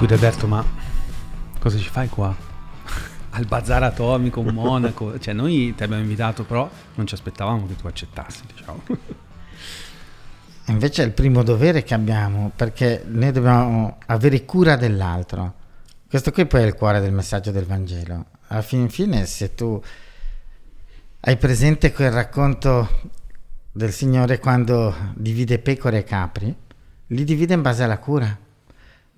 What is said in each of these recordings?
Guido ma cosa ci fai qua? Al bazar atomico, Monaco. Cioè, noi ti abbiamo invitato, però non ci aspettavamo che tu accettassi, diciamo. Invece è il primo dovere che abbiamo, perché noi dobbiamo avere cura dell'altro. Questo qui poi è il cuore del messaggio del Vangelo. Alla fine, fine se tu hai presente quel racconto del Signore quando divide pecore e capri, li divide in base alla cura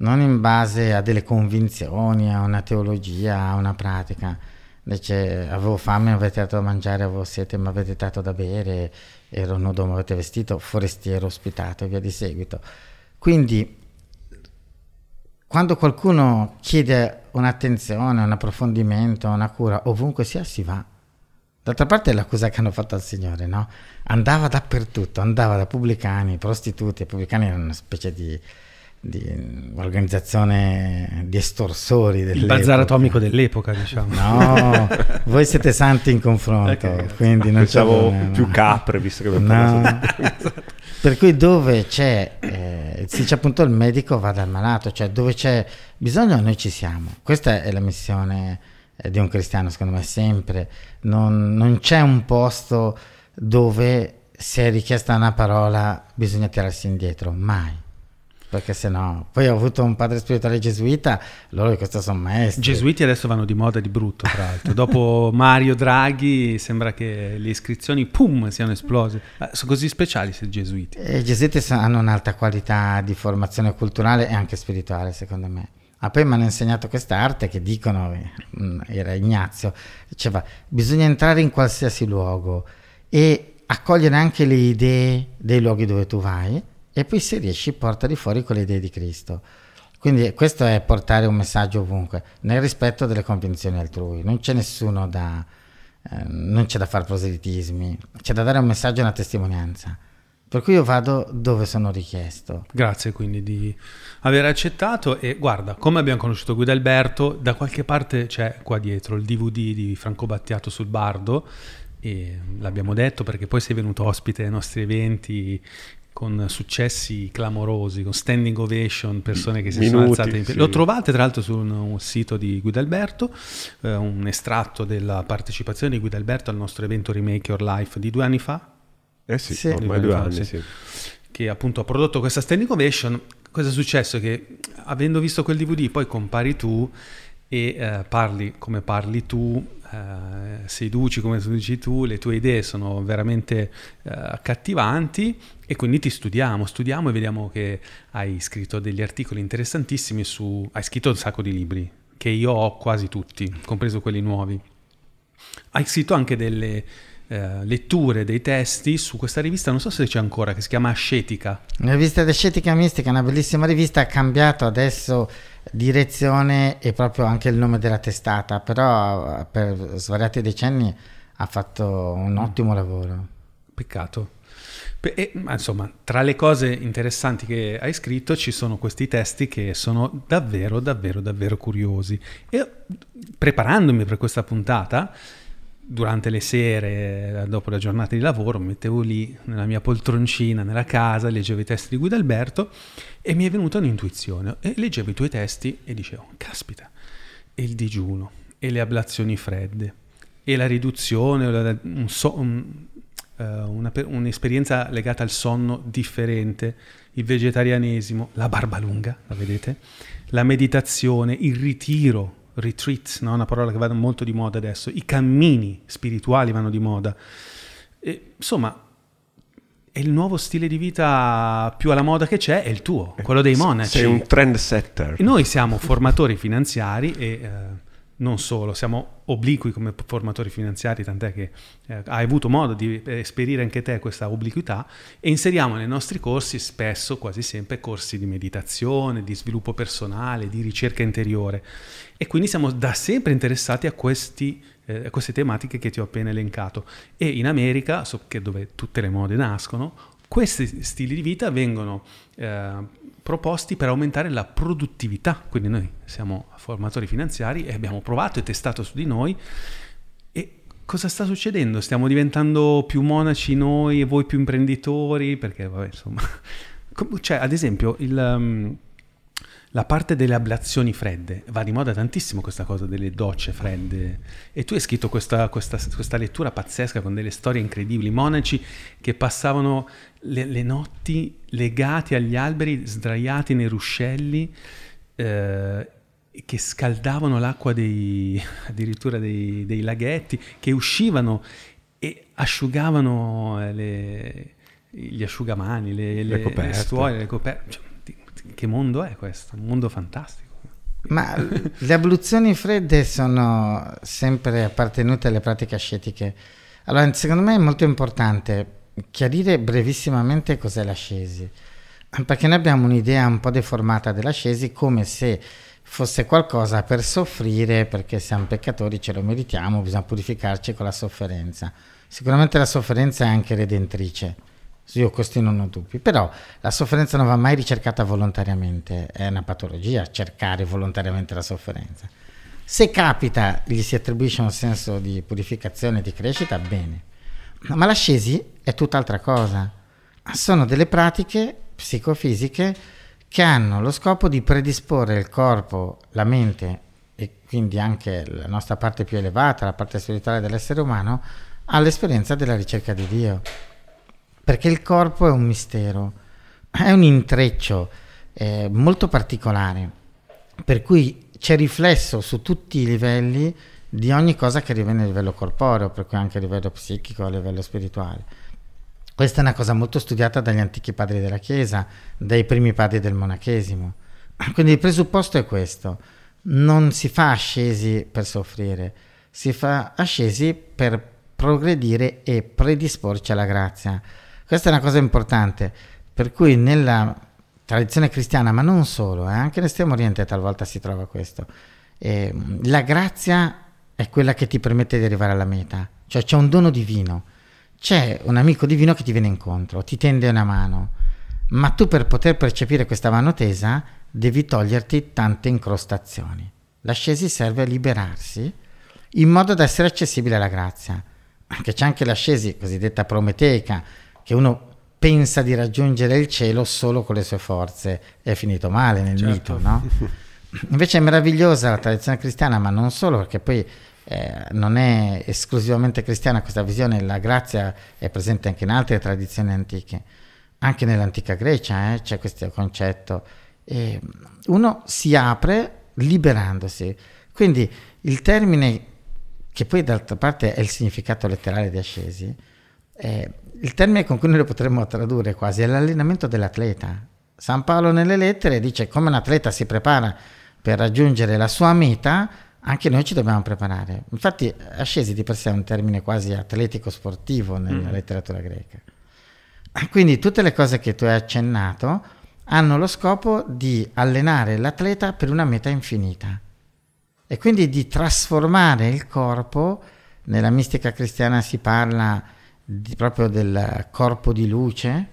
non in base a delle convinzioni, a una teologia, a una pratica. Invece avevo fame, avete dato da mangiare, avevo sete, mi avete dato da bere, ero nudo, mi avete vestito, forestiero ospitato e via di seguito. Quindi quando qualcuno chiede un'attenzione, un approfondimento, una cura, ovunque sia si va. D'altra parte è l'accusa che hanno fatto al Signore, no? Andava dappertutto, andava da pubblicani, prostituti, i pubblicani erano una specie di di organizzazione di estorsori Il bazar atomico dell'epoca, diciamo. No, voi siete santi in confronto, okay. quindi non Pensavo più capre, visto che no. Per cui dove c'è, eh, si dice appunto il medico va dal malato, cioè dove c'è bisogno noi ci siamo. Questa è la missione eh, di un cristiano, secondo me, sempre. Non, non c'è un posto dove se è richiesta una parola bisogna tirarsi indietro, mai perché se no poi ho avuto un padre spirituale gesuita loro questo sono maestri. I gesuiti adesso vanno di moda di brutto tra l'altro. Dopo Mario Draghi sembra che le iscrizioni pum siano esplose. Sono così speciali se gesuiti? Eh, i gesuiti hanno un'alta qualità di formazione culturale e anche spirituale secondo me. Ma poi mi hanno insegnato questa arte che dicono, mm, era Ignazio, diceva bisogna entrare in qualsiasi luogo e accogliere anche le idee dei luoghi dove tu vai e poi se riesci portali fuori con le idee di Cristo. Quindi questo è portare un messaggio ovunque, nel rispetto delle convinzioni altrui. Non c'è nessuno da... Eh, non c'è da fare proselitismi, c'è da dare un messaggio e una testimonianza. Per cui io vado dove sono richiesto. Grazie quindi di aver accettato e guarda, come abbiamo conosciuto Guido Alberto, da qualche parte c'è qua dietro il DVD di Franco Battiato sul Bardo e l'abbiamo detto perché poi sei venuto ospite ai nostri eventi con successi clamorosi, con standing ovation, persone che si Minuti, sono alzate in piedi. Sì. Lo trovate tra l'altro sul sito di Guidalberto, eh, un estratto della partecipazione di Guidalberto al nostro evento Remake Your Life di due anni fa. Eh sì, sì. ormai due anni, anni sì. Che appunto ha prodotto questa standing ovation. Cosa è successo? Che avendo visto quel DVD poi compari tu e eh, parli come parli tu, eh, seduci come seduci tu, le tue idee sono veramente eh, accattivanti e quindi ti studiamo, studiamo e vediamo che hai scritto degli articoli interessantissimi su... hai scritto un sacco di libri, che io ho quasi tutti, compreso quelli nuovi. Hai scritto anche delle eh, letture dei testi su questa rivista, non so se c'è ancora, che si chiama Ascetica. La rivista Ascetica Mistica, una bellissima rivista, ha cambiato adesso direzione e proprio anche il nome della testata, però eh, per svariati decenni ha fatto un ottimo lavoro. Peccato. E, insomma, tra le cose interessanti che hai scritto ci sono questi testi che sono davvero, davvero, davvero curiosi. E preparandomi per questa puntata, durante le sere, dopo la giornata di lavoro, mi mettevo lì nella mia poltroncina, nella casa, leggevo i testi di Guido Alberto e mi è venuta un'intuizione. E leggevo i tuoi testi e dicevo, caspita, e il digiuno, e le ablazioni fredde, e la riduzione, un so, un, uh, una, un'esperienza legata al sonno differente, il vegetarianesimo, la barba lunga, la vedete? La meditazione, il ritiro retreat, no? una parola che va molto di moda adesso, i cammini spirituali vanno di moda. E, insomma, è il nuovo stile di vita più alla moda che c'è, è il tuo, quello dei monaci. Sei un trendsetter. Noi siamo formatori finanziari e... Eh, non solo, siamo obliqui come formatori finanziari, tant'è che eh, hai avuto modo di esperire anche te questa obliquità e inseriamo nei nostri corsi spesso, quasi sempre, corsi di meditazione, di sviluppo personale, di ricerca interiore. E quindi siamo da sempre interessati a, questi, eh, queste tematiche che ti ho appena elencato. E in America, so dove tutte le mode nascono, questi stili di vita vengono eh, proposti per aumentare la produttività, quindi noi siamo formatori finanziari e abbiamo provato e testato su di noi e cosa sta succedendo? Stiamo diventando più monaci noi e voi più imprenditori? Perché vabbè insomma, cioè ad esempio il... Um, la parte delle ablazioni fredde. Va di moda tantissimo questa cosa delle docce fredde. E tu hai scritto questa, questa, questa lettura pazzesca con delle storie incredibili. Monaci che passavano le, le notti legati agli alberi, sdraiati nei ruscelli, eh, che scaldavano l'acqua dei, addirittura dei, dei laghetti, che uscivano e asciugavano eh, le, gli asciugamani, le, le, le, le stuoie, le coperte. Cioè, che mondo è questo? Un mondo fantastico. Ma le abluzioni fredde sono sempre appartenute alle pratiche ascetiche. Allora, secondo me è molto importante chiarire brevissimamente cos'è l'ascesi, perché noi abbiamo un'idea un po' deformata dell'ascesi come se fosse qualcosa per soffrire perché siamo peccatori, ce lo meritiamo, bisogna purificarci con la sofferenza. Sicuramente la sofferenza è anche redentrice io questi non ho dubbi, però la sofferenza non va mai ricercata volontariamente, è una patologia cercare volontariamente la sofferenza. Se capita, gli si attribuisce un senso di purificazione, di crescita, bene. Ma l'ascesi è tutt'altra cosa. Sono delle pratiche psicofisiche che hanno lo scopo di predisporre il corpo, la mente e quindi anche la nostra parte più elevata, la parte spirituale dell'essere umano, all'esperienza della ricerca di Dio perché il corpo è un mistero, è un intreccio eh, molto particolare, per cui c'è riflesso su tutti i livelli di ogni cosa che arriva a livello corporeo, per cui anche a livello psichico, a livello spirituale. Questa è una cosa molto studiata dagli antichi padri della Chiesa, dai primi padri del monachesimo. Quindi il presupposto è questo, non si fa ascesi per soffrire, si fa ascesi per progredire e predisporci alla grazia. Questa è una cosa importante, per cui nella tradizione cristiana, ma non solo, eh, anche nell'estremo oriente talvolta si trova questo, eh, la grazia è quella che ti permette di arrivare alla meta, cioè c'è un dono divino, c'è un amico divino che ti viene incontro, ti tende una mano, ma tu per poter percepire questa mano tesa devi toglierti tante incrostazioni. L'ascesi serve a liberarsi in modo da essere accessibile alla grazia. Anche c'è anche l'ascesi cosiddetta prometeica, che uno pensa di raggiungere il cielo solo con le sue forze, è finito male nel certo. mito, no? Invece è meravigliosa la tradizione cristiana, ma non solo, perché poi eh, non è esclusivamente cristiana questa visione, la grazia è presente anche in altre tradizioni antiche, anche nell'antica Grecia eh, c'è questo concetto. E uno si apre liberandosi. Quindi il termine, che poi d'altra parte è il significato letterale di ascesi, eh, il termine con cui noi lo potremmo tradurre quasi è l'allenamento dell'atleta. San Paolo nelle lettere dice come un atleta si prepara per raggiungere la sua meta, anche noi ci dobbiamo preparare. Infatti ascesi di per sé è un termine quasi atletico-sportivo nella mm. letteratura greca. Quindi tutte le cose che tu hai accennato hanno lo scopo di allenare l'atleta per una meta infinita e quindi di trasformare il corpo, nella mistica cristiana si parla di, proprio del corpo di luce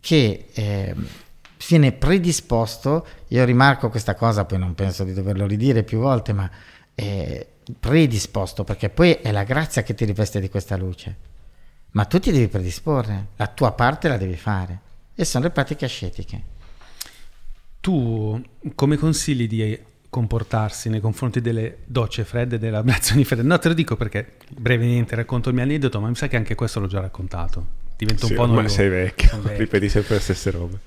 che eh, viene predisposto, io rimarco questa cosa, poi non penso di doverlo ridire più volte, ma è predisposto perché poi è la grazia che ti riveste di questa luce, ma tu ti devi predisporre, la tua parte la devi fare. E sono le pratiche ascetiche. Tu come consigli di comportarsi nei confronti delle docce fredde e delle ablazioni fredde. No, te lo dico perché brevemente racconto il mio aneddoto, ma mi sa che anche questo l'ho già raccontato. Diventa un sì, po' noioso. Ma sei vecchio, ripeti sempre le stesse robe.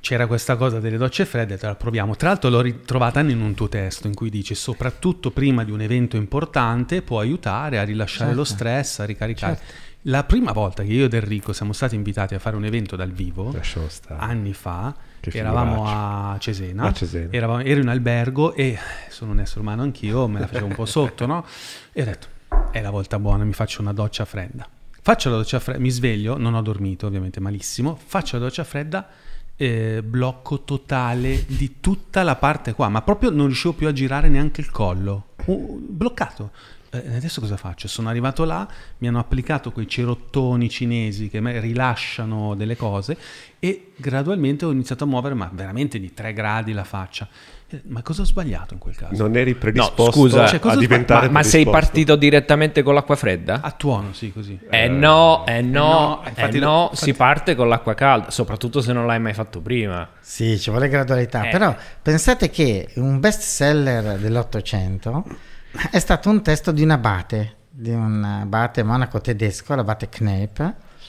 C'era questa cosa delle docce fredde, te la proviamo. Tra l'altro l'ho ritrovata in un tuo testo in cui dici soprattutto prima di un evento importante può aiutare a rilasciare certo. lo stress, a ricaricare. Certo. La prima volta che io ed Enrico siamo stati invitati a fare un evento dal vivo, anni fa, eravamo a Cesena, a Cesena. Eravamo, ero in albergo e sono un essere umano anch'io, me la facevo un po' sotto, no? E ho detto, è la volta buona, mi faccio una doccia fredda. Faccio la doccia fredda, mi sveglio, non ho dormito ovviamente malissimo, faccio la doccia fredda, eh, blocco totale di tutta la parte qua, ma proprio non riuscivo più a girare neanche il collo, uh, bloccato. Eh, adesso cosa faccio? Sono arrivato là, mi hanno applicato quei cerottoni cinesi che rilasciano delle cose e gradualmente ho iniziato a muovere, ma veramente di tre gradi la faccia. Eh, ma cosa ho sbagliato in quel caso? Non eri predisposto No, scusa, Cioè, cosa a diventare Ma, ma sei partito direttamente con l'acqua fredda? A tuono, sì, così. Eh no, eh no, no, eh infatti- no, infatti- si parte con l'acqua calda, soprattutto se non l'hai mai fatto prima. Sì, ci vuole gradualità, Eh. però pensate che un best seller dell'Ottocento è stato un testo di un abate, di un abate monaco tedesco, l'abate Kneipp,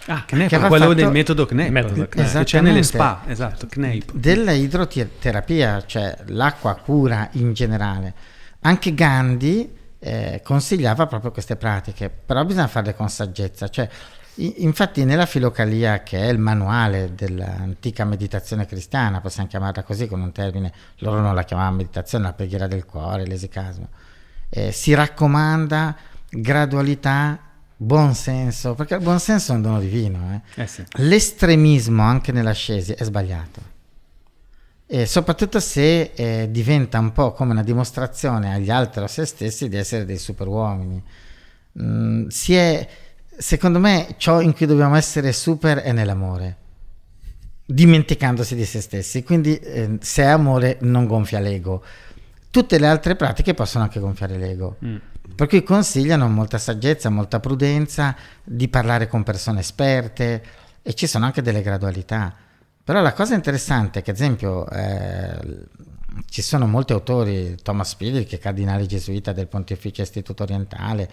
Ah, Kneip, quello fatto- del metodo Kneip, metodo Kneip. che c'è nelle spa, esatto, Kneip. della idroterapia, cioè l'acqua cura in generale. Anche Gandhi eh, consigliava proprio queste pratiche, però bisogna farle con saggezza. Cioè, infatti nella Filocalia, che è il manuale dell'antica meditazione cristiana, possiamo chiamarla così con un termine, loro non la chiamavano meditazione, la preghiera del cuore, l'esicasmo, eh, si raccomanda gradualità, buon senso, perché il buon senso è un dono divino. eh. Eh sì. L'estremismo anche nell'ascesi è sbagliato. E soprattutto se eh, diventa un po' come una dimostrazione agli altri o a se stessi di essere dei superuomini. Mm, si è, secondo me, ciò in cui dobbiamo essere super è nell'amore, dimenticandosi di se stessi. Quindi, eh, se è amore, non gonfia l'ego. Tutte le altre pratiche possono anche gonfiare l'ego. Mm. Per cui consigliano molta saggezza, molta prudenza, di parlare con persone esperte e ci sono anche delle gradualità. Però la cosa interessante è che, ad esempio, eh, ci sono molti autori, Thomas Spidel, che è cardinale gesuita del Pontificio Istituto Orientale,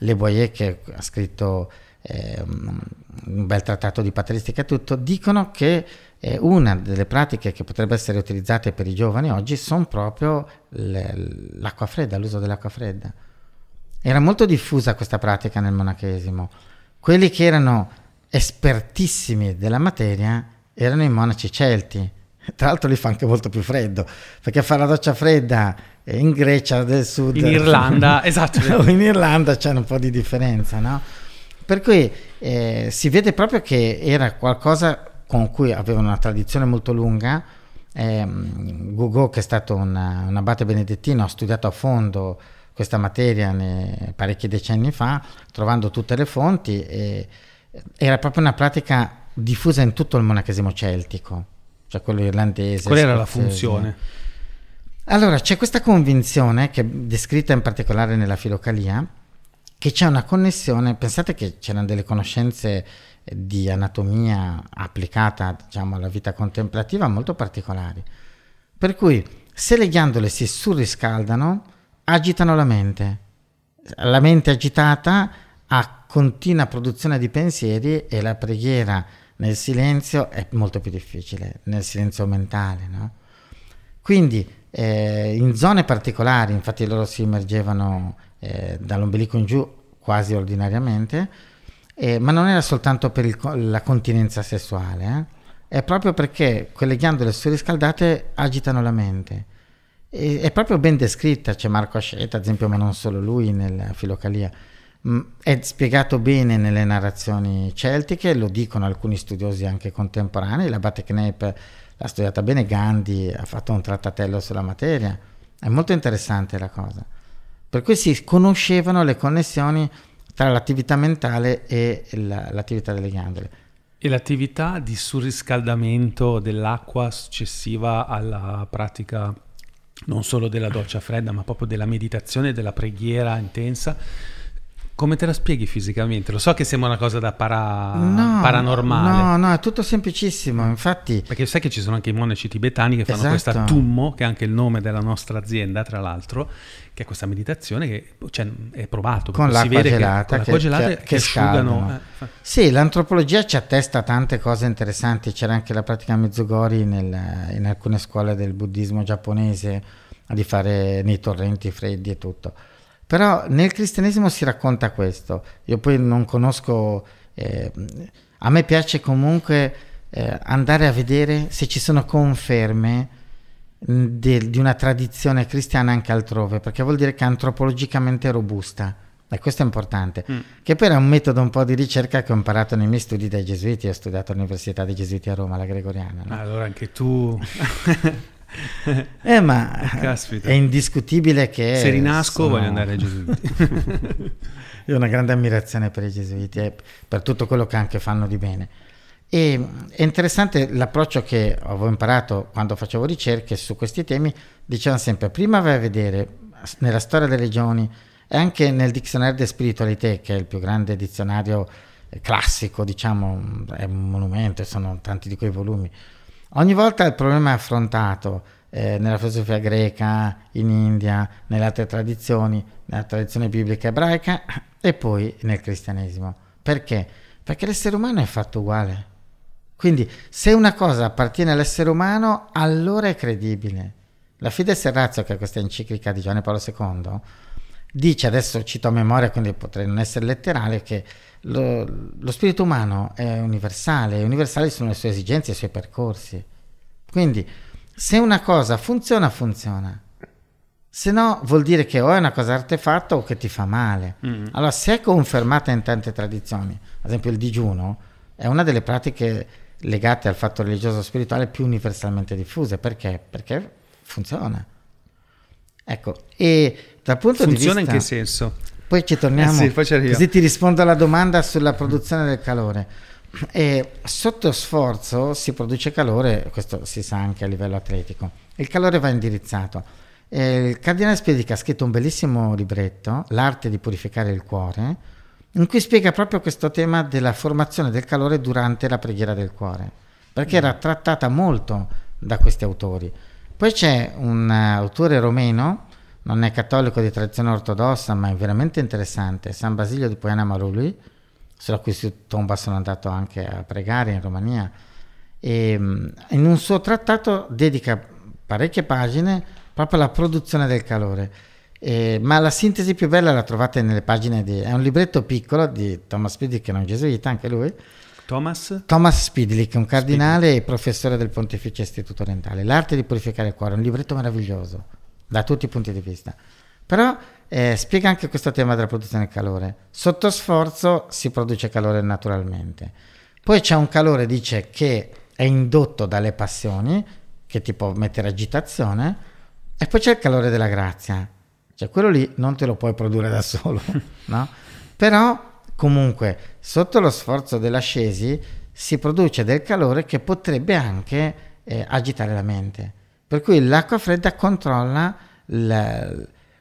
Le Boyer, che ha scritto eh, un bel trattato di patristica e tutto, dicono che eh, una delle pratiche che potrebbe essere utilizzate per i giovani oggi sono proprio le- l'acqua fredda, l'uso dell'acqua fredda. Era molto diffusa questa pratica nel monachesimo. Quelli che erano espertissimi della materia erano i monaci celti. Tra l'altro lì fa anche molto più freddo, perché fare la doccia fredda eh, in Grecia del sud In Irlanda, esatto. in Irlanda c'è un po' di differenza, no? Per cui eh, si vede proprio che era qualcosa con cui avevano una tradizione molto lunga. Ehm, Gugo, che è stato una- un abate benedettino, ha studiato a fondo questa materia parecchi decenni fa, trovando tutte le fonti. E era proprio una pratica diffusa in tutto il monachesimo celtico, cioè quello irlandese. Qual era la funzione? Allora, c'è questa convinzione, che è descritta in particolare nella filocalia, che c'è una connessione, pensate che c'erano delle conoscenze eh, di anatomia applicata diciamo, alla vita contemplativa molto particolari. Per cui se le ghiandole si surriscaldano, agitano la mente. La mente agitata ha continua produzione di pensieri e la preghiera nel silenzio è molto più difficile, nel silenzio mentale. No? Quindi eh, in zone particolari, infatti loro si immergevano eh, dall'ombelico in giù quasi ordinariamente, eh, ma non era soltanto per il la continenza sessuale, eh, è proprio perché quelle ghiandole surriscaldate agitano la mente. E- è proprio ben descritta, c'è Marco Asceta, ad esempio, ma non solo lui nella Filocalia. Mm, È spiegato bene nelle narrazioni celtiche, lo dicono alcuni studiosi anche contemporanei, l'abate Kneip l'ha studiata bene, Gandhi ha fatto un trattatello sulla materia, è molto interessante la cosa. Per cui si conoscevano le connessioni tra l'attività mentale e la- l'attività delle ghiandole. E l'attività di surriscaldamento dell'acqua successiva alla pratica non solo della doccia fredda, ma proprio della meditazione, della preghiera intensa, come te la spieghi fisicamente? Lo so che sembra una cosa da para- No, paranormale. No, no, è tutto semplicissimo, infatti... Perché sai che ci sono anche i monaci tibetani che fanno Esatto. questa tummo, che è anche il nome della nostra azienda, tra l'altro, che è questa meditazione che cioè, è provato. Con l'acqua vede che- gelata con l'acqua che- gelata che- che, asciugano. eh, Sì, l'antropologia ci attesta tante cose interessanti, c'era anche la pratica Mezugori nel- in alcune scuole del buddismo giapponese di fare nei torrenti freddi e tutto. Però nel cristianesimo si racconta questo. Io poi non conosco, eh, a me piace comunque eh, andare a vedere se ci sono conferme mh, del- di una tradizione cristiana anche altrove, perché vuol dire che è antropologicamente robusta. E questo è importante. Mm. Che poi era un metodo un po' di ricerca che ho imparato nei miei studi dai gesuiti. Ho studiato all'Università dei Gesuiti a Roma, la Gregoriana. no? Allora anche tu... Eh, ma Caspita. è indiscutibile che... Se rinasco sono- voglio andare ai gesuiti. Io ho una grande ammirazione per i gesuiti e per tutto quello che anche fanno di bene. E è interessante l'approccio che avevo imparato quando facevo ricerche su questi temi. Dicevano sempre: prima vai a vedere nella storia delle religioni e anche nel Dictionnaire de Spiritualité, che è il più grande dizionario eh, classico, diciamo, è un monumento, sono tanti di quei volumi. Ogni volta il problema è affrontato eh, nella filosofia greca, in India, nelle altre tradizioni, nella tradizione biblica ebraica e poi nel cristianesimo. Perché? Perché l'essere umano è fatto uguale. Quindi se una cosa appartiene all'essere umano, allora è credibile. La Fides et Ratio, che è questa enciclica di Giovanni Paolo II, dice, adesso cito a memoria, quindi potrei non essere letterale, che lo, lo spirito umano è universale, universali sono le sue esigenze i suoi percorsi. Quindi se una cosa funziona, funziona. Se no vuol dire che o è una cosa artefatta o che ti fa male. Allora se è confermata in tante tradizioni, ad esempio il digiuno è una delle pratiche legate al fatto religioso spirituale più universalmente diffuse. Perché? Perché funziona. Ecco, e dal punto Funziona di in vista... che senso? Poi ci torniamo, Eh sì, così ti rispondo alla domanda sulla produzione del calore. E sotto sforzo si produce calore, questo si sa anche a livello atletico. Il calore va indirizzato. E il cardinale Spiedica ha scritto un bellissimo libretto, L'arte di purificare il cuore, in cui spiega proprio questo tema della formazione del calore durante la preghiera del cuore, perché era trattata molto da questi autori. Poi c'è un autore romeno, non è cattolico di tradizione ortodossa, ma è veramente interessante, San Basilio di Poiana Marului, sulla cui tomba sono andato anche a pregare in Romania, e mm, in un suo trattato dedica parecchie pagine proprio alla produzione del calore. Eh, ma la sintesi più bella la trovate nelle pagine di... è un libretto piccolo di Thomas Spidlick, che è un gesuita anche lui, Thomas? Thomas Spidlick, un cardinale e professore del Pontificio Istituto Orientale. L'arte di purificare il cuore, un libretto meraviglioso da tutti i punti di vista. Però eh, spiega anche questo tema della produzione del calore. Sotto sforzo si produce calore naturalmente. Poi c'è un calore, dice, che è indotto dalle passioni, che ti può mettere agitazione, e poi c'è il calore della grazia. Cioè quello lì non te lo puoi produrre da solo, no? Però comunque sotto lo sforzo dell'ascesi si produce del calore che potrebbe anche eh, agitare la mente. Per cui l'acqua fredda controlla la-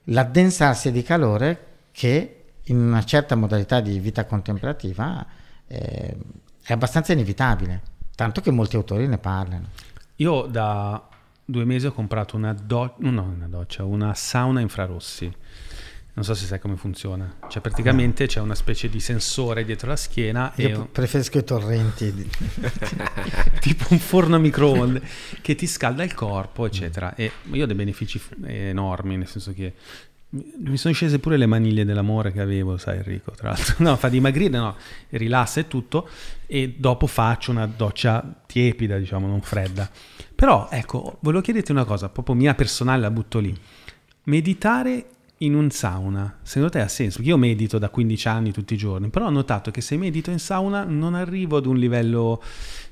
l'addensarsi di calore che in una certa modalità di vita contemplativa eh, è abbastanza inevitabile, tanto che molti autori ne parlano. Io da due mesi ho comprato una, do- no, una doccia, una sauna infrarossi. Non so se sai come funziona. Cioè, praticamente c'è una specie di sensore dietro la schiena e Io preferisco i torrenti. tipo un forno a microonde che ti scalda il corpo, eccetera. E io ho dei benefici enormi, nel senso che mi mi sono scese pure le maniglie dell'amore che avevo, sai Enrico, tra l'altro. No, fa dimagrire, no, rilassa e tutto. E dopo faccio una doccia tiepida, diciamo, non fredda. Però, ecco, volevo chiederti una cosa, proprio mia personale, la butto lì. Meditare in un sauna, secondo te ha senso? Io medito da 15 anni tutti i giorni, però ho notato che se medito in sauna non arrivo ad un livello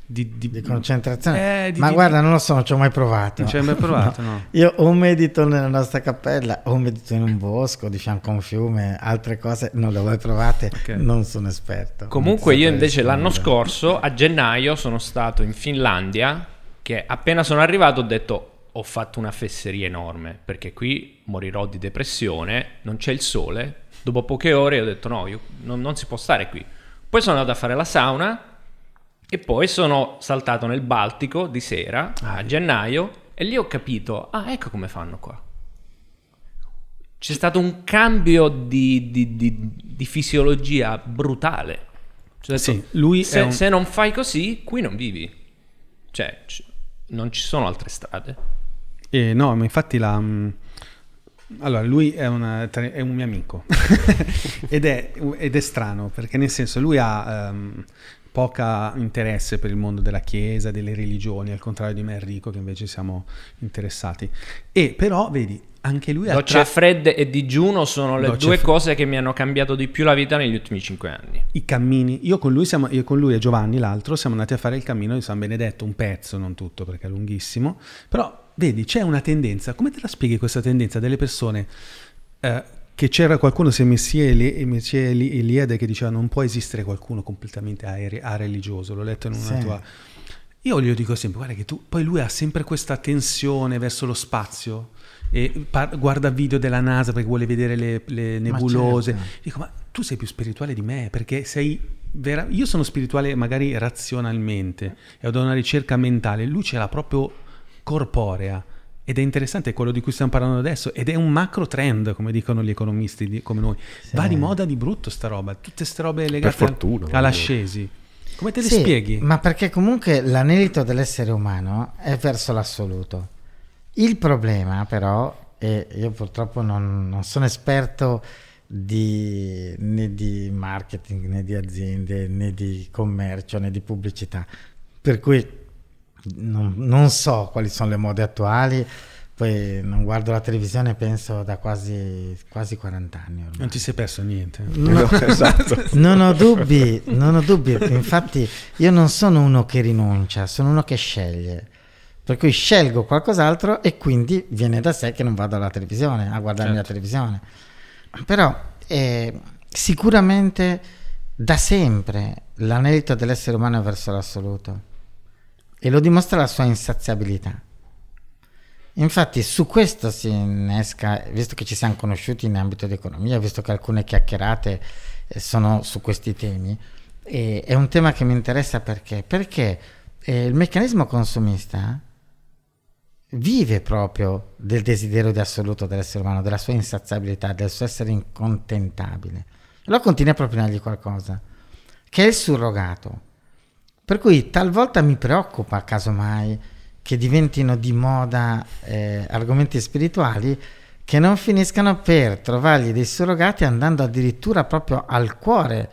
di, di- di concentrazione. Eh, di- Ma di- guarda, non lo so, non ci ho mai provato. Non ci hai mai provato, no? Io o medito nella nostra cappella o medito in un bosco di fianco a un fiume, altre cose non le ho mai provate, Ok. non sono esperto. Comunque io invece l'anno scorso, a gennaio, sono stato in Finlandia, che appena sono arrivato ho detto ho fatto una fesseria enorme, perché qui morirò di depressione, non c'è il sole. Dopo poche ore ho detto no, io- non, non si può stare qui. Poi sono andato a fare la sauna e poi sono saltato nel Baltico di sera, a gennaio, e lì ho capito, ah ecco come fanno qua. C'è stato un cambio di, di- di- di fisiologia brutale. Cioè, Sì, detto, se, un- se non fai così, qui non vivi. Cioè, c- non ci sono altre strade. Eh, no, ma infatti la... mh, Allora, lui è, una- è un mio amico ed, è, ed è strano perché nel senso lui ha ehm, poca interesse per il mondo della chiesa, delle religioni, al contrario di me Enrico che invece siamo interessati. E però, vedi, anche lui ha Docce fredde e digiuno sono le Docce due fre- cose che mi hanno cambiato di più la vita negli ultimi cinque anni. i cammini. Io con lui, siamo, io con lui e Giovanni, l'altro, siamo andati a fare il cammino di San Benedetto, un pezzo, non tutto perché è lunghissimo, però vedi, c'è una tendenza. Come te la spieghi questa tendenza delle persone? Eh, che c'era qualcuno, se Messie Eliade, che diceva non può esistere qualcuno completamente a-religioso, l'ho letto in una sì. tua... Io gli dico sempre, guarda che tu, poi lui ha sempre questa tensione verso lo spazio, e par- guarda video della NASA perché vuole vedere le, le nebulose. Ma certo. Dico, ma tu sei più spirituale di me perché sei vera- io sono spirituale magari razionalmente e ho una ricerca mentale, lui ce l'ha proprio corporea. Ed è interessante quello di cui stiamo parlando adesso, ed è un macro trend, come dicono gli economisti di, come noi. Sì. Va di moda di brutto sta roba, tutte queste robe legate fortuna, all'ascesi. Come te le sì, spieghi? Ma perché comunque l'anelito dell'essere umano è verso l'assoluto. Il problema però, e io purtroppo non, non sono esperto di, né di marketing, né di aziende, né di commercio, né di pubblicità, per cui non, non so quali sono le mode attuali, poi non guardo la televisione penso da quasi, quasi 40 anni ormai. Non ti sei perso niente. No, esatto. non ho dubbi, non ho dubbi, infatti io non sono uno che rinuncia, sono uno che sceglie. Per cui scelgo qualcos'altro e quindi viene da sé che non vado alla televisione, a guardarmi certo. la televisione. Però eh, sicuramente da sempre l'anelito dell'essere umano è verso l'assoluto e lo dimostra la sua insaziabilità. Infatti su questo si innesca, visto che ci siamo conosciuti in ambito di economia, visto che alcune chiacchierate eh, sono su questi temi, è un tema che mi interessa perché? Perché eh, il meccanismo consumista vive proprio del desiderio di assoluto dell'essere umano, della sua insaziabilità, del suo essere incontentabile. Allora continua a propinargli qualcosa, che è il surrogato. Per cui talvolta mi preoccupa, casomai, che diventino di moda eh, argomenti spirituali che non finiscano per trovargli dei surrogati andando addirittura proprio al cuore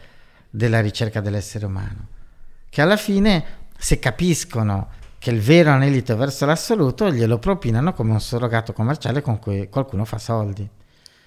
della ricerca dell'essere umano, che alla fine, se capiscono che il vero anelito verso l'assoluto glielo propinano come un surrogato commerciale con cui qualcuno fa soldi.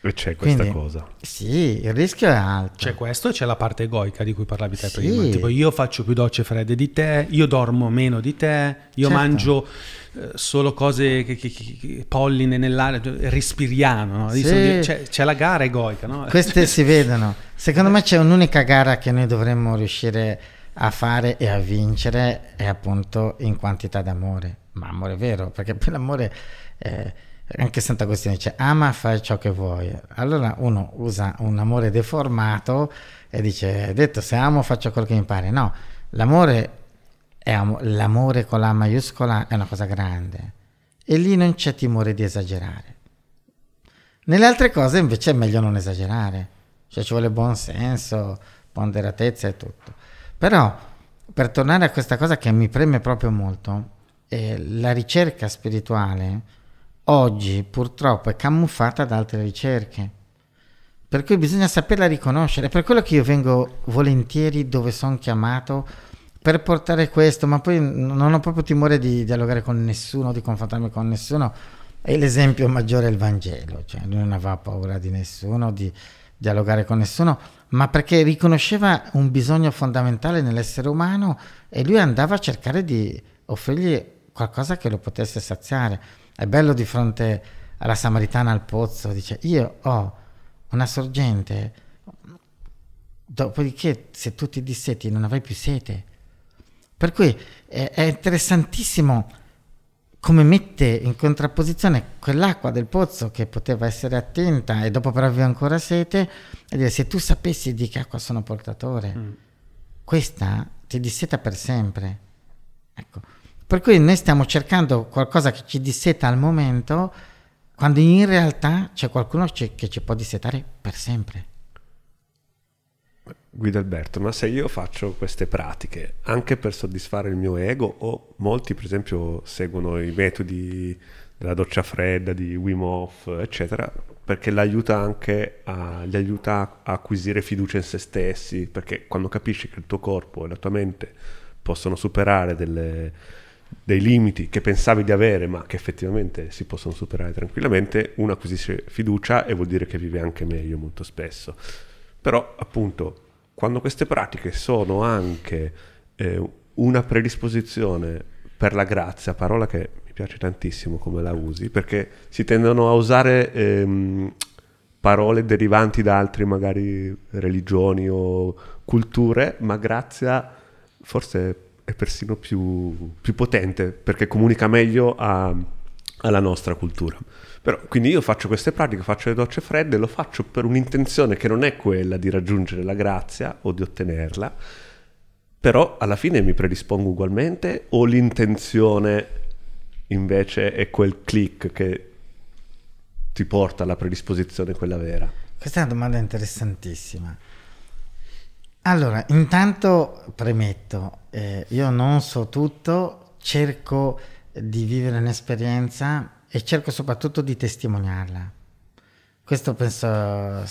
E c'è questa Quindi, cosa. Sì, il rischio è alto. C'è questo e c'è la parte egoica di cui parlavi te sì. prima. Tipo io faccio più docce fredde di te, io dormo meno di te, io certo. mangio eh, solo cose che, che, che, polline nell'aria, respiriamo. No? Sì. C'è, c'è, la gara egoica. No? Queste si vedono. Secondo me c'è un'unica gara che noi dovremmo riuscire a a fare e a vincere è appunto in quantità d'amore, ma amore vero, perché poi l'amore, eh, anche Sant'Agostino dice ama, fai ciò che vuoi. Allora uno usa un amore deformato e dice, detto se amo faccio quello che mi pare. No, l'amore, è am- l'amore con la maiuscola è una cosa grande e lì non c'è timore di esagerare. Nelle altre cose invece è meglio non esagerare, cioè ci vuole buon senso, ponderatezza e tutto. Però, per tornare a questa cosa che mi preme proprio molto, eh, la ricerca spirituale oggi purtroppo è camuffata da altre ricerche. Per cui bisogna saperla riconoscere. Per quello che io vengo volentieri dove sono chiamato per portare questo, ma poi non ho proprio timore di dialogare con nessuno, di confrontarmi con nessuno. E l'esempio maggiore è il Vangelo, cioè lui non aveva paura di nessuno, di dialogare con nessuno ma perché riconosceva un bisogno fondamentale nell'essere umano e lui andava a cercare di offrirgli qualcosa che lo potesse saziare. È bello di fronte alla Samaritana al pozzo, dice io ho una sorgente, dopodiché se tu ti disseti non avrai più sete. Per cui è, è interessantissimo come mette in contrapposizione quell'acqua del pozzo che poteva essere attenta e dopo però aveva ancora sete e dire se tu sapessi di che acqua sono portatore mm. questa ti disseta per sempre ecco per cui noi stiamo cercando qualcosa che ci disseta al momento quando in realtà c'è qualcuno che ci può dissetare per sempre. Guido Alberto, ma se io faccio queste pratiche anche per soddisfare il mio ego o molti per esempio seguono i metodi della doccia fredda, di Wim Hof, eccetera, perché l'aiuta anche a, gli aiuta a acquisire fiducia in se stessi, perché quando capisci che il tuo corpo e la tua mente possono superare delle, dei limiti che pensavi di avere, ma che effettivamente si possono superare tranquillamente, uno acquisisce fiducia e vuol dire che vive anche meglio molto spesso. Però appunto quando queste pratiche sono anche eh, una predisposizione per la grazia, parola che mi piace tantissimo come la usi, perché si tendono a usare ehm, parole derivanti da altre magari religioni o culture, ma Grazia forse è persino più, più potente perché comunica meglio a, alla nostra cultura. Però, quindi io faccio queste pratiche, faccio le docce fredde, lo faccio per un'intenzione che non è quella di raggiungere la grazia o di ottenerla, però alla fine mi predispongo ugualmente o l'intenzione invece è quel click che ti porta alla predisposizione quella vera? Questa è una domanda interessantissima. Allora, intanto premetto, eh, io non so tutto, cerco di vivere un'esperienza e cerco soprattutto di testimoniarla. Questo penso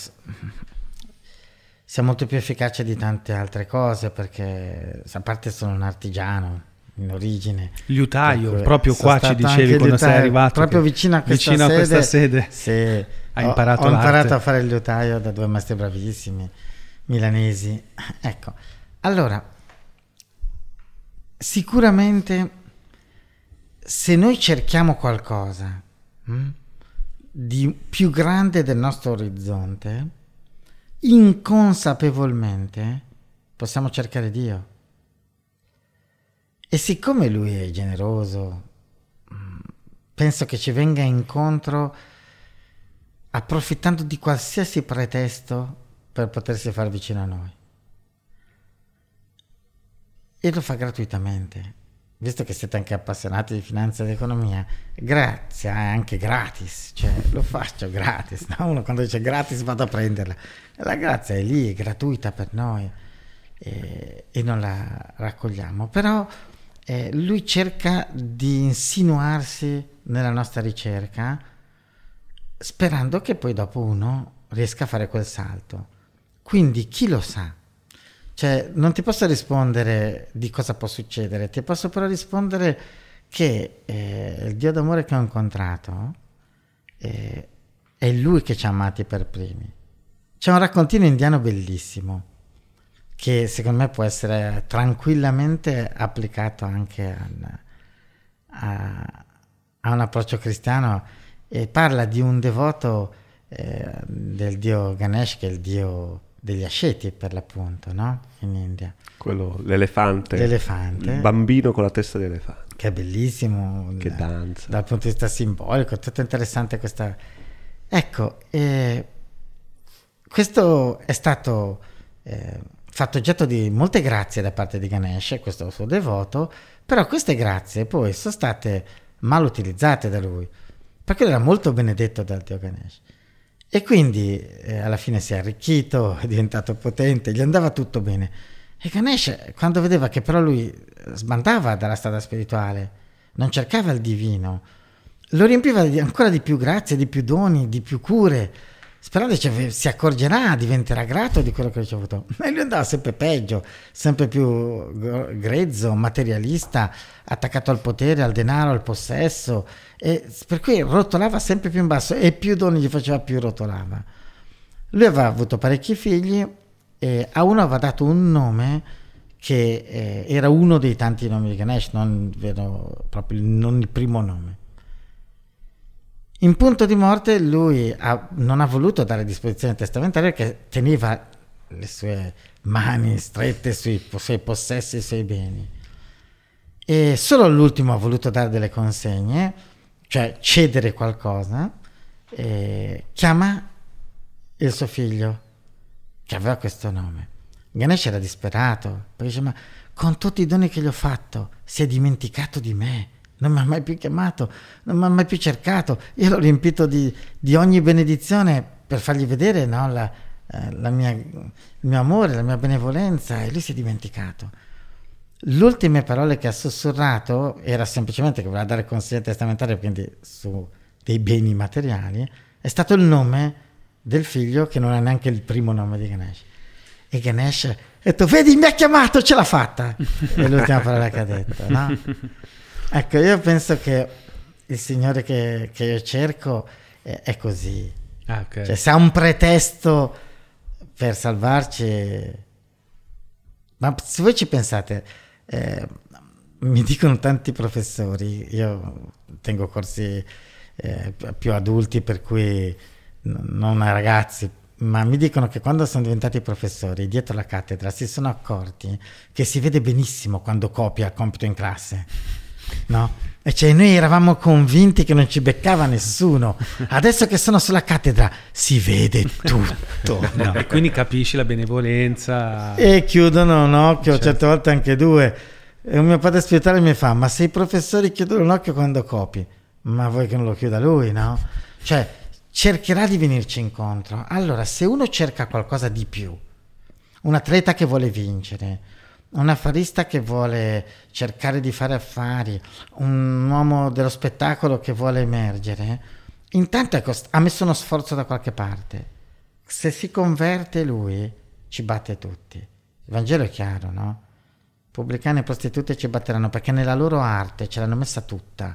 sia molto più efficace di tante altre cose perché a parte sono un artigiano in origine. Liutaio, proprio qua ci dicevi quando sei arrivato. Proprio vicino a questa vicino sede. A questa sede sì, hai imparato ho, ho l'arte. imparato a fare il liutaio da due maestri bravissimi, milanesi. Ecco, allora, sicuramente se noi cerchiamo qualcosa hm, di più grande del nostro orizzonte, inconsapevolmente possiamo cercare Dio. E siccome lui è generoso, penso che ci venga incontro approfittando di qualsiasi pretesto per potersi far vicino a noi. E lo fa gratuitamente. Visto che siete anche appassionati di finanza ed economia, grazie, è anche gratis, cioè lo faccio gratis. No? Uno quando dice gratis vado a prenderla. La grazia è lì, è gratuita per noi e, e non la raccogliamo. Però eh, lui cerca di insinuarsi nella nostra ricerca sperando che poi dopo uno riesca a fare quel salto. Quindi chi lo sa? Cioè, non ti posso rispondere di cosa può succedere, ti posso però rispondere che eh, il Dio d'amore che ho incontrato eh, è lui che ci ha amati per primi. C'è un raccontino indiano bellissimo che secondo me può essere tranquillamente applicato anche a, a, a un approccio cristiano e parla di un devoto eh, del dio Ganesh che è il dio degli asceti per l'appunto, no? In India. Quello, l'elefante. L'elefante. Il bambino con la testa di elefante. Che è bellissimo. Che da, danza. Dal punto di vista simbolico, è tutto interessante questa... Ecco, eh, questo è stato eh, fatto oggetto di molte grazie da parte di Ganesh, questo suo devoto, però queste grazie poi sono state mal utilizzate da lui, perché era molto benedetto dal dio Ganesh. E quindi eh, alla fine si è arricchito, è diventato potente, gli andava tutto bene. E Ganesh, quando vedeva che però lui sbandava dalla strada spirituale, non cercava il divino, lo riempiva di ancora di più grazie, di più doni, di più cure, sperando che si accorgerà, diventerà grato di quello che ha ricevuto. Ma lui andava sempre peggio, sempre più grezzo, materialista, attaccato al potere, al denaro, al possesso, e per cui rotolava sempre più in basso e più doni gli faceva più rotolava. Lui aveva avuto parecchi figli e a uno aveva dato un nome che eh, era uno dei tanti nomi di Ganesh, non, vero, proprio, non il primo nome. In punto di morte lui ha, non ha voluto dare disposizione testamentaria perché teneva le sue mani strette sui suoi possessi e sui beni. E solo l'ultimo ha voluto dare delle consegne, cioè cedere qualcosa, e chiama il suo figlio, che aveva questo nome. Ganesh era disperato, perché dice, ma con tutti i doni che gli ho fatto, si è dimenticato di me non mi ha mai più chiamato, non mi ha mai più cercato. Io l'ho riempito di, di ogni benedizione per fargli vedere no, la, eh, mia, il mio amore, la mia benevolenza e lui si è dimenticato. Le ultime parole che ha sussurrato era semplicemente che voleva dare consigli testamentari, quindi su dei beni materiali, è stato il nome del figlio che non è neanche il primo nome di Ganesh. E Ganesh ha detto, vedi, mi ha chiamato, ce l'ha fatta. è l'ultima parola che ha detto, no? Ecco, io penso che il Signore che, che io cerco è, è così. Ah, okay. Cioè, se ha un pretesto per salvarci... Ma se voi ci pensate, eh, mi dicono tanti professori, io tengo corsi eh, più adulti per cui non a ragazzi, ma mi dicono che quando sono diventati professori dietro la cattedra si sono accorti che si vede benissimo quando copia il compito in classe, no? E cioè noi eravamo convinti che non ci beccava nessuno. Adesso che sono sulla cattedra si vede tutto. No, e quindi capisci la benevolenza. E chiudono un occhio, Certo. certe volte anche due. E un mio padre spirituale mi fa, ma se i professori chiudono l'occhio quando copi, ma vuoi che non lo chiuda lui, no? Cioè, cercherà di venirci incontro. Allora, se uno cerca qualcosa di più, un atleta che vuole vincere, un affarista che vuole cercare di fare affari, un uomo dello spettacolo che vuole emergere, intanto cost- ha messo uno sforzo da qualche parte. Se si converte lui, ci batte tutti. Il Vangelo è chiaro, no? Pubblicani e prostitute ci batteranno perché nella loro arte ce l'hanno messa tutta.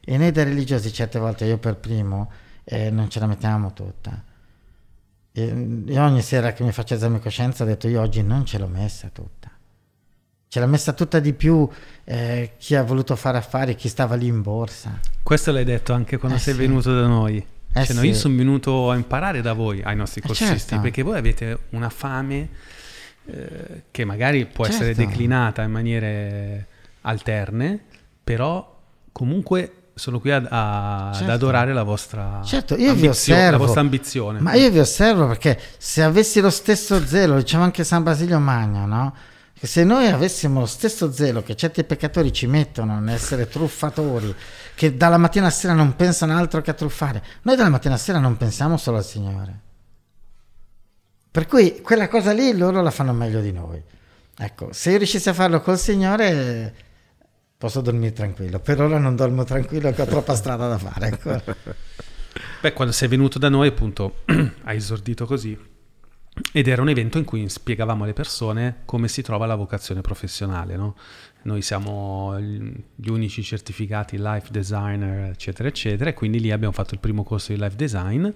E noi da religiosi certe volte, io per primo, eh, non ce la mettiamo tutta. E, io ogni sera che mi faccio esame di coscienza ho detto io oggi non ce l'ho messa tutta. Ce l'ha messa tutta di più eh, chi ha voluto fare affari, chi stava lì in borsa. Questo l'hai detto anche quando Eh sei sì. venuto da noi. Eh Cioè, no, sì. io sono venuto a imparare da voi, ai nostri Eh, corsisti, certo. perché voi avete una fame eh, che magari può essere Certo. declinata in maniere alterne, però comunque sono qui ad, a- ad Certo. adorare la vostra, Certo, io vi osservo. la vostra ambizione. Ma io vi osservo perché se avessi lo stesso zelo, diceva anche San Basilio Magno, no? Che se noi avessimo lo stesso zelo che certi peccatori ci mettono nell'essere truffatori, che dalla mattina alla sera non pensano altro che a truffare, noi dalla mattina alla sera non pensiamo solo al Signore. Per cui quella cosa lì loro la fanno meglio di noi. Ecco, se io riuscissi a farlo col Signore posso dormire tranquillo. Per ora non dormo tranquillo che ho troppa strada da fare ancora. Beh, quando sei venuto da noi, appunto, hai esordito così. Ed era un evento in cui spiegavamo alle persone come si trova la vocazione professionale, no? Noi siamo gli unici certificati life designer, eccetera, eccetera, e quindi lì abbiamo fatto il primo corso di life design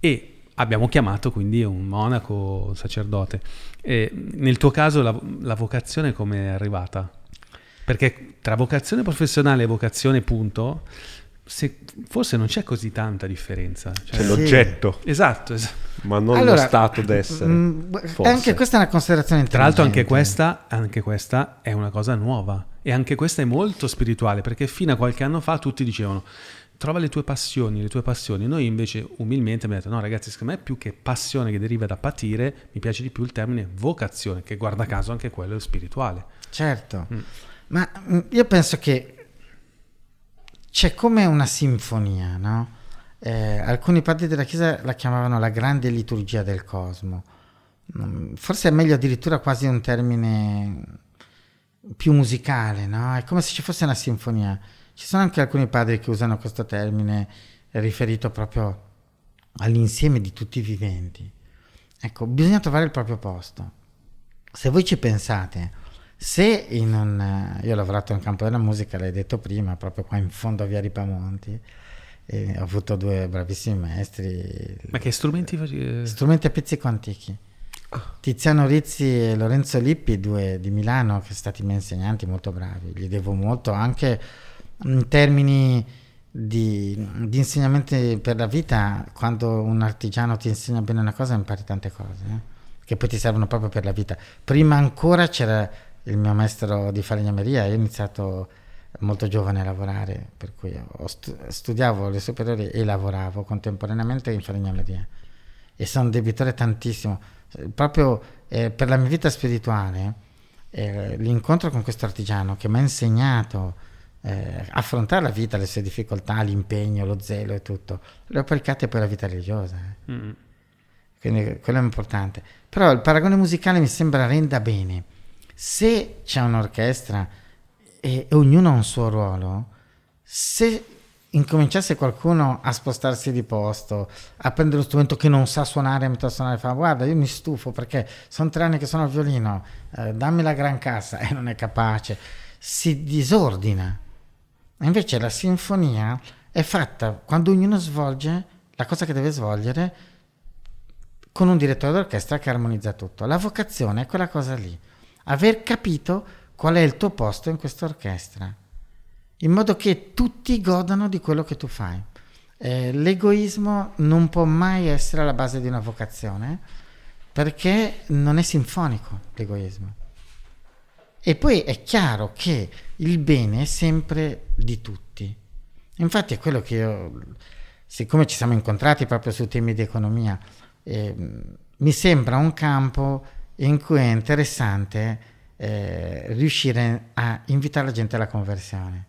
e abbiamo chiamato quindi un monaco, un sacerdote. E nel tuo caso la, la vocazione come è arrivata? Perché tra vocazione professionale e vocazione punto, se- forse non c'è così tanta differenza. Cioè- C'è Sì. l'oggetto, Esatto, esatto. ma non Allora, lo stato d'essere. mm, forse. anche questa è una considerazione Tra l'altro anche questa, anche questa è una cosa nuova e anche questa è molto spirituale perché fino a qualche anno fa tutti dicevano trova le tue passioni, le tue passioni. Noi invece umilmente abbiamo detto no ragazzi secondo me più che passione che deriva da patire mi piace di più il termine vocazione che guarda caso anche quello è spirituale. Certo, Mm. ma mm, io penso che c'è come una sinfonia, no? Eh, alcuni padri della Chiesa la chiamavano la grande liturgia del cosmo. Mm, Forse è meglio addirittura quasi un termine più musicale, no? È come se ci fosse una sinfonia. Ci sono anche alcuni padri che usano questo termine riferito proprio all'insieme di tutti i viventi. Ecco, bisogna trovare il proprio posto. Se voi ci pensate, se in un... eh, Io ho lavorato in campo della musica, l'hai detto prima, proprio qua in fondo a Via Ripamonti, ho avuto due bravissimi maestri, Ma che strumenti facevi? strumenti a pizzico antichi. Tiziano Rizzi e Lorenzo Lippi, due di Milano, che sono stati miei insegnanti molto bravi. Gli devo molto anche in termini di, di insegnamenti per la vita. Quando un artigiano ti insegna bene una cosa, impari tante cose, eh, che poi ti servono proprio per la vita. Prima ancora c'era il mio maestro di falegnameria, io ho iniziato molto giovane a lavorare, per cui stu- studiavo le superiori e lavoravo contemporaneamente in falegnameria e sono debitore tantissimo. Proprio eh, per la mia vita spirituale, eh, l'incontro con questo artigiano che mi ha insegnato eh, a affrontare la vita, le sue difficoltà, l'impegno, lo zelo e tutto, le ho applicate poi alla vita religiosa. eh. Mm. Quindi quello è importante. Però il paragone musicale mi sembra renda bene. Se c'è un'orchestra e, ognuno ha un suo ruolo, se incominciasse qualcuno a spostarsi di posto, a prendere lo strumento che non sa suonare mentre suonare, fa guarda io mi stufo perché sono tre anni che suono il violino, eh, dammi la gran cassa e non è capace, si disordina. Invece la sinfonia è fatta quando ognuno svolge la cosa che deve svolgere con un direttore d'orchestra che armonizza tutto. La vocazione è quella cosa lì, aver capito qual è il tuo posto in questa orchestra, in modo che tutti godano di quello che tu fai. Eh, l'egoismo non può mai essere alla base di una vocazione perché non è sinfonico l'egoismo. E poi è chiaro che il bene è sempre di tutti. Infatti è quello che io, siccome ci siamo incontrati proprio su temi di economia, eh, mi sembra un campo in cui è interessante eh, riuscire a invitare la gente alla conversione.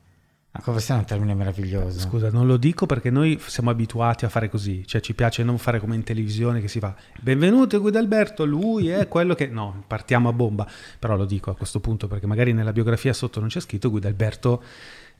La conversione è un termine meraviglioso. Scusa, non lo dico perché noi siamo abituati a fare così, cioè ci piace non fare come in televisione che si fa benvenuto Guidalberto, lui è quello che... No, partiamo a bomba, però lo dico a questo punto perché magari nella biografia sotto non c'è scritto Guidalberto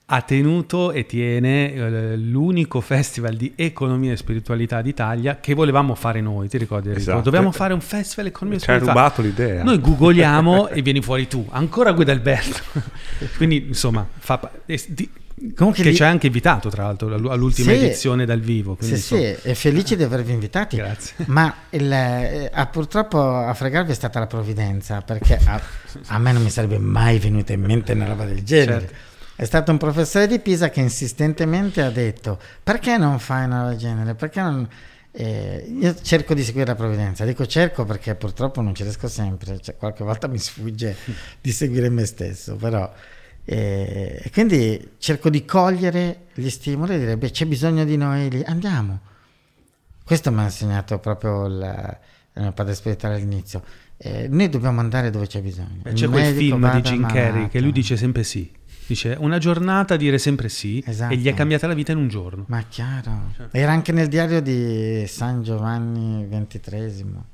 ha tenuto e tiene eh, l'unico festival di economia e spiritualità d'Italia che volevamo fare noi, ti ricordi? Esatto. Dovevamo fare un festival economia e Ci hai spiritualità. rubato l'idea. Noi googoliamo e vieni fuori tu, ancora Guidalberto. Quindi insomma, fa, di- Comunque che lì- ci ha anche invitato tra l'altro all- all'ultima Sì. edizione dal vivo. Sì, Quindi, sì, insomma, è felice di avervi invitati. Grazie. Ma il, eh, purtroppo a fregarvi è stata la provvidenza, perché a, a me non mi sarebbe mai venuta in mente una roba del genere. Certo. È stato un professore di Pisa che insistentemente ha detto perché non fai una roba del genere? Perché non... eh, io cerco di seguire la provvidenza, dico cerco perché purtroppo non ci riesco sempre, cioè, qualche volta mi sfugge di seguire me stesso, però... eh, quindi cerco di cogliere gli stimoli e dire, beh, c'è bisogno di noi lì, andiamo. Questo mi ha insegnato proprio il, il mio padre spirituale all'inizio. Eh, noi dobbiamo andare dove c'è bisogno. E Il c'è quel film di Jim Carrey che lui dice sempre sì. Dice una giornata a dire sempre sì Esatto. e gli è cambiata la vita in un giorno. Ma chiaro. Era anche nel diario di San Giovanni XXIII.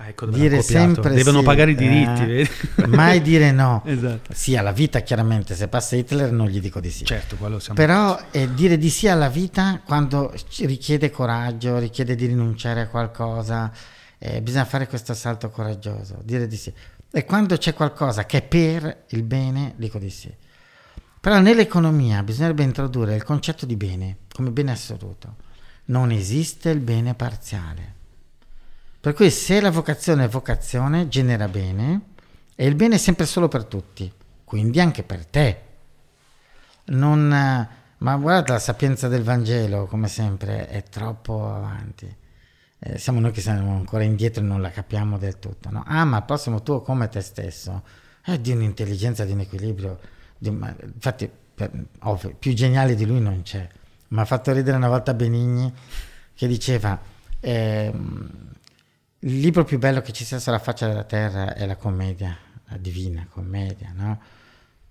Ah, ecco Dire sempre Devono sì, pagare i diritti, eh, vedi? mai dire no. Esatto. Sì, alla vita chiaramente, se passa Hitler non gli dico di sì. Certo, Però eh, dire di sì alla vita quando richiede coraggio, richiede di rinunciare a qualcosa, eh, bisogna fare questo salto coraggioso, dire di sì. E quando c'è qualcosa che è per il bene, dico di sì. Però nell'economia bisognerebbe introdurre il concetto di bene come bene assoluto. Non esiste il bene parziale. Per cui se la vocazione è vocazione, genera bene e il bene è sempre solo per tutti, quindi anche per te. Non, eh, ma guarda la sapienza del Vangelo, come sempre, è troppo avanti. Eh, siamo noi che siamo ancora indietro e non la capiamo del tutto. No? Ah, ma al prossimo tuo come te stesso è di un'intelligenza, di un equilibrio. Infatti, per- ovvio, più geniale di lui non c'è. Mi ha fatto ridere una volta Benigni che diceva: ehm, Il libro più bello che ci sia sulla faccia della terra è la commedia, la divina commedia, no?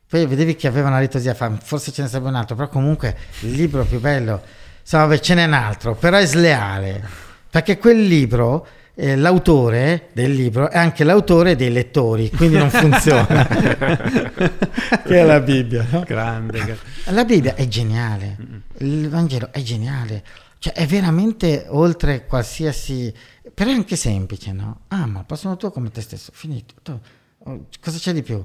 Poi vedevi che aveva una ritosia, fa, forse ce ne sarebbe un altro, però comunque il libro più bello, insomma, vabbè, ce n'è un altro, però è sleale, perché quel libro, eh, l'autore del libro è anche l'autore dei lettori, quindi non funziona, che è la Bibbia, no? grande. gra- La Bibbia è geniale, il Vangelo è geniale, cioè è veramente oltre qualsiasi, però è anche semplice, no? Ama il prossimo tuo come te stesso, finito. Tu- oh, cosa c'è di più?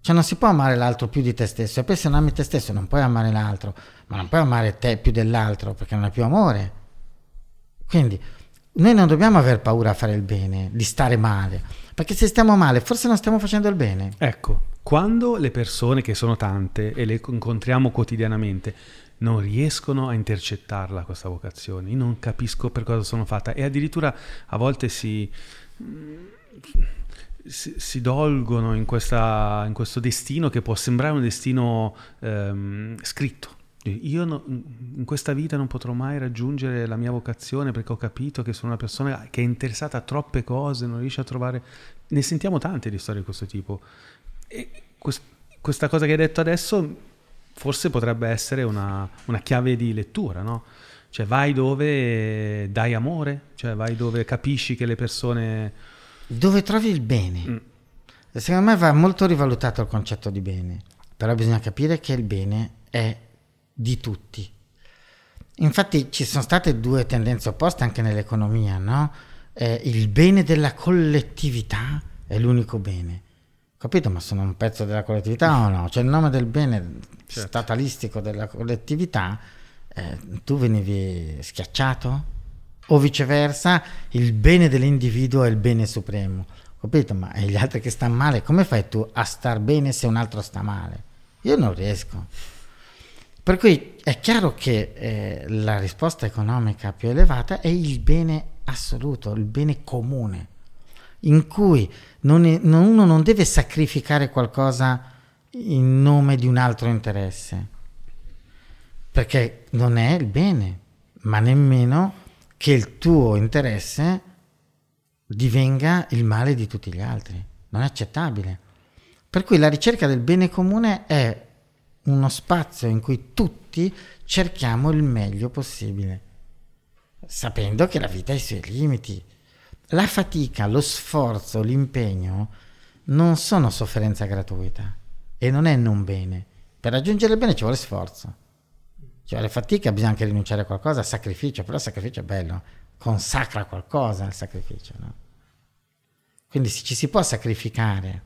Cioè non si può amare l'altro più di te stesso, e poi se non ami te stesso non puoi amare l'altro, ma non puoi amare te più dell'altro perché non è più amore. Quindi noi non dobbiamo aver paura a fare il bene, di stare male, perché se stiamo male forse non stiamo facendo il bene. Ecco, quando le persone che sono tante e le incontriamo quotidianamente non riescono a intercettarla questa vocazione, io non capisco per cosa sono fatta e addirittura a volte si, si, si dolgono in, questa- in questo destino che può sembrare un destino ehm, scritto. Io no- in questa vita non potrò mai raggiungere la mia vocazione perché ho capito che sono una persona che è interessata a troppe cose, non riesce a trovare... Ne sentiamo tante di storie di questo tipo. E quest- questa cosa che hai detto adesso forse potrebbe essere una, una chiave di lettura, no? Cioè vai dove dai amore, cioè vai dove capisci che le persone... Dove trovi il bene? Mm. Secondo me va molto rivalutato il concetto di bene, però bisogna capire che il bene è di tutti. Infatti ci sono state due tendenze opposte anche nell'economia, no? Eh, il bene della collettività è l'unico bene. Capito? Ma sono un pezzo della collettività o no? Cioè il nome del bene Certo. statalistico della collettività, eh, tu venivi schiacciato? o viceversa il bene dell'individuo è il bene supremo. Capito? Ma gli altri che stanno male, come fai tu a star bene se un altro sta male? Io non riesco. Per cui è chiaro che eh, la risposta economica più elevata è il bene assoluto, il bene comune, in cui non è, non, uno non deve sacrificare qualcosa in nome di un altro interesse, perché non è il bene, ma nemmeno che il tuo interesse divenga il male di tutti gli altri. Non è accettabile. Per cui la ricerca del bene comune è uno spazio in cui tutti cerchiamo il meglio possibile, sapendo che la vita ha i suoi limiti. La fatica, lo sforzo, l'impegno non sono sofferenza gratuita e non è non bene. Per raggiungere il bene ci vuole sforzo, ci vuole fatica, bisogna anche rinunciare a qualcosa, sacrificio, però il sacrificio è bello, consacra qualcosa il sacrificio. No? Quindi ci si può sacrificare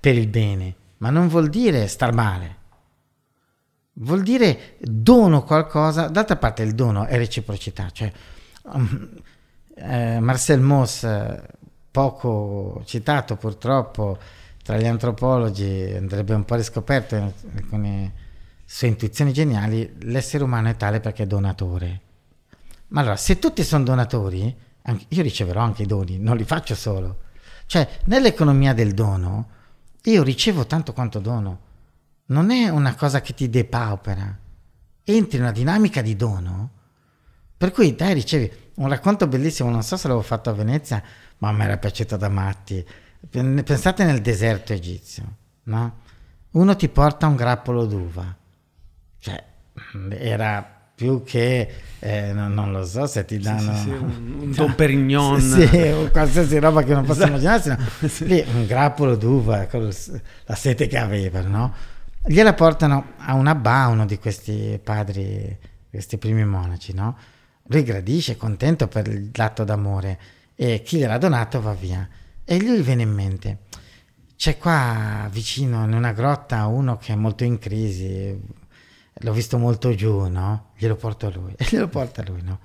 per il bene, ma non vuol dire star male. Vuol dire dono qualcosa, d'altra parte il dono è reciprocità, cioè um, eh, Marcel Mauss, poco citato purtroppo tra gli antropologi, andrebbe un po' riscoperto in alcune sue intuizioni geniali, l'essere umano è tale perché è donatore. Ma allora, se tutti sono donatori, io riceverò anche i doni, non li faccio solo. Cioè, nell'economia del dono, io ricevo tanto quanto dono non è una cosa che ti depaupera, entri in una dinamica di dono, per cui dai ricevi un racconto bellissimo, non so se l'avevo fatto a Venezia, ma mi era piaciuto da matti. Pensate nel deserto egizio, no? Uno ti porta un grappolo d'uva, cioè era più che eh, non, non, lo so se ti danno sì, sì, sì, un, un Don Perignon sì, o qualsiasi roba che non posso esatto. immaginarsi no? lì un grappolo d'uva con la sete che avevano no? Gliela portano a un abbà, uno di questi padri, questi primi monaci, no? Lui gradisce, è contento per l'atto d'amore e chi gliel'ha donato va via. E lui viene in mente, c'è qua vicino in una grotta uno che è molto in crisi, l'ho visto molto giù, no? Glielo porto a lui, e glielo porta a lui, no?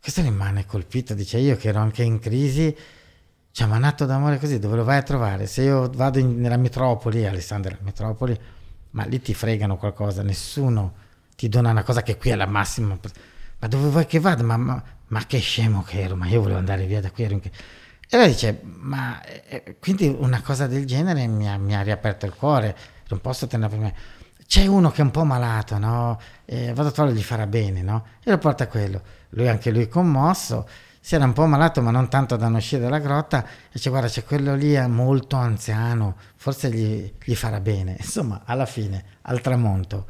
Questo rimane colpito, dice io che ero anche in crisi, cioè ma un atto d'amore così, dove lo vai a trovare? Se io vado in, nella metropoli, Alessandra, la metropoli, ma lì ti fregano qualcosa, nessuno ti dona una cosa che qui è la massima. Ma dove vuoi che vada? Ma, ma, ma che scemo che ero, ma io volevo andare via da qui. In... E lei dice, ma eh, quindi una cosa del genere mi ha, mi ha, riaperto il cuore, non posso tenere per me. C'è uno che è un po' malato, no? Eh, vado a trovarlo, gli farà bene, no? E lo porta a quello. Lui, anche lui commosso, si era un po' malato ma non tanto da non uscire dalla grotta e dice guarda c'è quello lì è molto anziano, forse gli, gli farà bene. Insomma, alla fine, al tramonto,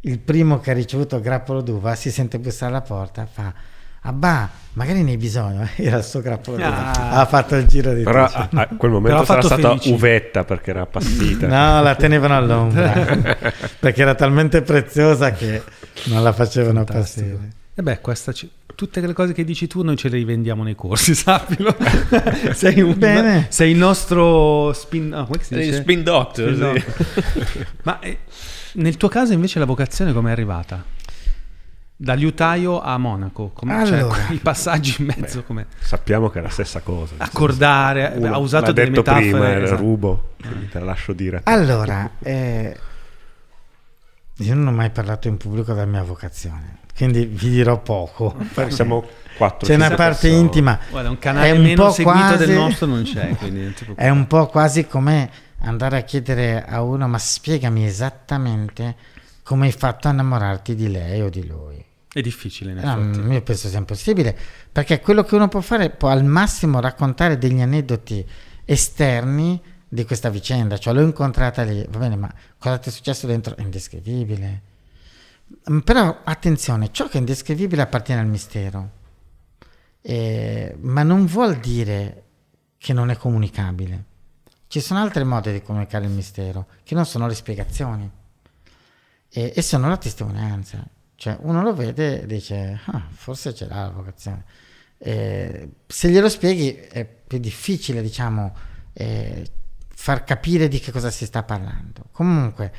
il primo che ha ricevuto il grappolo d'uva si sente bussare alla porta, fa Abba, magari ne hai bisogno. Era il suo grappolo d'uva. Ah. Ha fatto il giro di Però a, a quel momento sarà stata felici. uvetta perché era appassita. no, la tenevano all'ombra perché era talmente preziosa che non la facevano passare. E beh, questa ci tutte le cose che dici tu noi ce le rivendiamo nei corsi, sappilo. sei, un, Bene. sei il nostro spin, no, come si dice? spin doctor. Spin doctor. Ma eh, nel tuo caso invece la vocazione com'è arrivata? Da liutaio a Monaco, come, cioè, allora, cioè, i passaggi in mezzo come... Sappiamo che è la stessa cosa. Accordare, Uno, ha usato delle detto metafore. prima, esatto. rubo, te la lascio dire. Allora, eh, io non ho mai parlato in pubblico della mia vocazione quindi vi dirò poco. Siamo quattro. C'è una parte persone. intima. Guarda, un canale è un meno po seguito quasi, del nostro non c'è. è un po' quasi come andare a chiedere a uno, ma spiegami esattamente come hai fatto a innamorarti di lei o di lui. È difficile, in effetti. No, io penso sia impossibile, perché quello che uno può fare può al massimo raccontare degli aneddoti esterni di questa vicenda, cioè l'ho incontrata lì, va bene, ma cosa ti è successo dentro? È indescrivibile Mm, però attenzione, ciò che è indescrivibile appartiene al mistero, eh, ma non vuol dire che non è comunicabile. Ci sono altri modi di comunicare il mistero, che non sono le spiegazioni, e, e sono la testimonianza. Cioè uno lo vede e dice, ah, forse l'ha la vocazione. Eh, se glielo spieghi è più difficile, diciamo, eh, far capire di che cosa si sta parlando. Comunque,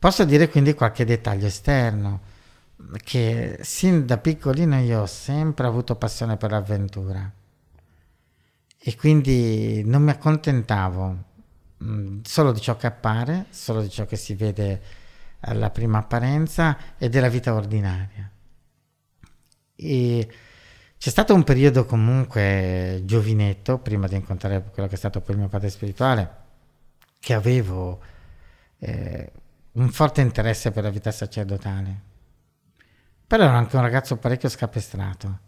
Posso dire quindi qualche dettaglio esterno. che sin da piccolino io ho sempre avuto passione per l'avventura e quindi non mi accontentavo mh, solo di ciò che appare, solo di ciò che si vede alla prima apparenza e della vita ordinaria. E c'è stato un periodo comunque giovinetto, prima di incontrare quello che è stato poi il mio padre spirituale, che avevo eh, un forte interesse per la vita sacerdotale. Però ero anche un ragazzo parecchio scapestrato,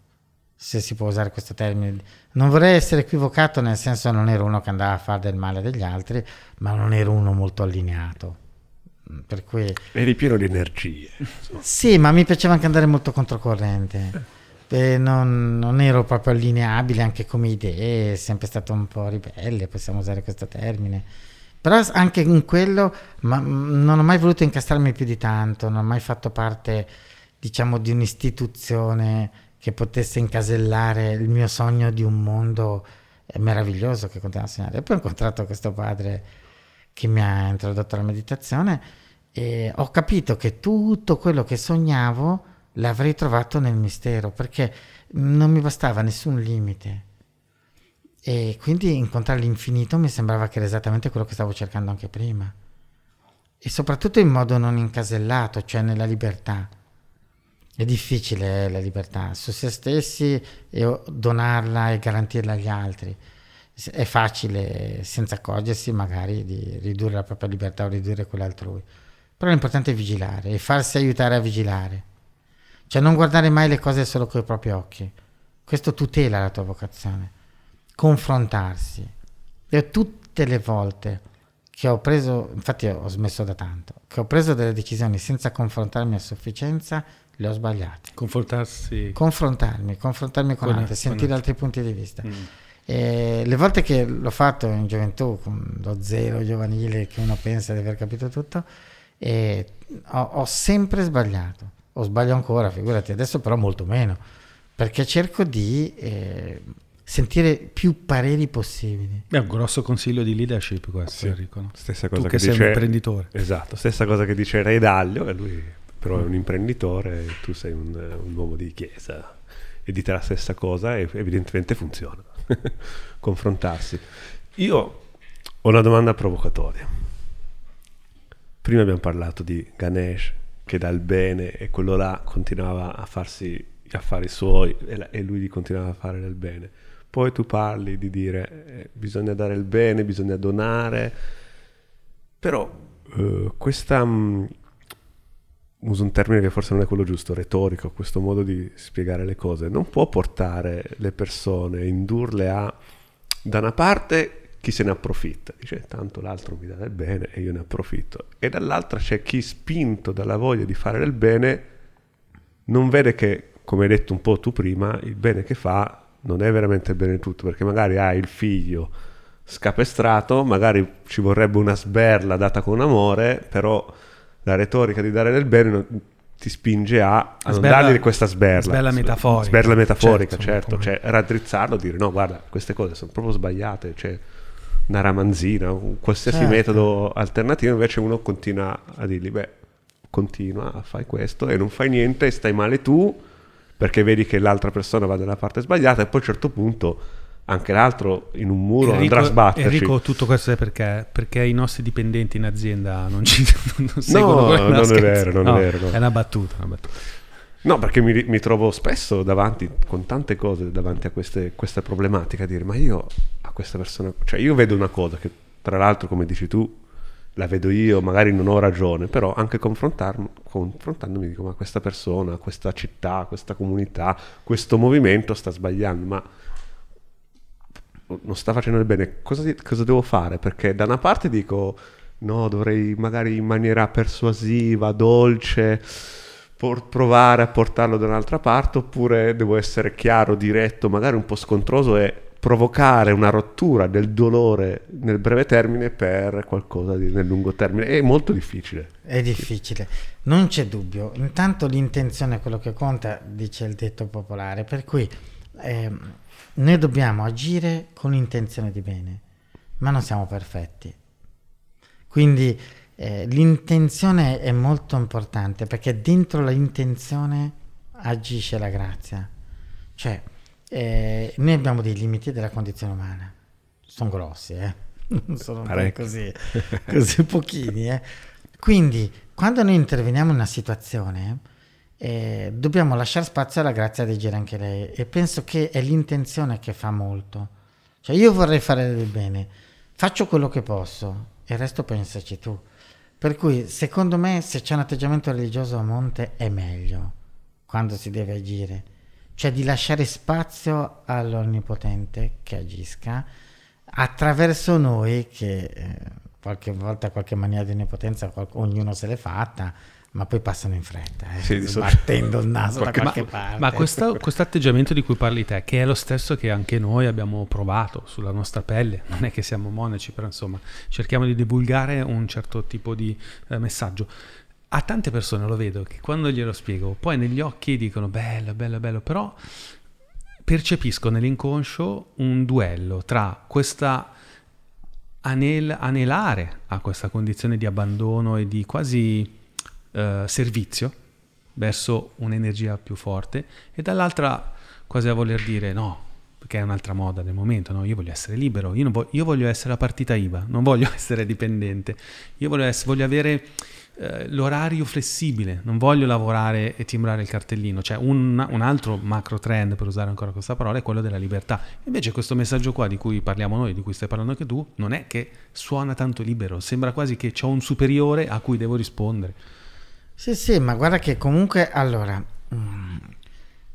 se si può usare questo termine. Non vorrei essere equivocato, nel senso non ero uno che andava a fare del male degli altri, ma non ero uno molto allineato. Per cui... Eri pieno di energie. Sì, ma mi piaceva anche andare molto controcorrente. Non, non, ero proprio allineabile anche come idee, è sempre stato un po' ribelle, possiamo usare questo termine. Però anche in quello ma, non ho mai voluto incastrarmi più di tanto, non ho mai fatto parte, diciamo, di un'istituzione che potesse incasellare il mio sogno di un mondo eh, meraviglioso che continuava a sognare. E poi ho incontrato questo padre che mi ha introdotto alla meditazione e ho capito che tutto quello che sognavo l'avrei trovato nel mistero perché non mi bastava nessun limite e quindi incontrare l'infinito mi sembrava che era esattamente quello che stavo cercando anche prima. E soprattutto in modo non incasellato, cioè nella libertà. È difficile eh, la libertà su se stessi e donarla e garantirla agli altri. È facile, senza accorgersi, magari di ridurre la propria libertà o ridurre quella altrui. Però l'importante è vigilare e farsi aiutare a vigilare. Cioè non guardare mai le cose solo con i propri occhi. Questo tutela la tua vocazione confrontarsi. E tutte le volte che ho preso, infatti ho smesso da tanto, che ho preso delle decisioni senza confrontarmi a sufficienza, le ho sbagliate. Confrontarsi. Confrontarmi, confrontarmi con, con altri, sentire con altri punti di vista. Mm. E le volte che l'ho fatto in gioventù, con lo zero giovanile che uno pensa di aver capito tutto, ho, ho sempre sbagliato. O sbaglio ancora, figurati, adesso però molto meno, perché cerco di eh, sentire più pareri possibili. È un grosso consiglio di leadership questo, sì. Enrico. Stessa cosa tu che, che dice, sei un imprenditore. Esatto, stessa cosa che dice Re Daglio, e lui però è un imprenditore, e tu sei un, un uomo di chiesa e dite la stessa cosa e evidentemente funziona. Confrontarsi. Io ho una domanda provocatoria. Prima abbiamo parlato di Ganesh che dà il bene e quello là continuava a farsi gli affari suoi e lui continuava a fare del bene poi tu parli di dire eh, bisogna dare il bene, bisogna donare, però eh, questa, um, uso un termine che forse non è quello giusto, retorico, questo modo di spiegare le cose, non può portare le persone, indurle a, da una parte chi se ne approfitta, dice tanto l'altro mi dà del bene e io ne approfitto, e dall'altra c'è chi spinto dalla voglia di fare del bene non vede che, come hai detto un po' tu prima, il bene che fa non è veramente bene tutto, perché magari hai il figlio scapestrato, magari ci vorrebbe una sberla data con amore, però la retorica di dare del bene ti spinge a, a sberla, non dargli questa sberla. Sberla metaforica. Sberla metaforica, certo, certo. Cioè, raddrizzarlo, dire no, guarda, queste cose sono proprio sbagliate, cioè una ramanzina, un qualsiasi certo. metodo alternativo, invece uno continua a dirgli, beh, continua a fare questo e non fai niente e stai male tu, perché vedi che l'altra persona va dalla parte sbagliata e poi a un certo punto anche l'altro in un muro Enrico, andrà a sbatterci. Enrico, tutto questo è perché? Perché i nostri dipendenti in azienda non ci non seguono. No, non è vero, non no, è vero. No. È una battuta, una battuta. No, perché mi, mi, trovo spesso davanti, con tante cose, davanti a queste, questa problematica, a dire, ma io a questa persona, cioè io vedo una cosa che tra l'altro, come dici tu, la vedo io, magari non ho ragione, però anche confrontandomi dico ma questa persona, questa città, questa comunità, questo movimento sta sbagliando, ma non sta facendo il bene, cosa, cosa devo fare? Perché da una parte dico no, dovrei magari in maniera persuasiva, dolce, provare a portarlo da un'altra parte, oppure devo essere chiaro, diretto, magari un po' scontroso e provocare una rottura del dolore nel breve termine per qualcosa di, nel lungo termine. È molto difficile. È difficile, non c'è dubbio. Intanto l'intenzione è quello che conta, dice il detto popolare, per cui eh, noi dobbiamo agire con intenzione di bene, ma non siamo perfetti. Quindi eh, l'intenzione è molto importante perché dentro l'intenzione agisce la grazia. Cioè, eh, noi abbiamo dei limiti della condizione umana, sono grossi, eh? non sono così, così pochini. Eh? Quindi, quando noi interveniamo in una situazione, eh, dobbiamo lasciare spazio alla grazia di agire anche lei e penso che è l'intenzione che fa molto. Cioè, io vorrei fare del bene, faccio quello che posso e il resto pensaci tu. Per cui, secondo me, se c'è un atteggiamento religioso a monte è meglio quando si deve agire, cioè di lasciare spazio all'Onnipotente che agisca attraverso noi che eh, qualche volta qualche mania di onnipotenza qual- ognuno se l'è fatta, ma poi passano in fretta, eh, Sì, battendo il naso da Qualche- qualche Ma, parte. ma questo, questo atteggiamento di cui parli te, che è lo stesso che anche noi abbiamo provato sulla nostra pelle, non è che siamo monaci, però insomma cerchiamo di divulgare un certo tipo di eh, messaggio. A tante persone lo vedo che quando glielo spiego, poi negli occhi dicono bello, bello, bello, però percepisco nell'inconscio un duello tra questa anel- anelare a questa condizione di abbandono e di quasi eh, servizio verso un'energia più forte e dall'altra quasi a voler dire no, perché è un'altra moda del momento, no? io voglio essere libero, io, non vo- io voglio essere la partita IVA, non voglio essere dipendente, io voglio, ess- voglio avere eh, l'orario flessibile, non voglio lavorare e timbrare il cartellino, cioè un, un altro macro trend, per usare ancora questa parola, è quello della libertà. Invece questo messaggio qua di cui parliamo noi, di cui stai parlando anche tu, non è che suona tanto libero, sembra quasi che c'ho un superiore a cui devo rispondere. Sì, sì, ma guarda che comunque allora mm,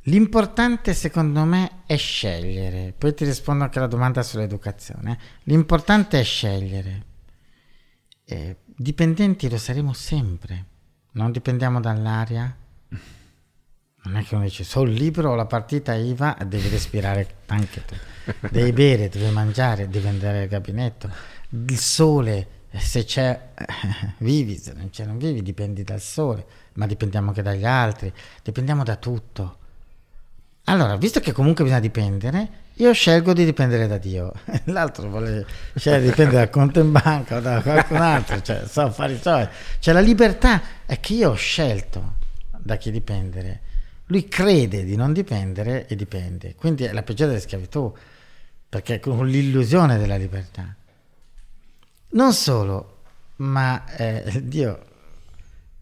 l'importante secondo me è scegliere. Poi ti rispondo anche alla domanda sull'educazione. L'importante è scegliere. Eh, dipendenti lo saremo sempre. Non dipendiamo dall'aria. Non è che uno dice sono libero, ho la partita IVA, devi respirare anche tu. Devi bere, devi mangiare, devi andare al gabinetto. Il sole, se c'è, vivi, se non c'è, non vivi, dipendi dal sole, ma dipendiamo anche dagli altri, dipendiamo da tutto. Allora, visto che comunque bisogna dipendere, io scelgo di dipendere da Dio. L'altro vuole scegliere di dipendere dal conto in banca o da qualcun altro, cioè, so affari suoi. Cioè, la libertà è che io ho scelto da chi dipendere. Lui crede di non dipendere e dipende. Quindi è la peggiore delle schiavitù, perché è con l'illusione della libertà. Non solo, ma eh, Dio,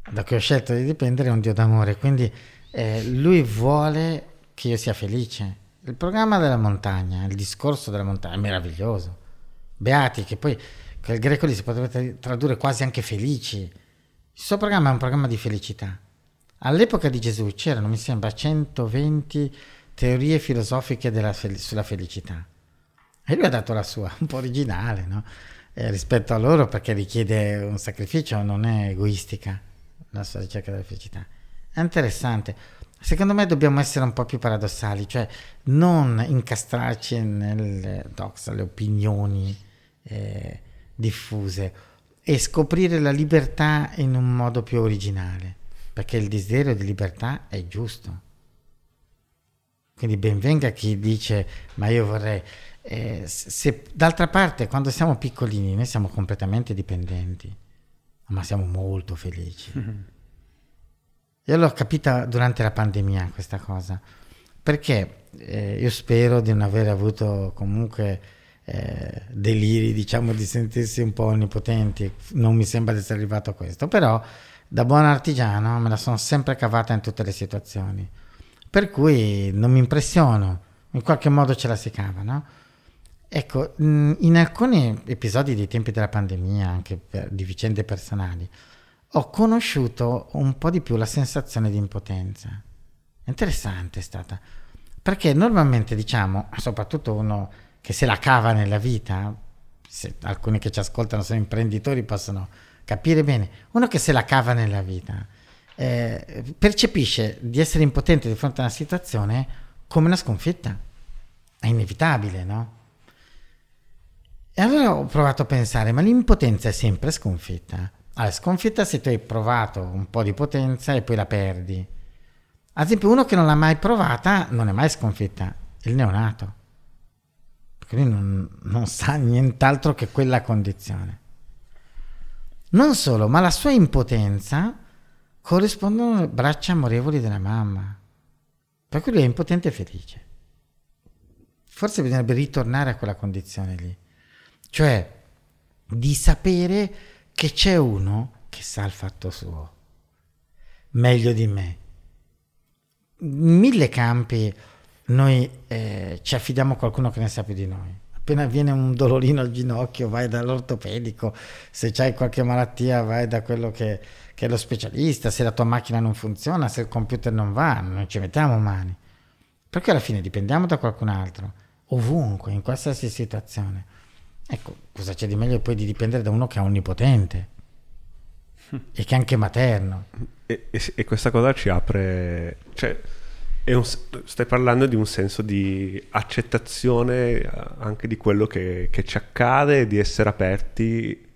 da cui ho scelto di dipendere, è un Dio d'amore, quindi eh, lui vuole che io sia felice. Il programma della montagna, il discorso della montagna è meraviglioso. Beati, che poi quel greco lì si potrebbe tradurre quasi anche felici. Il suo programma è un programma di felicità. All'epoca di Gesù c'erano, mi sembra, 120 teorie filosofiche fel- sulla felicità. E lui ha dato la sua, un po' originale, no? Eh, rispetto a loro perché richiede un sacrificio, non è egoistica la sua ricerca della felicità. È interessante. Secondo me dobbiamo essere un po' più paradossali, cioè non incastrarci nelle doxa, le opinioni eh, diffuse e scoprire la libertà in un modo più originale, perché il desiderio di libertà è giusto. Quindi benvenga chi dice ma io vorrei... Eh, se, d'altra parte quando siamo piccolini noi siamo completamente dipendenti, ma siamo molto felici. Io l'ho capita durante la pandemia questa cosa, perché eh, io spero di non aver avuto comunque eh, deliri, diciamo, di sentirsi un po' onnipotenti, non mi sembra di essere arrivato a questo, però da buon artigiano me la sono sempre cavata in tutte le situazioni, per cui non mi impressiono, in qualche modo ce la si cava, no? Ecco, in alcuni episodi dei tempi della pandemia, anche per, di vicende personali, ho conosciuto un po' di più la sensazione di impotenza. Interessante è stata, perché normalmente diciamo, soprattutto uno che se la cava nella vita, se alcuni che ci ascoltano sono imprenditori possono capire bene, uno che se la cava nella vita eh, percepisce di essere impotente di fronte a una situazione come una sconfitta. È inevitabile, no? E allora ho provato a pensare, ma l'impotenza è sempre sconfitta? Allora, sconfitta se tu hai provato un po' di potenza e poi la perdi. Ad esempio, uno che non l'ha mai provata non è mai sconfitta, il neonato. Perché lui non, non sa nient'altro che quella condizione. Non solo, ma la sua impotenza corrispondono alle braccia amorevoli della mamma. Per cui lui è impotente e felice. Forse bisognerebbe ritornare a quella condizione lì. Cioè, di sapere che c'è uno che sa il fatto suo, meglio di me. In mille campi noi eh, ci affidiamo a qualcuno che ne sa più di noi. Appena viene un dolorino al ginocchio vai dall'ortopedico, se hai qualche malattia vai da quello che, che, è lo specialista, se la tua macchina non funziona, se il computer non va, non ci mettiamo mani. Perché alla fine dipendiamo da qualcun altro, ovunque, in qualsiasi situazione. Ecco, cosa c'è di meglio poi di dipendere da uno che è onnipotente e che è anche materno. E, e, e questa cosa ci apre... Cioè, un, stai parlando di un senso di accettazione eh, anche di quello che, che ci accade, di essere aperti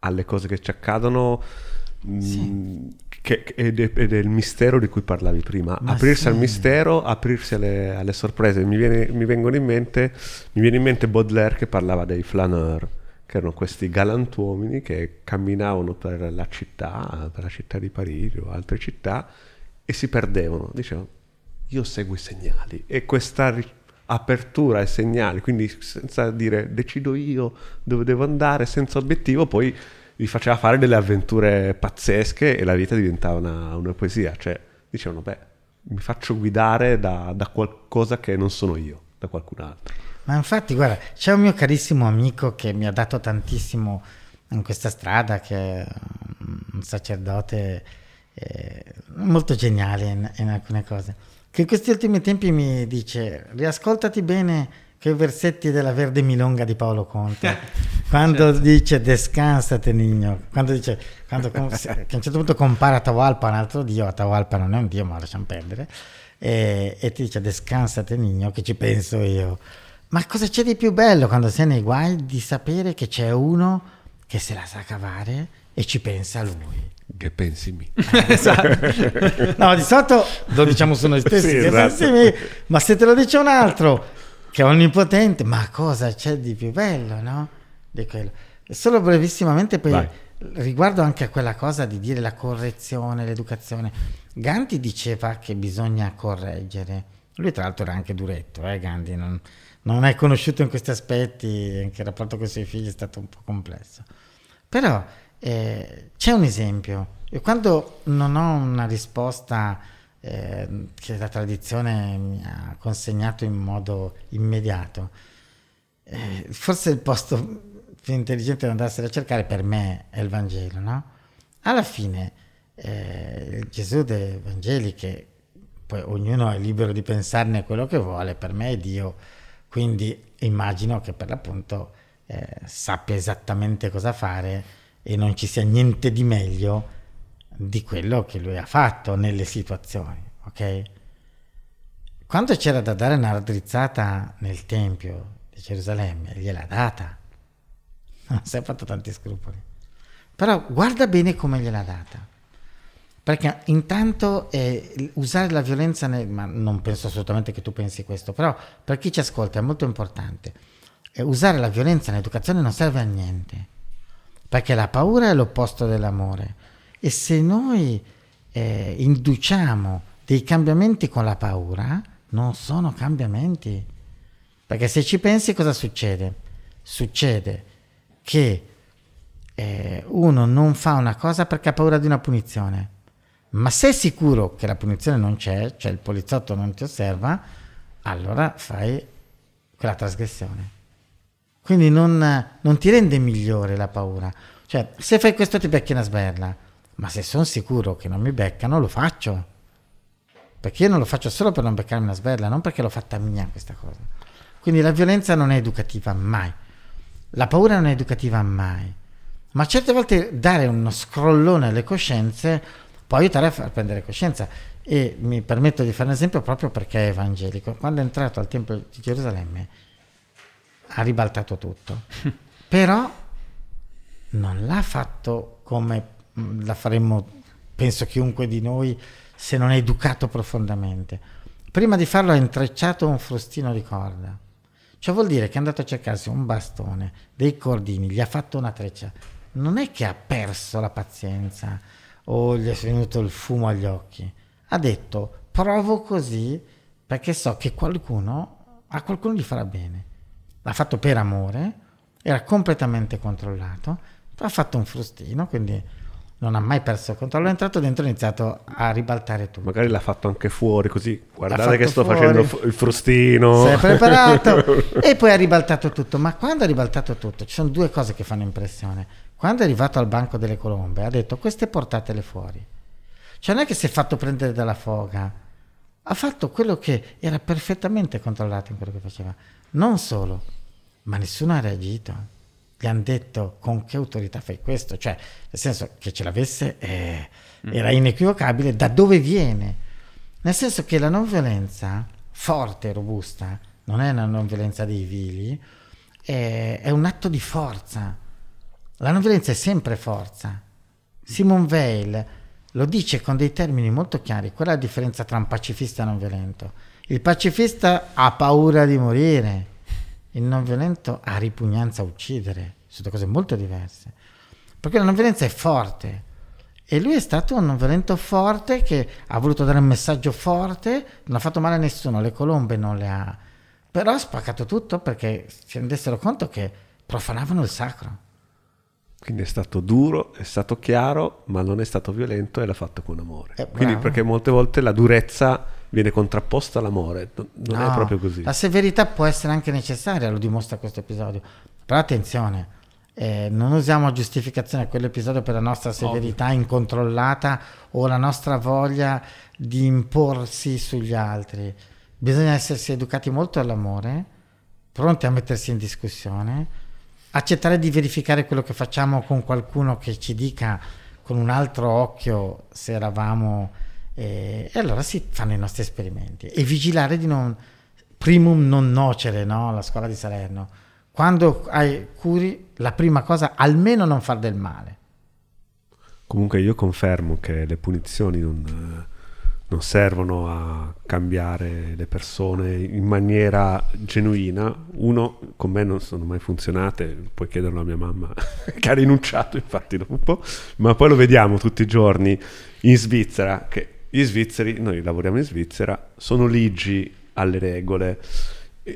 alle cose che ci accadono. Sì. Che, ed, è, ed, è, il mistero di cui parlavi prima. Ma aprirsi sì. al mistero, aprirsi alle, alle sorprese. Mi, viene, mi, vengono in mente, mi viene in mente Baudelaire che parlava dei flaneur, che erano questi galantuomini che camminavano per la città, per la città di Parigi o altre città e si perdevano. Dicevano, io seguo i segnali e questa apertura ai segnali, quindi senza dire decido io dove devo andare, senza obiettivo, poi vi faceva fare delle avventure pazzesche e la vita diventava una, una poesia. Cioè, dicevano, beh, mi faccio guidare da, da, qualcosa che non sono io, da qualcun altro. Ma infatti, guarda, c'è un mio carissimo amico che mi ha dato tantissimo in questa strada, che è un sacerdote eh, molto geniale in, in alcune cose, che in questi ultimi tempi mi dice, riascoltati bene quei versetti della Verde Milonga di Paolo Conte, quando certo. dice descansate Nigno, quando dice, quando, che a un certo punto compara Atahualpa un altro dio, Atahualpa non è un dio ma lasciamo perdere, e, e ti dice descansate Nigno, che ci penso io. Ma cosa c'è di più bello quando sei nei guai di sapere che c'è uno che se la sa cavare e ci pensa a lui? Che pensi mi? esatto. No, di solito lo diciamo su noi stessi, sì, esatto. ma se te lo dice un altro che è onnipotente, ma cosa c'è di più bello, no? Di quello. Solo brevissimamente poi Vai. riguardo anche a quella cosa di dire la correzione, l'educazione. Gandhi diceva che bisogna correggere. Lui tra l'altro era anche duretto, eh, Gandhi, non, non è conosciuto in questi aspetti, anche il rapporto con i suoi figli è stato un po' complesso. Però eh, c'è un esempio, e quando non ho una risposta eh, che la tradizione mi ha consegnato in modo immediato. Eh, forse il posto più intelligente da andarsene a cercare per me è il Vangelo, no? Alla fine eh, Gesù dei Vangeli, che poi ognuno è libero di pensarne quello che vuole, per me è Dio, quindi immagino che per l'appunto eh, sappia esattamente cosa fare e non ci sia niente di meglio di quello che lui ha fatto nelle situazioni, ok? Quando c'era da dare una raddrizzata nel Tempio di Gerusalemme, gliel'ha data. Non si è fatto tanti scrupoli. Però guarda bene come gliel'ha data. Perché intanto eh, usare la violenza, nel, ma non penso assolutamente che tu pensi questo, però per chi ci ascolta è molto importante. Eh, usare la violenza nell'educazione non serve a niente, perché la paura è l'opposto dell'amore e se noi eh, induciamo dei cambiamenti con la paura, non sono cambiamenti. Perché se ci pensi cosa succede? Succede che eh, uno non fa una cosa perché ha paura di una punizione, ma se è sicuro che la punizione non c'è, cioè il poliziotto non ti osserva, allora fai quella trasgressione. Quindi non, non ti rende migliore la paura. Cioè, se fai questo ti becchi una sberla, ma se sono sicuro che non mi beccano lo faccio. Perché io non lo faccio solo per non beccarmi una sberla, non perché l'ho fatta mia questa cosa. Quindi la violenza non è educativa mai. La paura non è educativa mai. Ma certe volte dare uno scrollone alle coscienze può aiutare a far prendere coscienza. E mi permetto di fare un esempio proprio perché è evangelico. Quando è entrato al Tempio di Gerusalemme ha ribaltato tutto. Però non l'ha fatto come la faremmo, penso chiunque di noi, se non è educato profondamente. Prima di farlo ha intrecciato un frustino di corda. Ciò vuol dire che è andato a cercarsi un bastone, dei cordini, gli ha fatto una treccia non è che ha perso la pazienza o gli è venuto il fumo agli occhi. Ha detto provo così perché so che qualcuno, a qualcuno gli farà bene. L'ha fatto per amore, era completamente controllato, ha fatto un frustino, quindi non ha mai perso il controllo, è entrato dentro e ha iniziato a ribaltare tutto. Magari l'ha fatto anche fuori così, guardate che sto fuori. facendo il frustino. Si è preparato e poi ha ribaltato tutto. Ma quando ha ribaltato tutto, ci sono due cose che fanno impressione. Quando è arrivato al banco delle colombe, ha detto: Queste portatele fuori. Cioè, non è che si è fatto prendere dalla foga, ha fatto quello che era perfettamente controllato in quello che faceva. Non solo, ma nessuno ha reagito. Gli hanno detto con che autorità fai questo, cioè, nel senso che ce l'avesse eh, era inequivocabile da dove viene. Nel senso che la non violenza forte e robusta non è una non violenza dei vili, è, è un atto di forza. La non violenza è sempre forza. Simon Weil lo dice con dei termini molto chiari, qual è la differenza tra un pacifista e non violento. Il pacifista ha paura di morire, il non violento ha ripugnanza a uccidere, sono due cose molto diverse. Perché la non violenza è forte e lui è stato un non violento forte che ha voluto dare un messaggio forte, non ha fatto male a nessuno, le colombe non le ha, però ha spaccato tutto perché si rendessero conto che profanavano il sacro. Quindi è stato duro, è stato chiaro, ma non è stato violento e l'ha fatto con amore. Eh, Quindi perché molte volte la durezza viene contrapposta all'amore, non non è No, proprio così. La severità può essere anche necessaria, lo dimostra questo episodio. Però attenzione, eh, non usiamo a giustificazione quell'episodio per la nostra severità incontrollata o la nostra voglia di imporsi sugli altri. Bisogna essersi educati molto all'amore, pronti a mettersi in discussione, accettare di verificare quello che facciamo con qualcuno che ci dica con un altro occhio se eravamo eh, e allora si fanno i nostri esperimenti e vigilare di non primum non nocere no? la scuola di Salerno quando hai curi la prima cosa almeno non far del male Comunque io confermo che le punizioni non, non servono a cambiare le persone in maniera genuina. Uno, con me non sono mai funzionate, puoi chiederlo a mia mamma che ha rinunciato infatti dopo, ma poi lo vediamo tutti i giorni in Svizzera, che gli svizzeri, noi lavoriamo in Svizzera, sono ligi alle regole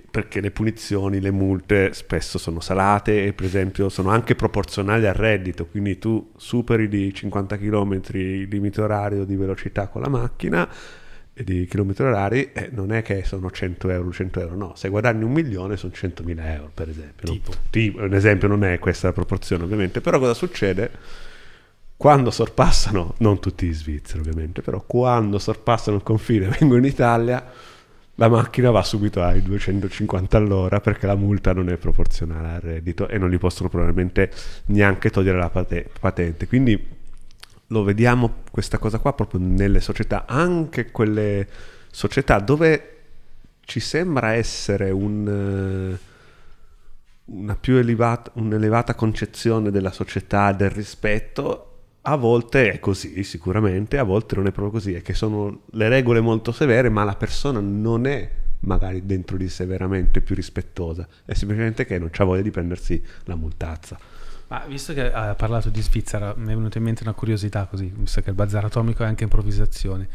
perché le punizioni, le multe spesso sono salate e per esempio sono anche proporzionali al reddito, quindi tu superi di 50 km il limite orario di velocità con la macchina e di chilometri orari, eh, non è che sono 100 euro, 100 euro, no, se guadagni un milione sono 100.000 euro per esempio. no? Tipo. Tipo, un esempio non è questa la proporzione ovviamente, però cosa succede? Quando sorpassano, non tutti gli svizzeri ovviamente, però quando sorpassano il confine e vengono in Italia, la macchina va subito ai 250 all'ora perché la multa non è proporzionale al reddito e non gli possono probabilmente neanche togliere la pate- patente. Quindi lo vediamo questa cosa qua proprio nelle società, anche quelle società dove ci sembra essere un, una più elevata, un'elevata concezione della società, del rispetto. A volte è così, sicuramente, a volte non è proprio così, è che sono le regole molto severe, ma la persona non è magari dentro di sé veramente più rispettosa, è semplicemente che non c'ha voglia di prendersi la multazza. Ma visto che ha parlato di Svizzera, mi è venuta in mente una curiosità così, visto che il bazar atomico è anche improvvisazione.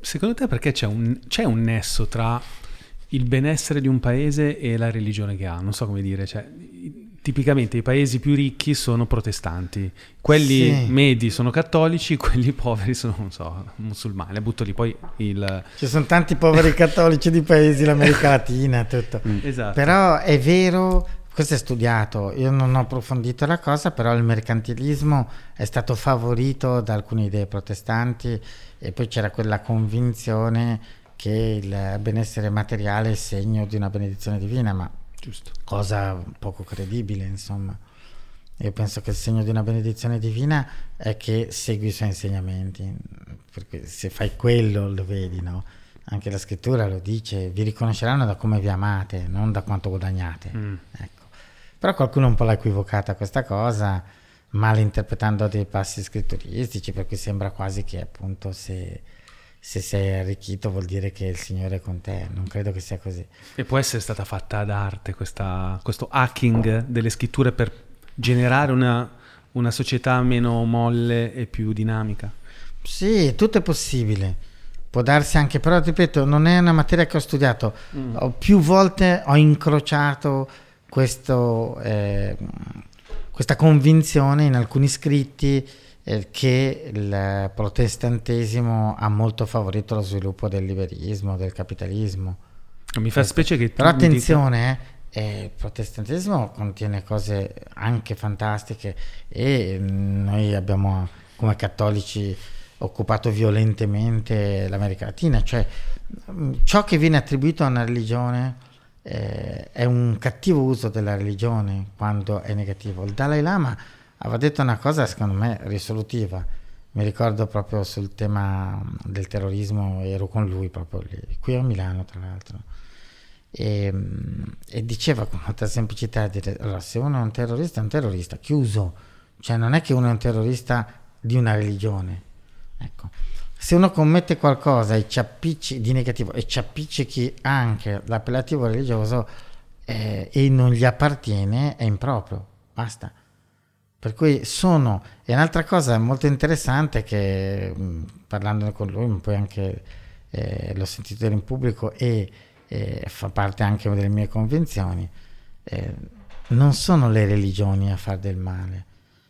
Secondo te perché c'è un, c'è un nesso tra il benessere di un paese e la religione che ha? Non so come dire, cioè, tipicamente i paesi più ricchi sono protestanti, quelli Sì. medi sono cattolici, quelli poveri sono, non so, musulmani. Butto lì poi il... ci sono tanti poveri cattolici di paesi l'America Latina tutto Esatto. Però è vero, questo è studiato, io non ho approfondito la cosa, però il mercantilismo è stato favorito da alcune idee protestanti e poi c'era quella convinzione che il benessere materiale è segno di una benedizione divina, ma Giusto. cosa poco credibile, insomma. Io penso che il segno di una benedizione divina è che segui i suoi insegnamenti, perché se fai quello lo vedi, no? Anche la scrittura lo dice, vi riconosceranno da come vi amate, non da quanto guadagnate. Mm. Ecco. Però qualcuno un po' l'ha equivocata questa cosa, malinterpretando dei passi scritturistici, per cui sembra quasi che appunto se, se sei arricchito vuol dire che il Signore è con te. Non credo che sia così. E può essere stata fatta ad arte questa- questo hacking delle scritture per generare una una società meno molle e più dinamica? Sì, tutto è possibile. Può darsi anche, però ripeto, non è una materia che ho studiato. Mm. Ho, più volte ho incrociato questo, eh, questa convinzione in alcuni scritti che il protestantesimo ha molto favorito lo sviluppo del liberismo, del capitalismo. Mi fa specie che Però mi dica- attenzione, eh, eh, il protestantesimo contiene cose anche fantastiche e mm, noi abbiamo come cattolici occupato violentemente l'America Latina, cioè mm, ciò che viene attribuito a una religione eh, è un cattivo uso della religione quando è negativo. Il Dalai Lama aveva detto una cosa secondo me risolutiva, mi ricordo proprio sul tema del terrorismo, ero con lui proprio lì, qui a Milano tra l'altro. E, mm, e diceva con molta semplicità dire, allora, se uno è un terrorista è un terrorista chiuso. Cioè non è che uno è un terrorista di una religione. Ecco. se uno commette qualcosa ci appicci, di negativo e ci appiccichi anche l'appellativo religioso eh, e non gli appartiene è improprio. Basta per cui sono e un'altra cosa molto interessante che mh, parlando con lui ma poi anche eh, l'ho sentito in pubblico e eh, fa parte anche delle mie convinzioni, eh, non sono le religioni a fare del male,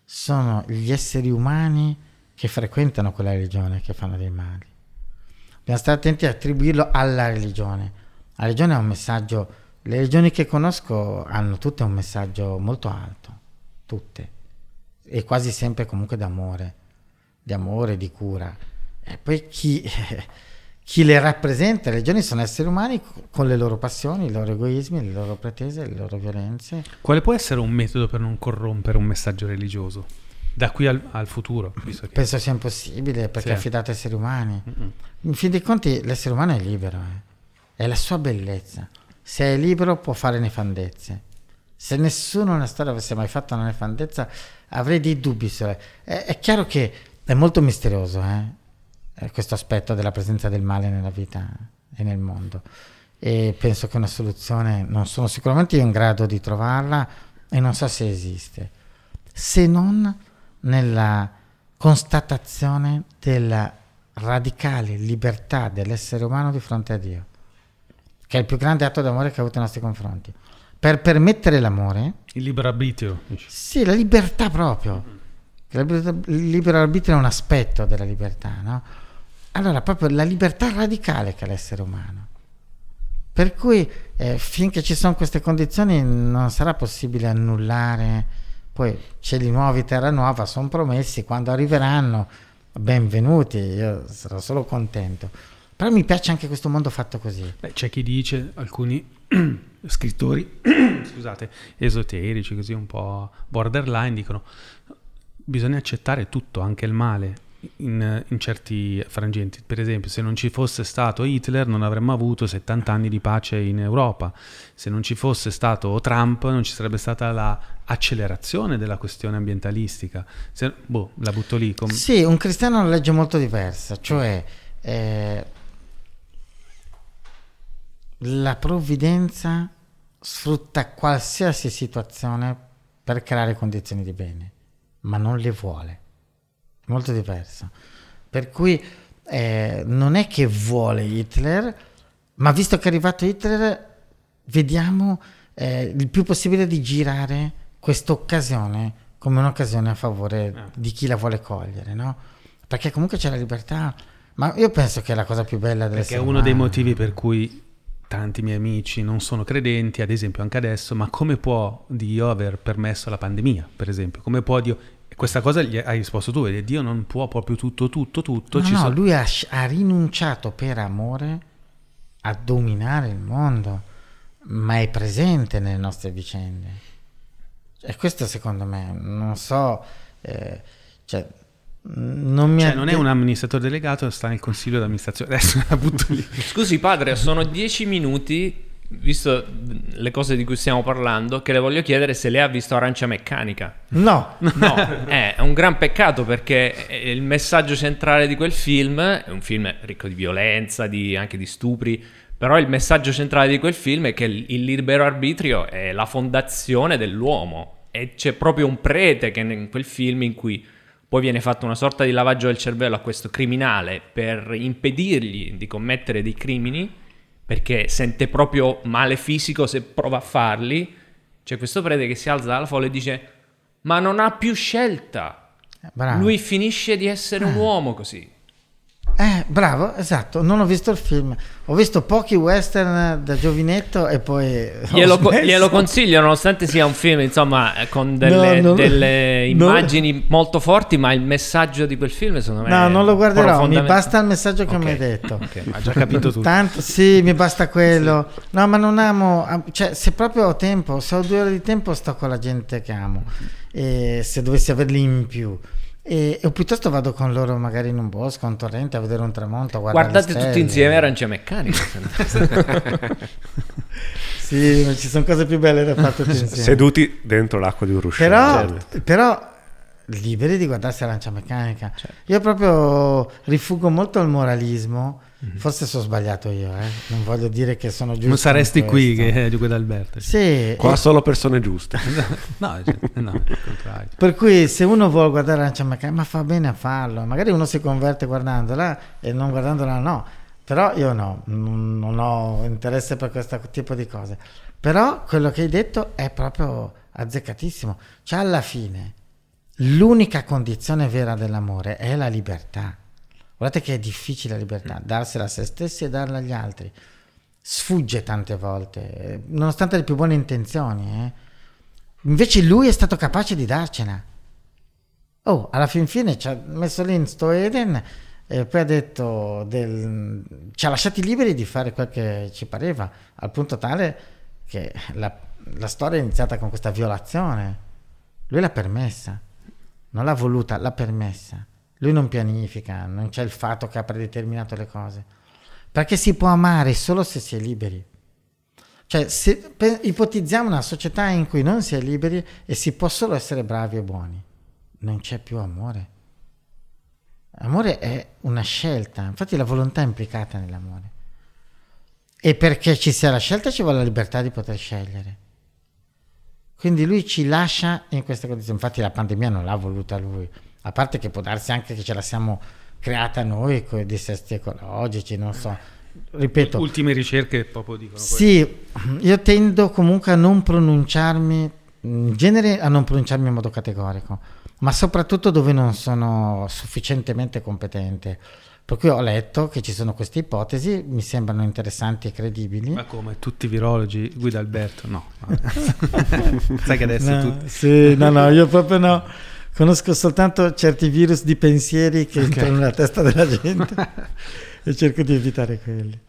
sono gli esseri umani che frequentano quella religione che fanno dei mali. Dobbiamo stare attenti a attribuirlo alla religione. La religione ha un messaggio, le religioni che conosco hanno tutte un messaggio molto alto, tutte, e quasi sempre comunque d'amore, di amore, di cura. E poi chi, chi le rappresenta, le religioni sono esseri umani con le loro passioni, i loro egoismi, le loro pretese, le loro violenze. Quale può essere un metodo per non corrompere un messaggio religioso? Da qui al, al futuro, che... Penso sia impossibile perché Sì. è affidato a esseri umani. Mm-mm. In fin dei conti l'essere umano è libero, eh. è la sua bellezza. Se è libero può fare nefandezze. Se nessuno nella storia avesse mai fatto una nefandezza avrei dei dubbi. È, è chiaro che è molto misterioso eh, questo aspetto della presenza del male nella vita e nel mondo. E penso che una soluzione non sono sicuramente io in grado di trovarla e non so se esiste, se non nella constatazione della radicale libertà dell'essere umano di fronte a Dio, che è il più grande atto d'amore che ha avuto nei nostri confronti. Per permettere l'amore, Il libero arbitrio. dici. sì, la libertà proprio. Il libero arbitrio è un aspetto della libertà, no? Allora, proprio la libertà radicale che ha l'essere umano. Per cui, eh, finché ci sono queste condizioni, non sarà possibile annullare. Poi cieli nuovi, terra nuova, sono promessi. Quando arriveranno, benvenuti, io sarò solo contento. Però mi piace anche questo mondo fatto così. Beh, c'è chi dice, alcuni scrittori, scusate, esoterici, così un po' borderline, dicono bisogna accettare tutto, anche il male, in, in certi frangenti. Per esempio, se non ci fosse stato Hitler non avremmo avuto 70 anni di pace in Europa. Se non ci fosse stato Trump non ci sarebbe stata l'accelerazione della questione ambientalistica. Se- boh, la butto lì. com- Sì, un cristiano la legge molto diversa, cioè eh, la provvidenza sfrutta qualsiasi situazione per creare condizioni di bene, ma non le vuole. È molto diverso. Per cui eh, non è che vuole Hitler, ma visto che è arrivato Hitler, vediamo eh, il più possibile di girare questa occasione come un'occasione a favore Ah. di chi la vuole cogliere, no? Perché comunque c'è la libertà, ma io penso che è la cosa più bella Perché è dell'essere uno dei umano. motivi per cui tanti miei amici non sono credenti, ad esempio anche adesso, ma come può Dio aver permesso la pandemia, per esempio? Come può Dio... Questa cosa gli hai risposto tu, e Dio non può proprio tutto, tutto, tutto. No, no, sono- lui ha, ha rinunciato per amore a dominare il mondo, ma è presente nelle nostre vicende. E questo secondo me, non so, eh, cioè, non mi Cioè, non è un amministratore delegato, sta nel consiglio d'amministrazione. Adesso la butto lì. Scusi padre, sono dieci minuti, visto le cose di cui stiamo parlando, che le voglio chiedere se lei ha visto Arancia Meccanica. No, No, è un gran peccato perché il messaggio centrale di quel film è un film ricco di violenza, di- anche di stupri, però il messaggio centrale di quel film è che il il libero arbitrio è la fondazione dell'uomo. E c'è proprio un prete che in quel film in cui poi viene fatto una sorta di lavaggio del cervello a questo criminale per impedirgli di commettere dei crimini perché sente proprio male fisico se prova a farli. C'è questo prete che si alza dalla folla e dice: Ma non ha più scelta. Bravo. Lui finisce di essere un uomo così. Eh, bravo, esatto, non ho visto il film. Ho visto pochi western da giovinetto e poi... Glielo, co- glielo consiglio, nonostante sia un film, insomma, eh, con delle, No, non- delle non- immagini molto forti, ma il messaggio di quel film, secondo me, No, non lo guarderò, mi basta il messaggio che Ok, mi hai detto. ok. Ha già capito tutto. Tanto sì, mi basta quello. No, ma non amo, am- cioè se proprio ho tempo, se ho due ore di tempo sto con la gente che amo, e se dovessi averli in più. E, o piuttosto vado con loro magari in un bosco, a un torrente, a vedere un tramonto, a Guardate tutti insieme Arancia Meccanica. Sì, ma ci sono cose più belle da fare tutti insieme. Seduti dentro l'acqua di un ruscello. Però, Certo. però liberi di guardarsi Arancia Meccanica. Io proprio rifugo molto il moralismo. Forse sono sbagliato io, eh. non voglio dire che sono giusto. Non saresti qui che Duque d'Alberto. Sì, Qua e- solo persone giuste. No, cioè, no, contrario. per cui se uno vuole guardare Arancia Meccanica, ma fa bene a farlo. Magari uno si converte guardandola e non guardandola no. Però io no, non non ho interesse per questo tipo di cose. Però quello che hai detto è proprio azzeccatissimo. Cioè alla fine l'unica condizione vera dell'amore è la libertà. Guardate che è difficile la libertà, darsela a se stessi e darla agli altri. Sfugge tante volte, eh, nonostante le più buone intenzioni. eh. Invece lui è stato capace di darcela. Oh, alla fin fine ci ha messo lì in sto Eden e poi ha detto del- ci ha lasciati liberi di fare quel che ci pareva, al punto tale che la, la storia è iniziata con questa violazione. Lui l'ha permessa, non l'ha voluta, l'ha permessa. Lui non pianifica, non c'è il fatto che ha predeterminato le cose. Perché si può amare solo se si è liberi. Cioè, se, pe- ipotizziamo una società in cui non si è liberi e si può solo essere bravi e buoni. Non c'è più amore. Amore è una scelta, infatti la volontà è implicata nell'amore. E perché ci sia la scelta ci vuole la libertà di poter scegliere. Quindi lui ci lascia in queste condizioni. Infatti la pandemia non l'ha voluta lui, a parte che può darsi anche che ce la siamo creata noi con i dissesti ecologici, non so. Ripeto, Ultime ricerche proprio dicono questo. sì, io tendo comunque a non pronunciarmi, in genere a non pronunciarmi in modo categorico, ma soprattutto dove non sono sufficientemente competente. Per cui ho letto che ci sono queste ipotesi, mi sembrano interessanti e credibili. Ma come tutti i virologi, Guido Alberto? No. Sai che adesso No, tutti... Sì, no, no, io proprio no. Conosco soltanto certi virus di pensieri che entrano nella testa della gente e cerco di evitare quelli.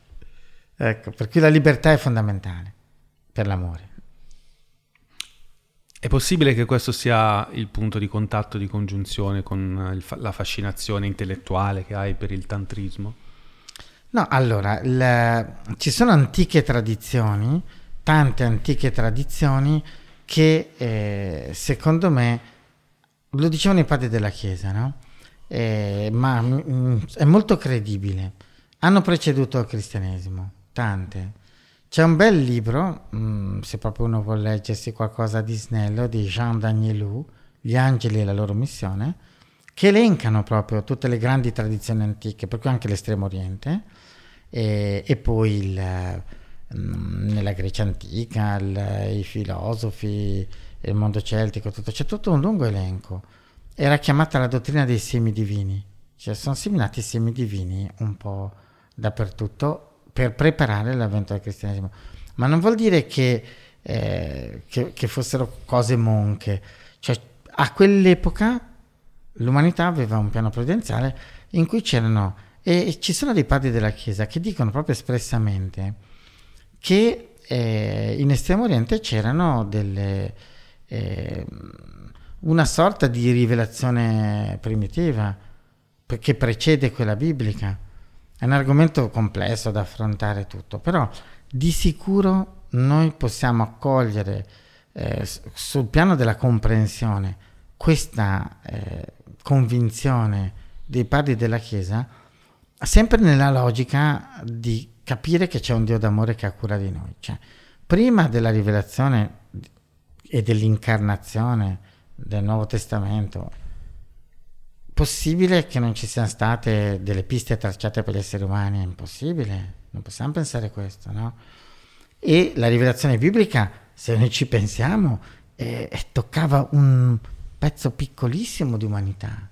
Ecco, per cui la libertà è fondamentale per l'amore. È possibile che questo sia il punto di contatto, di congiunzione con il fa- la fascinazione intellettuale che hai per il tantrismo? No, allora, il- ci sono antiche tradizioni, tante antiche tradizioni che eh, secondo me, lo dicevano i padri della Chiesa, no? Eh, ma mm, è molto credibile. Hanno preceduto il cristianesimo, tante. C'è un bel libro, mm, se proprio uno vuole leggersi qualcosa di snello, di Jean Danielou, Gli angeli e la loro missione, che elencano proprio tutte le grandi tradizioni antiche, per cui anche l'estremo oriente, e, e poi il, mm, nella Grecia antica, il- i filosofi, il mondo celtico, tutto, c'è tutto un lungo elenco. Era chiamata la dottrina dei semi divini, cioè sono seminati semi divini un po' dappertutto per preparare l'avvento del cristianesimo. Ma non vuol dire che, eh, che- che fossero cose monche, cioè a quell'epoca l'umanità aveva un piano prudenziale in cui c'erano, e ci sono dei padri della Chiesa che dicono proprio espressamente che eh, in Estremo Oriente c'erano delle, eh, una sorta di rivelazione primitiva che precede quella biblica. È un argomento complesso da affrontare tutto, però di sicuro noi possiamo accogliere eh, sul piano della comprensione questa eh, convinzione dei padri della Chiesa sempre nella logica di capire che c'è un Dio d'amore che ha cura di noi. Cioè, prima della rivelazione e dell'incarnazione del Nuovo Testamento, possibile che non ci siano state delle piste tracciate per gli esseri umani? È impossibile, non possiamo pensare questo, no? E la rivelazione biblica, se noi ci pensiamo, eh, toccava un pezzo piccolissimo di umanità.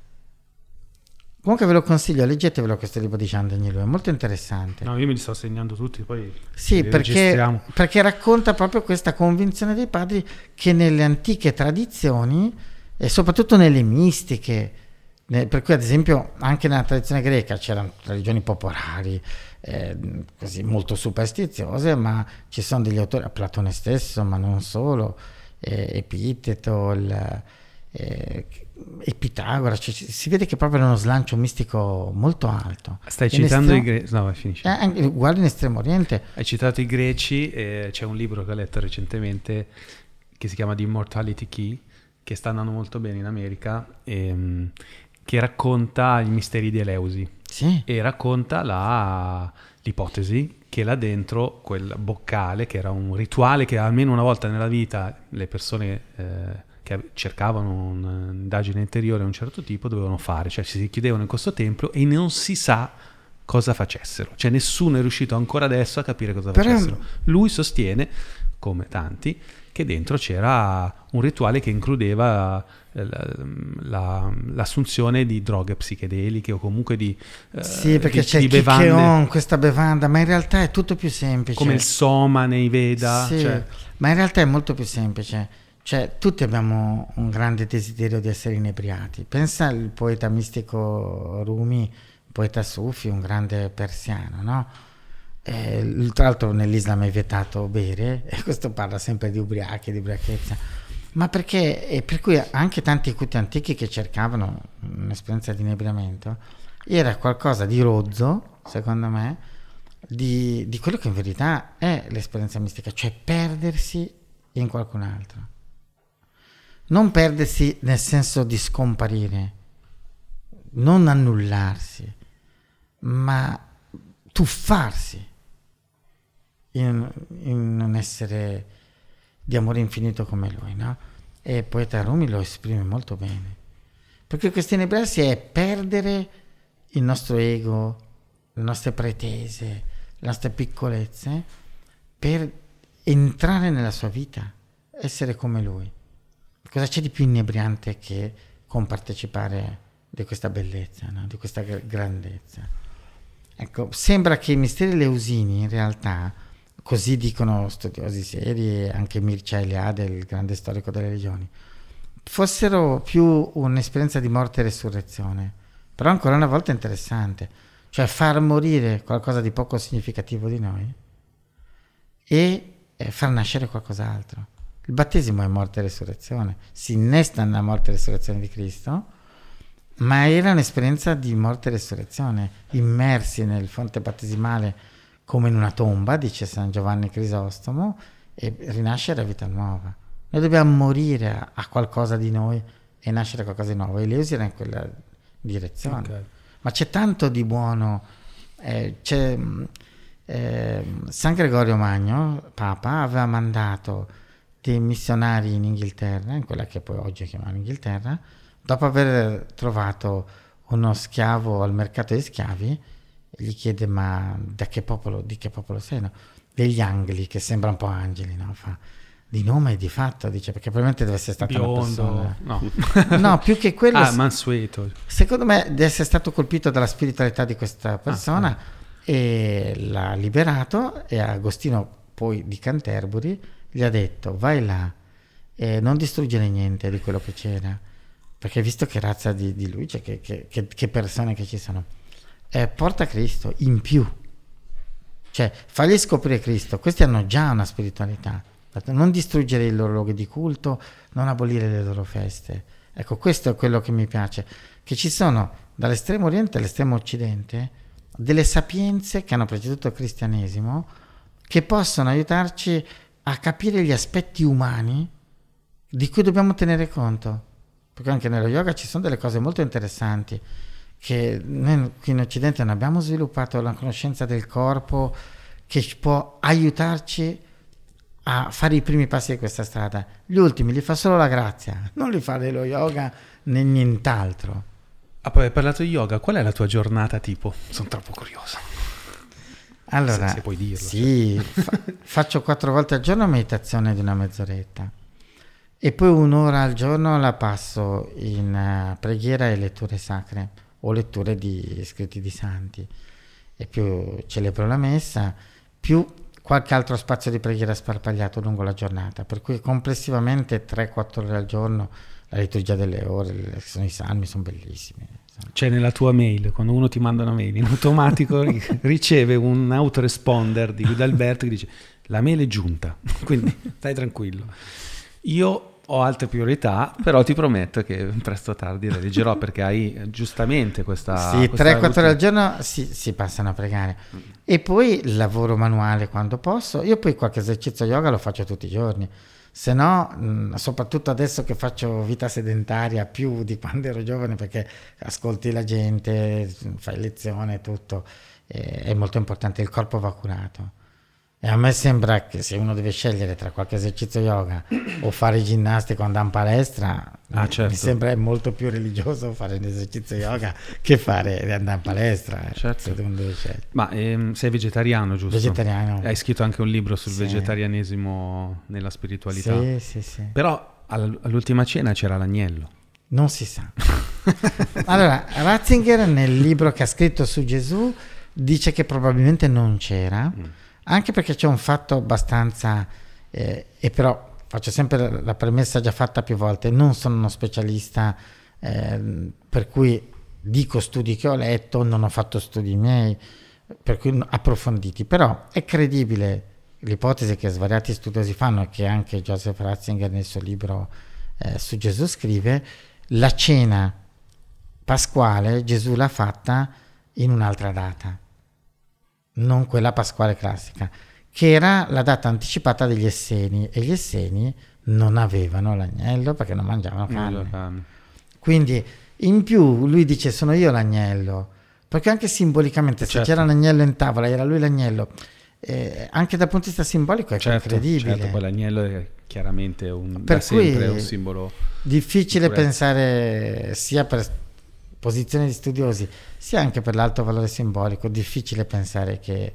Comunque ve lo consiglio, leggetevelo questo libro di Danielou, è molto interessante. No, io me li sto segnando tutti, poi Sì, perché, perché racconta proprio questa convinzione dei padri che nelle antiche tradizioni e soprattutto nelle mistiche, ne- per cui ad esempio anche nella tradizione greca c'erano religioni popolari, eh, così molto superstiziose, ma ci sono degli autori, Platone stesso, ma non solo, eh, Epiteto, il, eh, e Pitagora, cioè, ci- si vede che proprio era uno slancio mistico molto alto. Stai citando i estremo- greci. No, finisci. eh, uguale in Estremo Oriente. Hai citato i greci, eh, c'è un libro che ho letto recentemente che si chiama The Immortality Key, che sta andando molto bene in America, ehm, che racconta i misteri di Eleusi Sì. e racconta la- l'ipotesi che là dentro quel boccale, che era un rituale che almeno una volta nella vita le persone eh, che av- cercavano un'indagine interiore di un certo tipo dovevano fare, cioè si chiudevano in questo tempio e non si sa cosa facessero, cioè nessuno è riuscito ancora adesso a capire cosa Però- facessero. Lui sostiene, come tanti, che dentro c'era un rituale che includeva eh, la- la- l'assunzione di droghe psichedeliche o comunque di, eh, Sì, perché di- c'è di bevande questa bevanda, ma in realtà è tutto più semplice. come il soma nei Veda. Sì, cioè- ma in realtà è molto più semplice. Cioè, tutti abbiamo un grande desiderio di essere inebriati. Pensa al poeta mistico Rumi, poeta Sufi, un grande persiano, no? Eh, l- tra l'altro nell'Islam è vietato bere, e questo parla sempre di ubriachi, di ubriachezza. Ma perché, e per cui anche tanti culti antichi che cercavano un'esperienza di inebriamento, era qualcosa di rozzo, secondo me, di, di quello che in verità è l'esperienza mistica, cioè perdersi in qualcun altro. Non perdersi nel senso di scomparire, non annullarsi, ma tuffarsi in, in un essere di amore infinito come lui, no? E il poeta Rumi lo esprime molto bene. Perché questo inebriarsi è perdere il nostro ego, le nostre pretese, le nostre piccolezze, per entrare nella sua vita, essere come lui. Cosa c'è di più inebriante che compartecipare di questa bellezza, no? di questa gr- grandezza? Ecco, sembra che i misteri leusini in realtà, così dicono studiosi seri, e anche Mircea Eliade, il grande storico delle religioni, fossero più un'esperienza di morte e resurrezione. Però ancora una volta interessante, cioè far morire qualcosa di poco significativo di noi e eh, far nascere qualcos'altro. Il battesimo è morte e resurrezione, si innesta nella morte e resurrezione di Cristo, ma era un'esperienza di morte e resurrezione, immersi nel fonte battesimale come in una tomba, dice San Giovanni Crisostomo, e rinascere a vita nuova. Noi dobbiamo morire a, a qualcosa di noi e nascere a qualcosa di nuovo. Eleusi era in quella direzione. Ok. Ma c'è tanto di buono. eh, mh, eh, San Gregorio Magno, Papa, aveva mandato dei missionari in Inghilterra, in quella che poi oggi chiamano Inghilterra, dopo aver trovato uno schiavo al mercato degli schiavi, gli chiede ma da che popolo, di che popolo sei? No? Degli angli, che sembra un po' angeli, no? Fa, di nome e di fatto, dice, perché probabilmente deve essere stata una Biondo, persona... no. No, più che quello... ah, mansueto. Secondo me deve essere stato colpito dalla spiritualità di questa Ah, persona e l'ha liberato e Agostino poi di Canterbury gli ha detto vai là e non distruggere niente di quello che c'era. Perché visto che razza di, di cioè che, che- che- che persone che ci sono, eh, porta Cristo in più, cioè fagli scoprire Cristo, questi hanno già una spiritualità, non distruggere i loro luoghi di culto, non abolire le loro feste. Ecco, questo è quello che mi piace, che ci sono dall'estremo oriente all'estremo occidente delle sapienze che hanno preceduto il cristianesimo che possono aiutarci a capire gli aspetti umani di cui dobbiamo tenere conto. Perché anche nello yoga ci sono delle cose molto interessanti che noi qui in Occidente non abbiamo sviluppato la conoscenza del corpo che ci può aiutarci a fare i primi passi di questa strada. Gli ultimi li fa solo la grazia, non li fa dello yoga né nient'altro. Ah, poi hai parlato di yoga, qual è la tua giornata tipo? Sono troppo curioso. Allora, Se- se puoi dirlo, sì, fa- faccio quattro volte al giorno meditazione di una mezz'oretta e poi un'ora al giorno la passo in eh, preghiera e letture sacre o letture di scritti di santi. E più celebro la messa, più qualche altro spazio di preghiera sparpagliato lungo la giornata. Per cui complessivamente 3-4 ore al giorno, la liturgia delle ore, sono i salmi, sono bellissimi. C'è nella tua mail, quando uno ti manda una mail, in automatico ri- riceve un autoresponder di Guido Alberto che dice la mail è giunta, quindi stai tranquillo. Io ho altre priorità, però ti prometto che presto o tardi le leggerò perché hai giustamente questa... Sì, questa 3-4 ore al giorno si, si passano a pregare. E poi lavoro manuale quando posso. Io poi qualche esercizio yoga lo faccio tutti i giorni. Se no, mh, soprattutto adesso che faccio vita sedentaria più di quando ero giovane, perché ascolti la gente, fai lezione e tutto, eh, è molto importante, il corpo va curato. E a me sembra che se uno deve scegliere tra qualche esercizio yoga o fare ginnastica o andare in palestra, Ah, mi- certo. mi sembra molto più religioso fare un esercizio yoga che fare andare in palestra. eh, Certo. Ma ehm, sei vegetariano, giusto? Vegetariano. Hai scritto anche un libro sul Sì. vegetarianesimo nella spiritualità. Sì, sì, sì. Però all- all'ultima cena c'era l'agnello. Non si sa. allora, Ratzinger nel libro che ha scritto su Gesù dice che probabilmente non c'era, anche perché c'è un fatto abbastanza, eh, e però faccio sempre la- premessa già fatta più volte, non sono uno specialista, ehm, per cui dico studi che ho letto, non ho fatto studi miei, per cui approfonditi, però è credibile l'ipotesi che svariati studiosi fanno e che anche Joseph Ratzinger nel suo libro eh, su Gesù scrive, la cena pasquale Gesù l'ha fatta in un'altra data, non quella pasquale classica, che era la data anticipata degli Esseni e gli Esseni non avevano l'agnello perché non mangiavano carne. Carne. Quindi in più lui dice sono io l'agnello, perché anche simbolicamente se Certo. c'era un agnello in tavola era lui l'agnello, eh, anche dal punto di vista simbolico è Certo, credibile. certo, poi l'agnello è chiaramente un, Per da sempre un simbolo. Difficile Sicurezza. pensare sia per posizione di studiosi sia anche per l'alto valore simbolico, difficile pensare che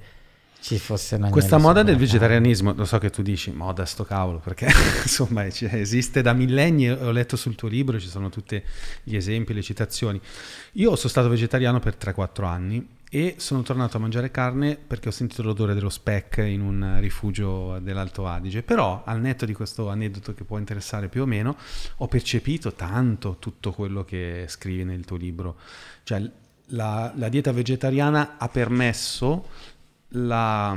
ci fosse un agnello Questa moda del vegetarianismo, lo so che tu dici moda sto cavolo, perché insomma cioè, esiste da millenni, ho letto sul tuo libro, ci sono tutti gli esempi, le citazioni. Io sono stato vegetariano per 3-4 anni e sono tornato a mangiare carne perché ho sentito l'odore dello speck in un rifugio dell'Alto Adige, però al netto di questo aneddoto che può interessare più o meno, ho percepito tanto tutto quello che scrivi nel tuo libro. Cioè la, la dieta vegetariana ha permesso la,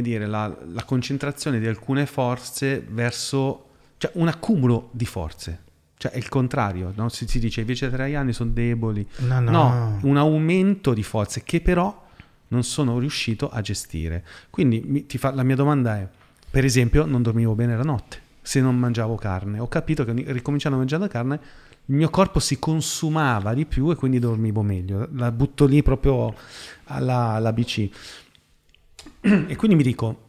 dire, la, la concentrazione di alcune forze verso cioè un accumulo di forze. Cioè è il contrario, no? si, si dice i vegetariani sono deboli. No, no. un aumento di forze che però non sono riuscito a gestire. Quindi mi- ti fa- la mia domanda è, per esempio, non dormivo bene la notte se non mangiavo carne. Ho capito che ricominciando a mangiare carne il mio corpo si consumava di più e quindi dormivo meglio. La butto lì proprio alla, alla BC. E quindi mi dico,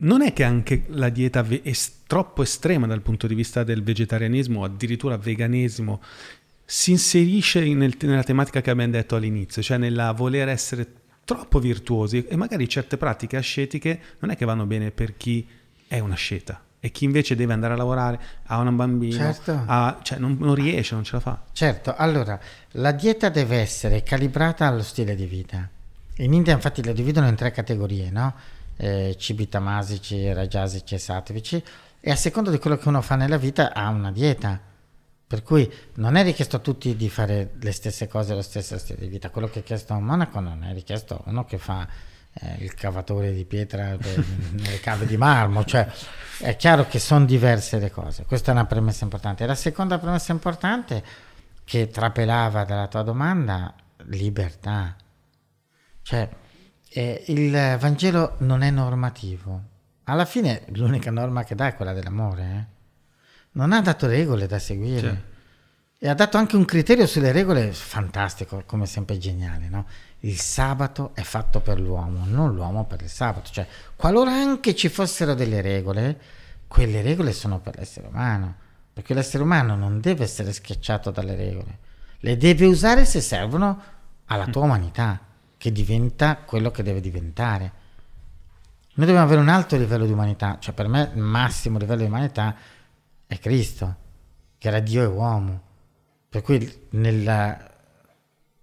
non è che anche la dieta ve- è troppo estrema dal punto di vista del vegetarianismo, o addirittura veganesimo, si inserisce nel- nella tematica che abbiamo detto all'inizio, cioè nella voler essere troppo virtuosi e magari certe pratiche ascetiche non è che vanno bene per chi è una sceta e chi invece deve andare a lavorare, ha un bambino, Certo. ha- cioè non, non riesce, non ce la fa. Certo, allora, la dieta deve essere calibrata allo stile di vita. In India infatti la dividono in tre categorie, no? Eh, cibi tamasici, rajasici e sattvici e a seconda di quello che uno fa nella vita ha una dieta. Per cui non è richiesto a tutti di fare le stesse cose, lo stesso stile di vita. Quello che è chiesto a un monaco non è richiesto a uno che fa eh, il cavatore di pietra nelle cave di marmo. Cioè, è chiaro che sono diverse le cose. Questa è una premessa importante. La seconda premessa importante, che trapelava dalla tua domanda, libertà. Cioè, eh, il Vangelo non è normativo. Alla fine l'unica norma che dà è quella dell'amore. eh. Non ha dato regole da seguire. Sì. E ha dato anche un criterio sulle regole fantastico, come sempre geniale, no? Il sabato è fatto per l'uomo, non l'uomo per il sabato. Cioè, qualora anche ci fossero delle regole, quelle regole sono per l'essere umano, perché l'essere umano non deve essere schiacciato dalle regole, le deve usare se servono alla tua umanità, che diventa quello che deve diventare. Noi dobbiamo avere un alto livello di umanità, cioè per me il massimo livello di umanità è Cristo, che era Dio e uomo. Per cui nella,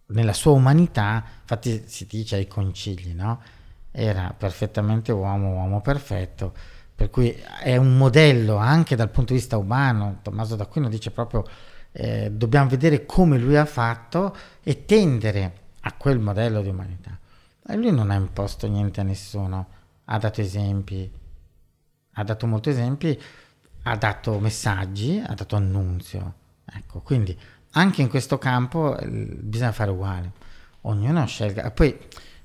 nella sua umanità, infatti si dice ai concili, no? Era perfettamente uomo, uomo perfetto, per cui è un modello anche dal punto di vista umano. Tommaso d'Aquino dice proprio eh, dobbiamo vedere come lui ha fatto e tendere a quel modello di umanità. E lui non ha imposto niente a nessuno, ha dato esempi, ha dato molti esempi, ha dato messaggi, ha dato annunzio. Ecco, quindi anche in questo campo eh, bisogna fare uguale. Ognuno scelga. Poi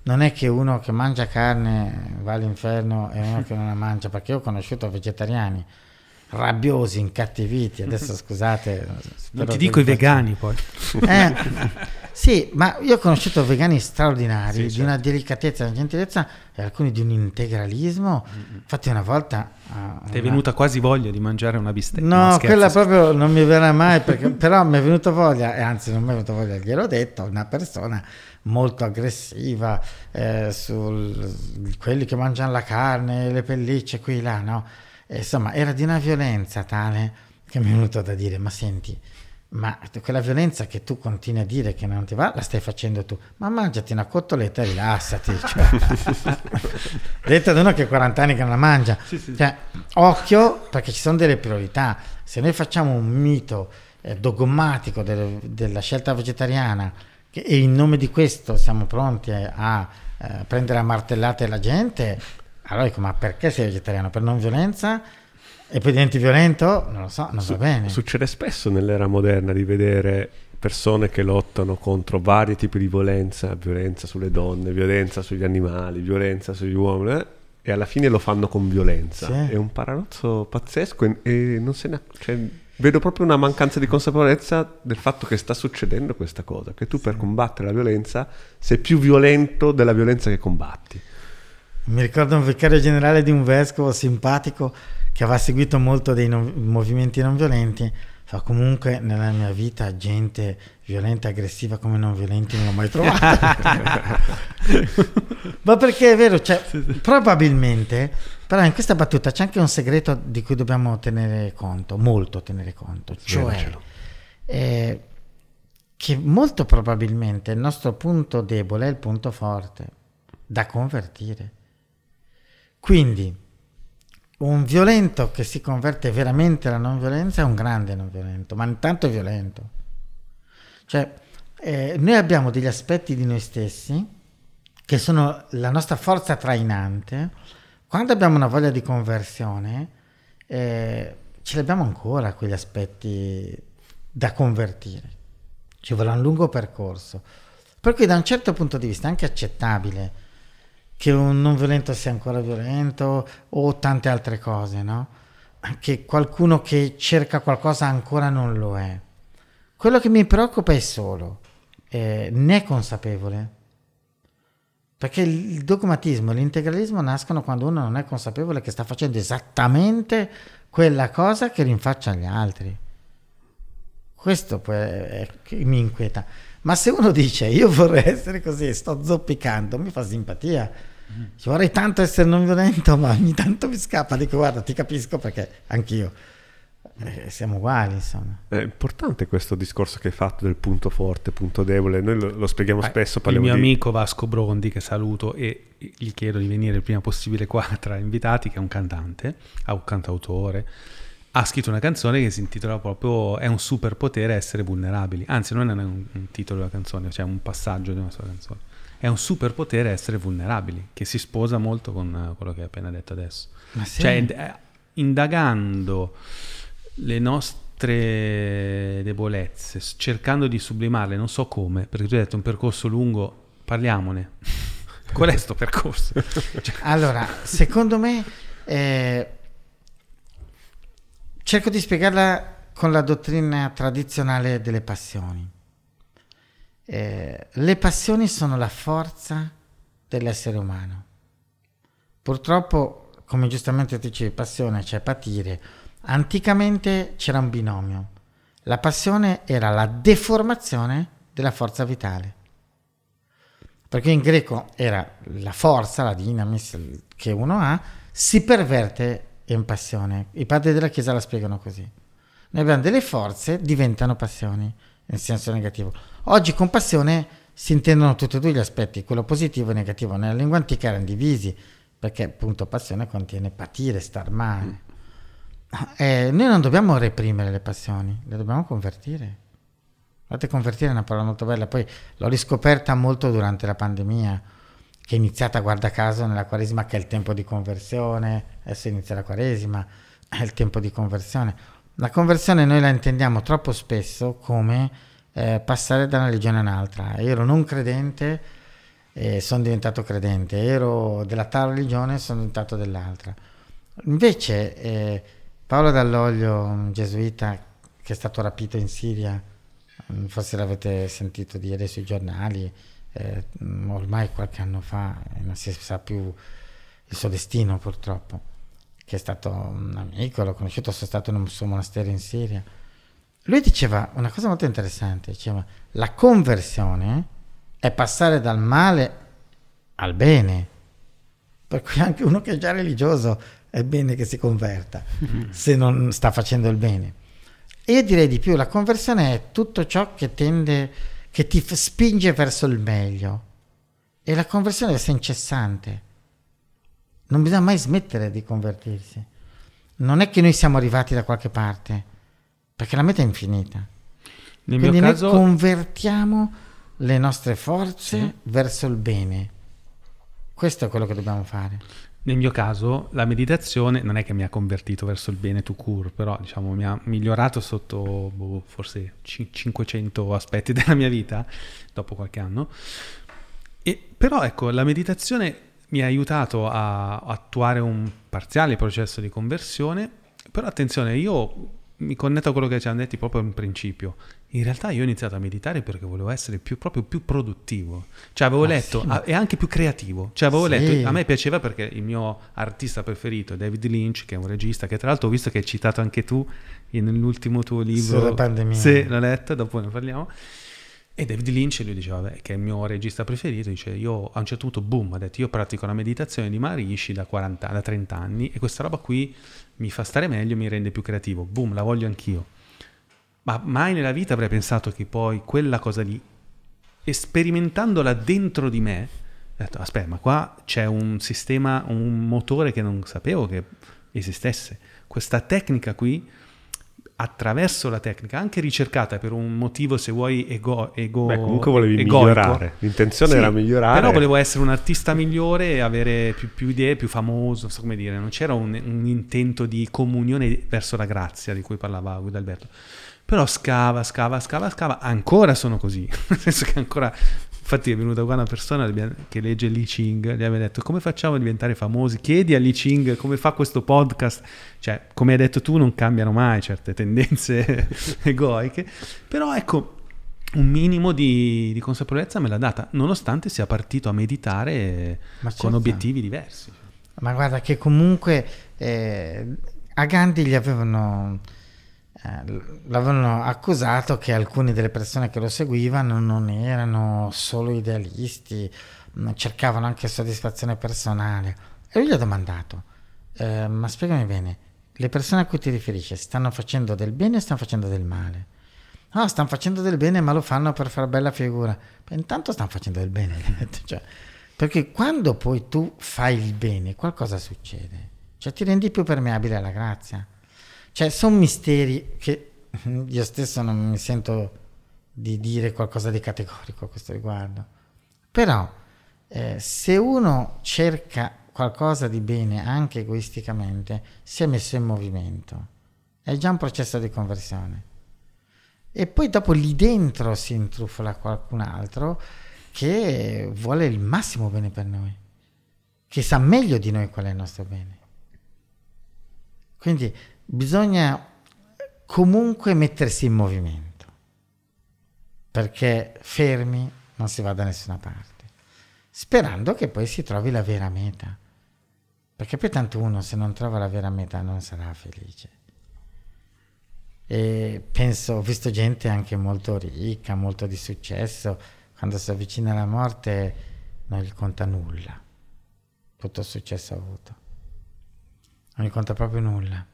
non è che uno che mangia carne va all'inferno e uno che non la mangia, perché io ho conosciuto vegetariani rabbiosi, incattiviti. Adesso scusate. Non ti dico i vegani poi. Eh, sì, ma io ho conosciuto vegani straordinari, sì, di certo. una delicatezza, una gentilezza e alcuni di un integralismo. Infatti una volta... Uh, Ti è venuta quasi voglia di mangiare una bistecca? No, quella proprio non mi verrà mai, perché, però mi è venuta voglia, e anzi non mi è venuta voglia, gliel'ho detto, una persona molto aggressiva eh, su quelli che mangiano la carne, le pellicce, qui là, no? E, insomma, era di una violenza tale che mi è venuto da dire, ma senti ma quella violenza che tu continui a dire che non ti va, la stai facendo tu. Ma mangiati una cotoletta e rilassati. Cioè. Detto ad uno che ha 40 anni che non la mangia. Sì, sì. Cioè, occhio, perché ci sono delle priorità. Se noi facciamo un mito eh, dogmatico del, della scelta vegetariana che, e in nome di questo siamo pronti a eh, prendere a martellate la gente, allora dico, ma perché sei vegetariano? Per non violenza? E poi diventi violento? Non lo so, non Su- va bene. Succede spesso nell'era moderna di vedere persone che lottano contro vari tipi di violenza, violenza sulle donne, violenza sugli animali, violenza sugli uomini, eh? e alla fine lo fanno con violenza. Sì. È un paradosso pazzesco e, e non se ne... Cioè, vedo proprio una mancanza di consapevolezza del fatto che sta succedendo questa cosa, che tu sì. per combattere la violenza sei più violento della violenza che combatti. Mi ricordo un vicario generale di un vescovo simpatico che aveva seguito molto dei non, movimenti non violenti, fa comunque nella mia vita gente violenta e aggressiva come non violenti non l'ho mai trovata. Ma perché è vero, cioè, probabilmente, però in questa battuta c'è anche un segreto di cui dobbiamo tenere conto, molto tenere conto, cioè eh, che molto probabilmente il nostro punto debole è il punto forte da convertire. Quindi un violento che si converte veramente alla non violenza è un grande non violento, ma intanto è violento. Cioè, eh, noi abbiamo degli aspetti di noi stessi che sono la nostra forza trainante. Quando abbiamo una voglia di conversione, eh, ce li abbiamo ancora quegli aspetti da convertire. Ci vuole un lungo percorso. Per cui da un certo punto di vista è anche accettabile che un non violento sia ancora violento o tante altre cose, no? Che qualcuno che cerca qualcosa ancora non lo è. Quello che mi preoccupa è solo, eh, ne è consapevole. Perché il dogmatismo e l'integralismo nascono quando uno non è consapevole che sta facendo esattamente quella cosa che rinfaccia agli altri. Questo poi è, è, mi inquieta. Ma se uno dice io vorrei essere così, sto zoppicando, mi fa simpatia ci vorrei tanto essere non violento, ma ogni tanto mi scappa. Dico, guarda, ti capisco perché anch'io. Eh, siamo uguali, insomma. È importante questo discorso che hai fatto del punto forte, punto debole. Noi lo, lo spieghiamo eh, spesso. Il mio di... amico Vasco Brondi, che saluto e gli chiedo di venire il prima possibile qua tra invitati, che è un cantante, è un cantautore. Ha scritto una canzone che si intitola proprio È un superpotere essere vulnerabili. Anzi, non è un, un titolo della canzone, cioè un passaggio di una sua canzone è un superpotere essere vulnerabili, che si sposa molto con eh, quello che hai appena detto adesso. Sì. Cioè, eh, indagando le nostre debolezze, cercando di sublimarle, non so come, perché tu hai detto un percorso lungo, parliamone. Qual è questo percorso? Cioè allora, secondo me, eh, cerco di spiegarla con la dottrina tradizionale delle passioni. Eh, le passioni sono la forza dell'essere umano. Purtroppo, come giustamente tu dicevi, passione c'è patire. Anticamente c'era un binomio. La passione era la deformazione della forza vitale. Perché in greco era la forza, la dinamis che uno ha, si perverte in passione. I padri della Chiesa la spiegano così. Noi abbiamo delle forze, diventano passioni, in senso negativo. Oggi con passione si intendono tutti e due gli aspetti, quello positivo e negativo. Nella lingua antica erano divisi, perché appunto passione contiene patire, star male. Mm. Eh, noi non dobbiamo reprimere le passioni, le dobbiamo convertire. Guardate, convertire è una parola molto bella, poi l'ho riscoperta molto durante la pandemia, che è iniziata, guarda caso, nella Quaresima, che è il tempo di conversione, adesso inizia la Quaresima, è il tempo di conversione. La conversione noi la intendiamo troppo spesso come eh, passare da una religione a un'altra. Ero non credente e sono diventato credente, ero della tal religione e sono diventato dell'altra. Invece eh, Paolo Dall'Oglio, un gesuita che è stato rapito in Siria, forse l'avete sentito dire sui giornali, eh, ormai qualche anno fa, non si sa più il suo destino purtroppo, che è stato un amico, l'ho conosciuto, sono stato in un suo monastero in Siria lui diceva una cosa molto interessante, diceva la conversione è passare dal male al bene, per cui anche uno che è già religioso è bene che si converta se non sta facendo il bene. E io direi di più, la conversione è tutto ciò che tende, che ti spinge verso il meglio. E la conversione essere incessante. Non bisogna mai smettere di convertirsi. Non è che noi siamo arrivati da qualche parte perché la meta è infinita. Nel Quindi noi caso... convertiamo le nostre forze sì. verso il bene. Questo è quello che dobbiamo fare. Nel mio caso la meditazione non è che mi ha convertito verso il bene to cure, però diciamo mi ha migliorato sotto boh, forse 500 aspetti della mia vita dopo qualche anno. E, però ecco, la meditazione mi ha aiutato a attuare un parziale processo di conversione, però attenzione, io mi connetto a quello che ci hanno detto proprio in principio. In realtà io ho iniziato a meditare perché volevo essere più, proprio più produttivo. Cioè avevo ah, letto, sì, ma... e anche più creativo. Cioè avevo sì. letto, a me piaceva perché il mio artista preferito David Lynch, che è un regista che tra l'altro ho visto che hai citato anche tu nell'ultimo tuo libro. Sulla pandemia. Sì, l'ho letto, dopo ne parliamo. E David Lynch, lui diceva, vabbè, che è il mio regista preferito, dice, io a un certo punto, boom, ha detto, io pratico la meditazione di Maharishi da, 40, da 30 anni e questa roba qui mi fa stare meglio, mi rende più creativo, boom, la voglio anch'io. Ma mai nella vita avrei pensato che poi quella cosa lì, sperimentandola dentro di me, ho detto, aspetta, ma qua c'è un sistema, un motore che non sapevo che esistesse. Questa tecnica qui attraverso la tecnica, anche ricercata per un motivo, se vuoi, ego, ego Beh, comunque volevi egoico. migliorare. L'intenzione sì, era migliorare. Però volevo essere un artista migliore avere più, più idee, più famoso, so come dire. Non c'era un, un, intento di comunione verso la grazia di cui parlava Guido Alberto. Però scava, scava, scava, scava. Ancora sono così. Nel senso che ancora Infatti è venuta qua una persona che legge Li Ching, gli aveva detto come facciamo a diventare famosi? Chiedi a Li Ching come fa questo podcast. Cioè, come hai detto tu, non cambiano mai certe tendenze egoiche. Però ecco, un minimo di, di, consapevolezza me l'ha data, nonostante sia partito a meditare con certo. obiettivi diversi. Ma guarda che comunque eh, a Gandhi gli avevano l'avevano accusato che alcune delle persone che lo seguivano non erano solo idealisti, cercavano anche soddisfazione personale. E lui gli ha domandato, eh, ma spiegami bene, le persone a cui ti riferisci stanno facendo del bene o stanno facendo del male? No, stanno facendo del bene ma lo fanno per fare bella figura. Beh, intanto stanno facendo del bene. cioè, perché quando poi tu fai il bene qualcosa succede. Cioè ti rendi più permeabile alla grazia. Cioè, sono misteri che io stesso non mi sento di dire qualcosa di categorico a questo riguardo. Però, eh, se uno cerca qualcosa di bene anche egoisticamente, si è messo in movimento. È già un processo di conversione. E poi dopo lì dentro si intrufola qualcun altro che vuole il massimo bene per noi, che sa meglio di noi qual è il nostro bene. Quindi bisogna comunque mettersi in movimento, perché fermi non si va da nessuna parte, sperando che poi si trovi la vera meta, perché poi tanto uno se non trova la vera meta non sarà felice. E penso, ho visto gente anche molto ricca, molto di successo, quando si avvicina alla morte non gli conta nulla, tutto il successo avuto, non gli conta proprio nulla.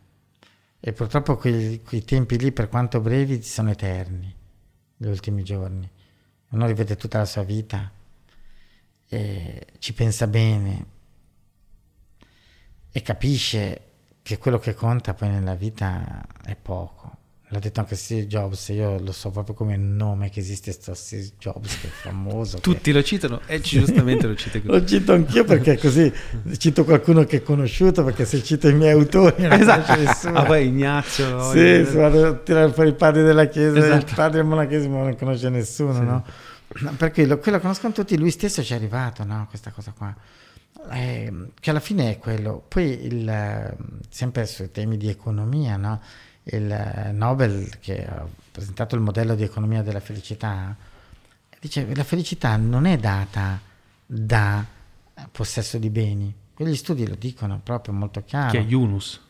E purtroppo quei, quei tempi lì, per quanto brevi, sono eterni, gli ultimi giorni. Uno rivede tutta la sua vita e ci pensa bene e capisce che quello che conta poi nella vita è poco. L'ha detto anche Steve Jobs, io lo so proprio come nome che esiste sto Steve Jobs che è famoso. Tutti che... lo citano e giustamente lo citi così. lo cito anch'io perché così cito qualcuno che è conosciuto, perché se cito i miei autori non esatto. nessuno. Ah, poi Ignazio. Sì, si vado a tirare fuori i padri della Chiesa, esatto. il padre del monachesimo non conosce nessuno, sì. no? no? Perché lo, quello conoscono tutti, lui stesso ci è arrivato, no? Questa cosa qua. Eh, che alla fine è quello. Poi il, sempre sui temi di economia, no? Il Nobel che ha presentato il modello di economia della felicità, dice che la felicità non è data da possesso di beni. Quegli studi lo dicono proprio molto chiaro. Che è Yunus?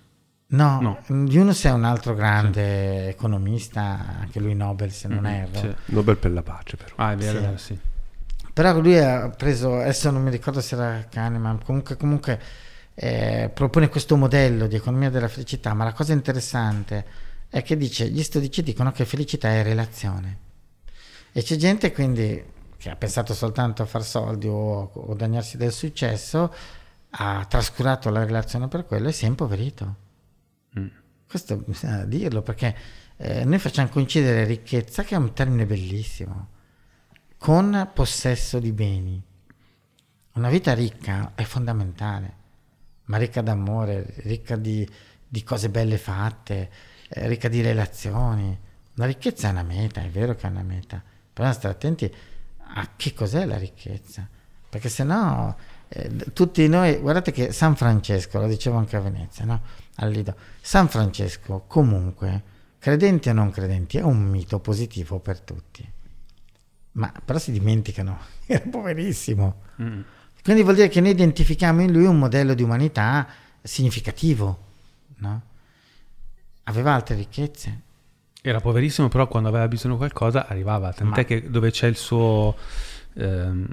No, no, Yunus è un altro grande sì. economista, anche lui Nobel se non mm-hmm, erro. Sì. Nobel per la pace però. Ah, è vero, sì. sì. Però lui ha preso, adesso non mi ricordo se era Kahneman, comunque, comunque eh, propone questo modello di economia della felicità, ma la cosa interessante è che dice, gli studi ci dicono che felicità è relazione. E c'è gente quindi che ha pensato soltanto a far soldi o a guadagnarsi del successo, ha trascurato la relazione per quello e si è impoverito. Mm. Questo bisogna dirlo perché eh, noi facciamo coincidere ricchezza, che è un termine bellissimo, con possesso di beni. Una vita ricca è fondamentale ma ricca d'amore, ricca di, di cose belle fatte, eh, ricca di relazioni. La ricchezza è una meta, è vero che è una meta, però stare attenti a che cos'è la ricchezza, perché se no eh, tutti noi, guardate che San Francesco, lo dicevo anche a Venezia, no? al Lido, San Francesco comunque, credenti o non credenti, è un mito positivo per tutti, ma però si dimenticano, era poverissimo. Mm quindi vuol dire che noi identifichiamo in lui un modello di umanità significativo, no? Aveva altre ricchezze. Era poverissimo, però quando aveva bisogno di qualcosa arrivava. Tant'è Ma... che dove c'è il suo... Ehm,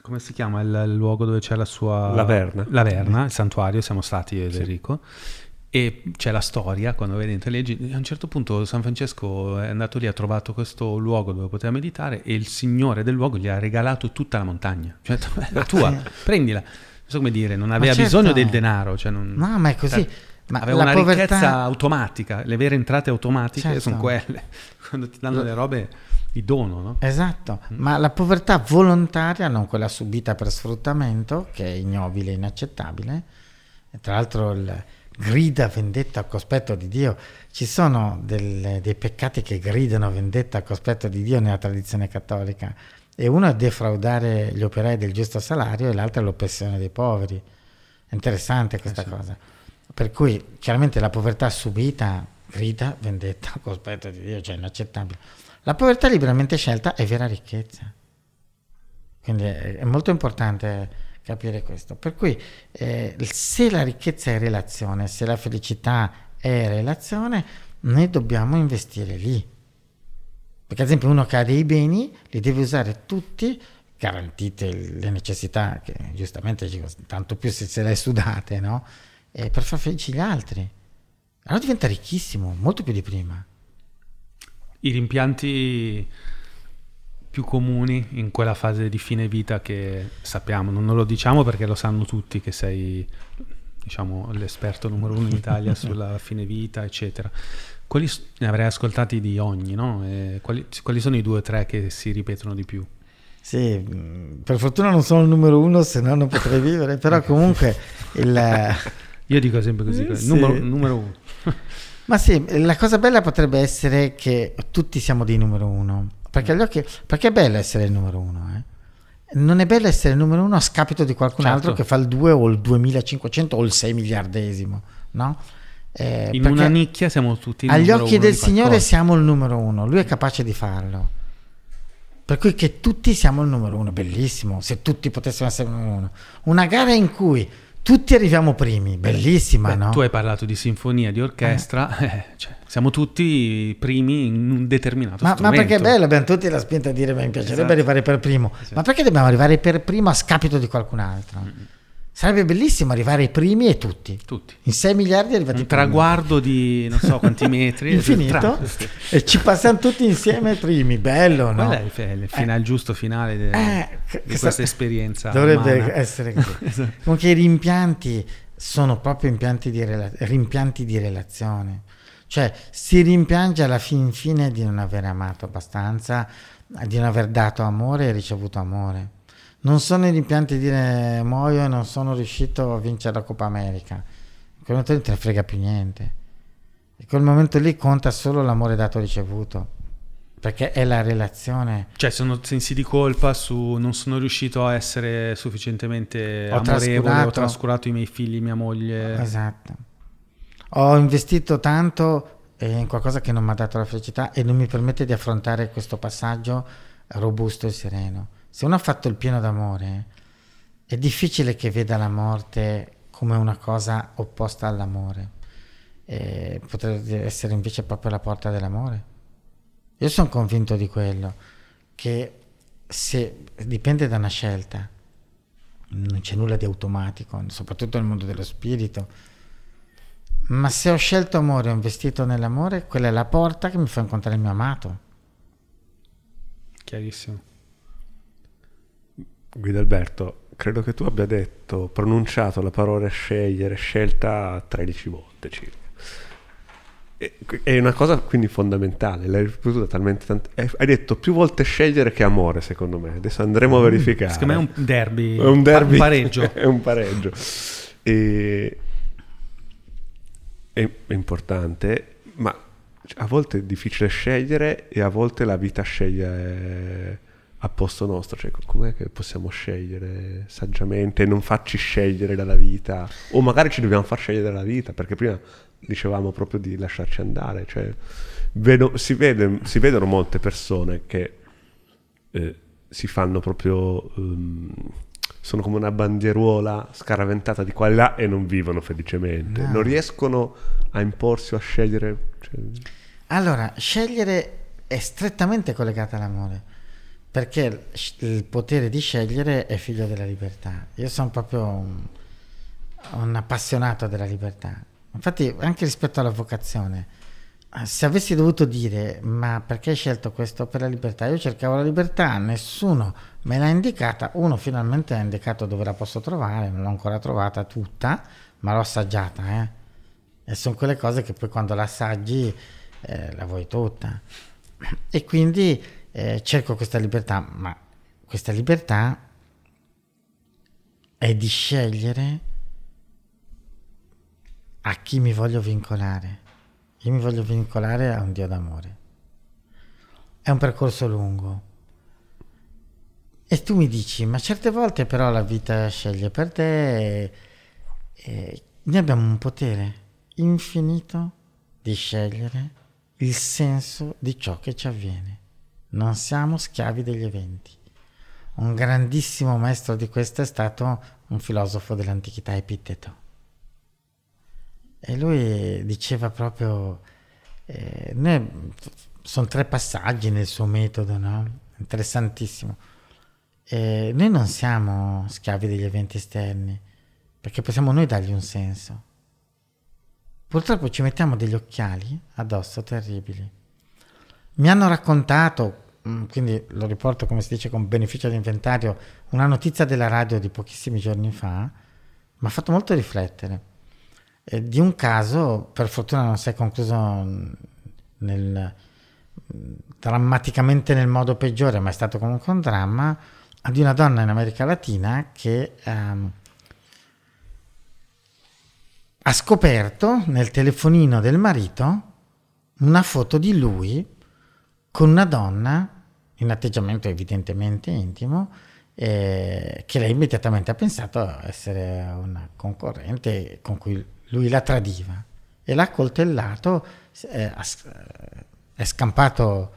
come si chiama il, il, luogo dove c'è la sua... Laverna. Laverna, il santuario, siamo stati io ed sì. Enrico. E c'è la storia, quando vedi dentro leggi, a un certo punto San Francesco è andato lì, ha trovato questo luogo dove poteva meditare e il signore del luogo gli ha regalato tutta la montagna. Cioè, la tua, prendila. Non so come dire, non aveva certo. bisogno del denaro. Cioè non, no, ma è così. Cioè, ma aveva una povertà... ricchezza automatica, le vere entrate automatiche certo. sono quelle. Quando ti danno le robe di dono, no? Esatto, mm. ma la povertà volontaria, non quella subita per sfruttamento, che è ignobile e inaccettabile. E tra l'altro il grida vendetta al cospetto di Dio. Ci sono delle, dei peccati che gridano vendetta al cospetto di Dio nella tradizione cattolica e uno è defraudare gli operai del giusto salario e l'altro è l'oppressione dei poveri. È interessante questa eh sì. cosa. Per cui chiaramente la povertà subita grida vendetta al cospetto di Dio, cioè inaccettabile. La povertà liberamente scelta è vera ricchezza. Quindi è molto importante capire questo. Per cui eh, se la ricchezza è relazione, se la felicità è relazione, noi dobbiamo investire lì. Perché ad esempio uno che ha dei beni li deve usare tutti, garantite le necessità, che giustamente tanto più se se le sudate, no? Eh, per far felici gli altri. Allora diventa ricchissimo, molto più di prima. I rimpianti più comuni in quella fase di fine vita che sappiamo, non lo diciamo perché lo sanno tutti che sei diciamo, l'esperto numero uno in Italia sulla fine vita, eccetera. Quali ne avrei ascoltati di ogni, no? Quali, quali, sono i due o tre che si ripetono di più? Sì, per fortuna non sono il numero uno, se no non potrei vivere, però comunque il... Io dico sempre così, sì. numero, numero uno. Ma sì, la cosa bella potrebbe essere che tutti siamo di numero uno perché, occhi, perché è bello essere il numero uno, eh? Non è bello essere il numero uno a scapito di qualcun certo. altro che fa il 2 o il 2500 o il 6 miliardesimo, no? Eh, In una nicchia siamo tutti il agli occhi del Signore siamo il numero uno, Lui è capace di farlo. Per cui che tutti siamo il numero uno, bellissimo, se tutti potessimo essere il numero uno. Una gara in cui tutti arriviamo primi, bellissima, Beh, no? Tu hai parlato di sinfonia, di orchestra, eh, cioè, siamo tutti primi in un determinato Ma, ma strumento. perché è bello, abbiamo tutti la spinta a dire mi piacerebbe Esatto. arrivare per primo, ma perché dobbiamo arrivare per primo a scapito di qualcun altro? Sarebbe bellissimo arrivare ai primi e tutti. Tutti. In 6 miliardi arrivati Un traguardo di non so quanti metri. infinito e ci passiamo tutti insieme primi, bello, no? Qual è il, finale, il giusto finale de- Eh, di questa esperienza? Dovrebbe umana? essere così. Esatto. Comunque i rimpianti sono proprio impianti di, rela- rimpianti di relazione. Cioè si rimpiange alla fin fine di non aver amato abbastanza, di non aver dato amore e ricevuto amore. Non sono i rimpianti di dire muoio e non sono riuscito a vincere la Coppa America. In quel momento non te ne frega più niente. In quel momento lì conta solo l'amore dato ricevuto. Perché è la relazione. Cioè, sono sensi di colpa su non sono riuscito a essere sufficientemente Ho amorevole, ho trascurato. trascurato i miei figli, mia moglie. Esatto. Ho investito tanto in qualcosa che non mi ha dato la felicità e non mi permette di affrontare questo passaggio robusto e sereno. Se uno ha fatto il pieno d'amore, è difficile che veda la morte come una cosa opposta all'amore. E potrebbe essere invece proprio la porta dell'amore. Io sono convinto di quello, che se dipende da una scelta, non c'è nulla di automatico, soprattutto nel mondo dello spirito. Ma se ho scelto amore, ho investito nell'amore, quella è la porta che mi fa incontrare il mio amato. Chiarissimo. Guido Alberto, credo che tu abbia detto, pronunciato la parola scegliere, scelta 13 volte circa. È una cosa quindi fondamentale, l'hai ripetuta talmente tante... eh, Hai detto più volte scegliere che amore, secondo me. Adesso andremo a verificare. Secondo me è un derby, È un derby. un pareggio. è un pareggio. E... È importante, ma a volte è difficile scegliere e a volte la vita sceglie a posto nostro. Cioè, com'è che possiamo scegliere saggiamente e non farci scegliere dalla vita? O magari ci dobbiamo far scegliere dalla vita, perché prima dicevamo proprio di lasciarci andare. Cioè, vedo- si, vede- si vedono molte persone che eh, si fanno proprio ehm, sono come una bandieruola scaraventata di qua e là e non vivono felicemente No. non riescono a imporsi o a scegliere cioè, Allora, scegliere è strettamente collegato all'amore, perché il potere di scegliere è figlio della libertà. Io sono proprio un, un appassionato della libertà. Infatti, anche rispetto alla vocazione, eh, se avessi dovuto dire ma perché hai scelto questo per la libertà? Io cercavo la libertà, nessuno me l'ha indicata, uno finalmente ha indicato dove la posso trovare, non l'ho ancora trovata tutta, ma l'ho assaggiata, eh. E sono quelle cose che poi quando la assaggi eh, la vuoi tutta. E quindi eh, cerco questa libertà, ma questa libertà è di scegliere a chi mi voglio vincolare. Io mi voglio vincolare a un Dio d'amore. È un percorso lungo. E tu mi dici, ma certe volte però la vita sceglie per te e, e noi abbiamo un potere infinito di scegliere il senso di ciò che ci avviene. Non siamo schiavi degli eventi. Un grandissimo maestro di questo è stato un filosofo dell'antichità Epitteto. E lui diceva proprio, eh, noi- sono tre passaggi nel suo metodo, no? Interessantissimo. Eh, noi non siamo schiavi degli eventi esterni, perché possiamo noi dargli un senso. Purtroppo ci mettiamo degli occhiali addosso terribili. Mi hanno raccontato, mm, quindi lo riporto come si dice con beneficio di inventario, una notizia della radio di pochissimi giorni fa, mi ha fatto molto riflettere, eh, di un caso, per fortuna non si è concluso mm, nel, mm, drammaticamente nel modo peggiore, ma è stato comunque un dramma, di una donna in America Latina che ehm, ha scoperto nel telefonino del marito una foto di lui con una donna in atteggiamento evidentemente intimo eh, che lei immediatamente ha pensato essere una concorrente con cui lui la tradiva e l'ha coltellato, eh, è scampato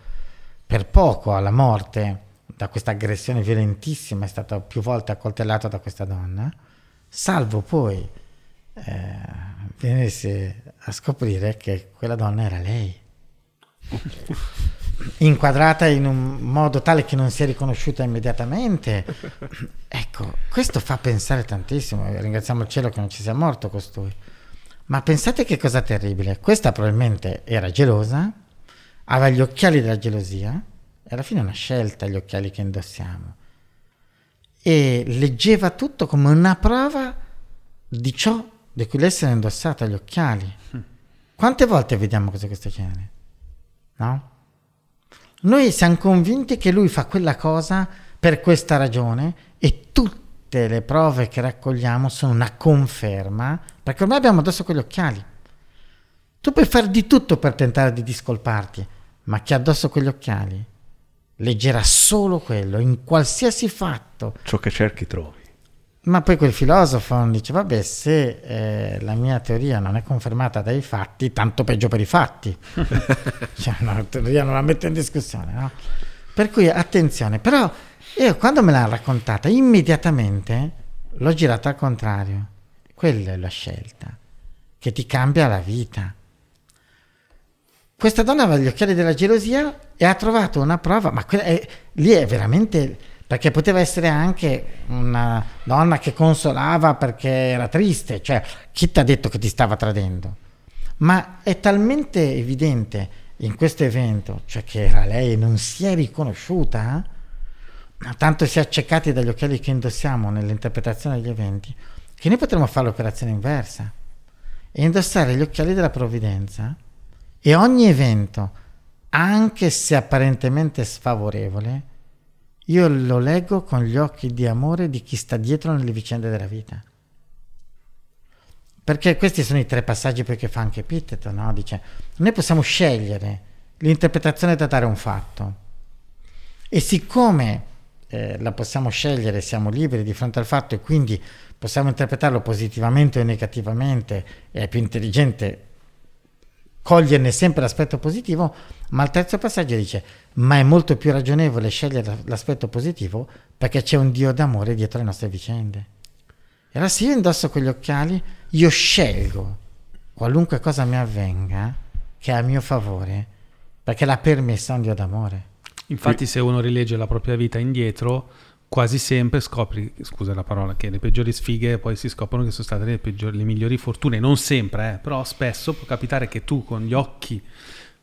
per poco alla morte da questa aggressione violentissima, è stato più volte accoltellato da questa donna, salvo poi eh, venisse a scoprire che quella donna era lei. Inquadrata in un modo tale che non si è riconosciuta immediatamente. Ecco, questo fa pensare tantissimo. Ringraziamo il cielo che non ci sia morto costui. Ma pensate che cosa terribile. Questa probabilmente era gelosa, aveva gli occhiali della gelosia, e alla fine è una scelta gli occhiali che indossiamo. E leggeva tutto come una prova di ciò di cui lei si era indossata gli occhiali. Quante volte vediamo cose di questo genere? No? Noi siamo convinti che lui fa quella cosa per questa ragione e tutte le prove che raccogliamo sono una conferma, perché ormai abbiamo addosso quegli occhiali. Tu puoi fare di tutto per tentare di discolparti, ma chi ha addosso quegli occhiali leggerà solo quello, in qualsiasi fatto. Ciò che cerchi trovi. Ma poi quel filosofo dice, vabbè, se eh, la mia teoria non è confermata dai fatti, tanto peggio per i fatti. cioè, no, la teoria non la metto in discussione, no? Per cui attenzione, però io quando me l'ha raccontata, immediatamente l'ho girata al contrario. Quella è la scelta, che ti cambia la vita. Questa donna aveva gli occhiali della gelosia e ha trovato una prova, ma è, lì è veramente perché poteva essere anche una donna che consolava perché era triste, cioè chi ti ha detto che ti stava tradendo? Ma è talmente evidente in questo evento, cioè che era lei e non si è riconosciuta, eh? tanto si è accecati dagli occhiali che indossiamo nell'interpretazione degli eventi, che noi potremmo fare l'operazione inversa e indossare gli occhiali della provvidenza e ogni evento, anche se apparentemente sfavorevole, io lo leggo con gli occhi di amore di chi sta dietro nelle vicende della vita. Perché questi sono i tre passaggi che fa anche Pittet, no? Dice, noi possiamo scegliere l'interpretazione da dare a un fatto. E siccome eh, la possiamo scegliere, siamo liberi di fronte al fatto e quindi possiamo interpretarlo positivamente o negativamente, è più intelligente coglierne sempre l'aspetto positivo, ma il terzo passaggio dice, ma è molto più ragionevole scegliere l'aspetto positivo perché c'è un Dio d'amore dietro le nostre vicende. E allora se io indosso quegli occhiali, io scelgo qualunque cosa mi avvenga che è a mio favore, perché l'ha permessa un Dio d'amore. Infatti se uno rilegge la propria vita indietro, quasi sempre scopri, scusa la parola, che le peggiori sfighe poi si scoprono che sono state le, peggiori, le migliori fortune. Non sempre, eh, però spesso può capitare che tu con gli occhi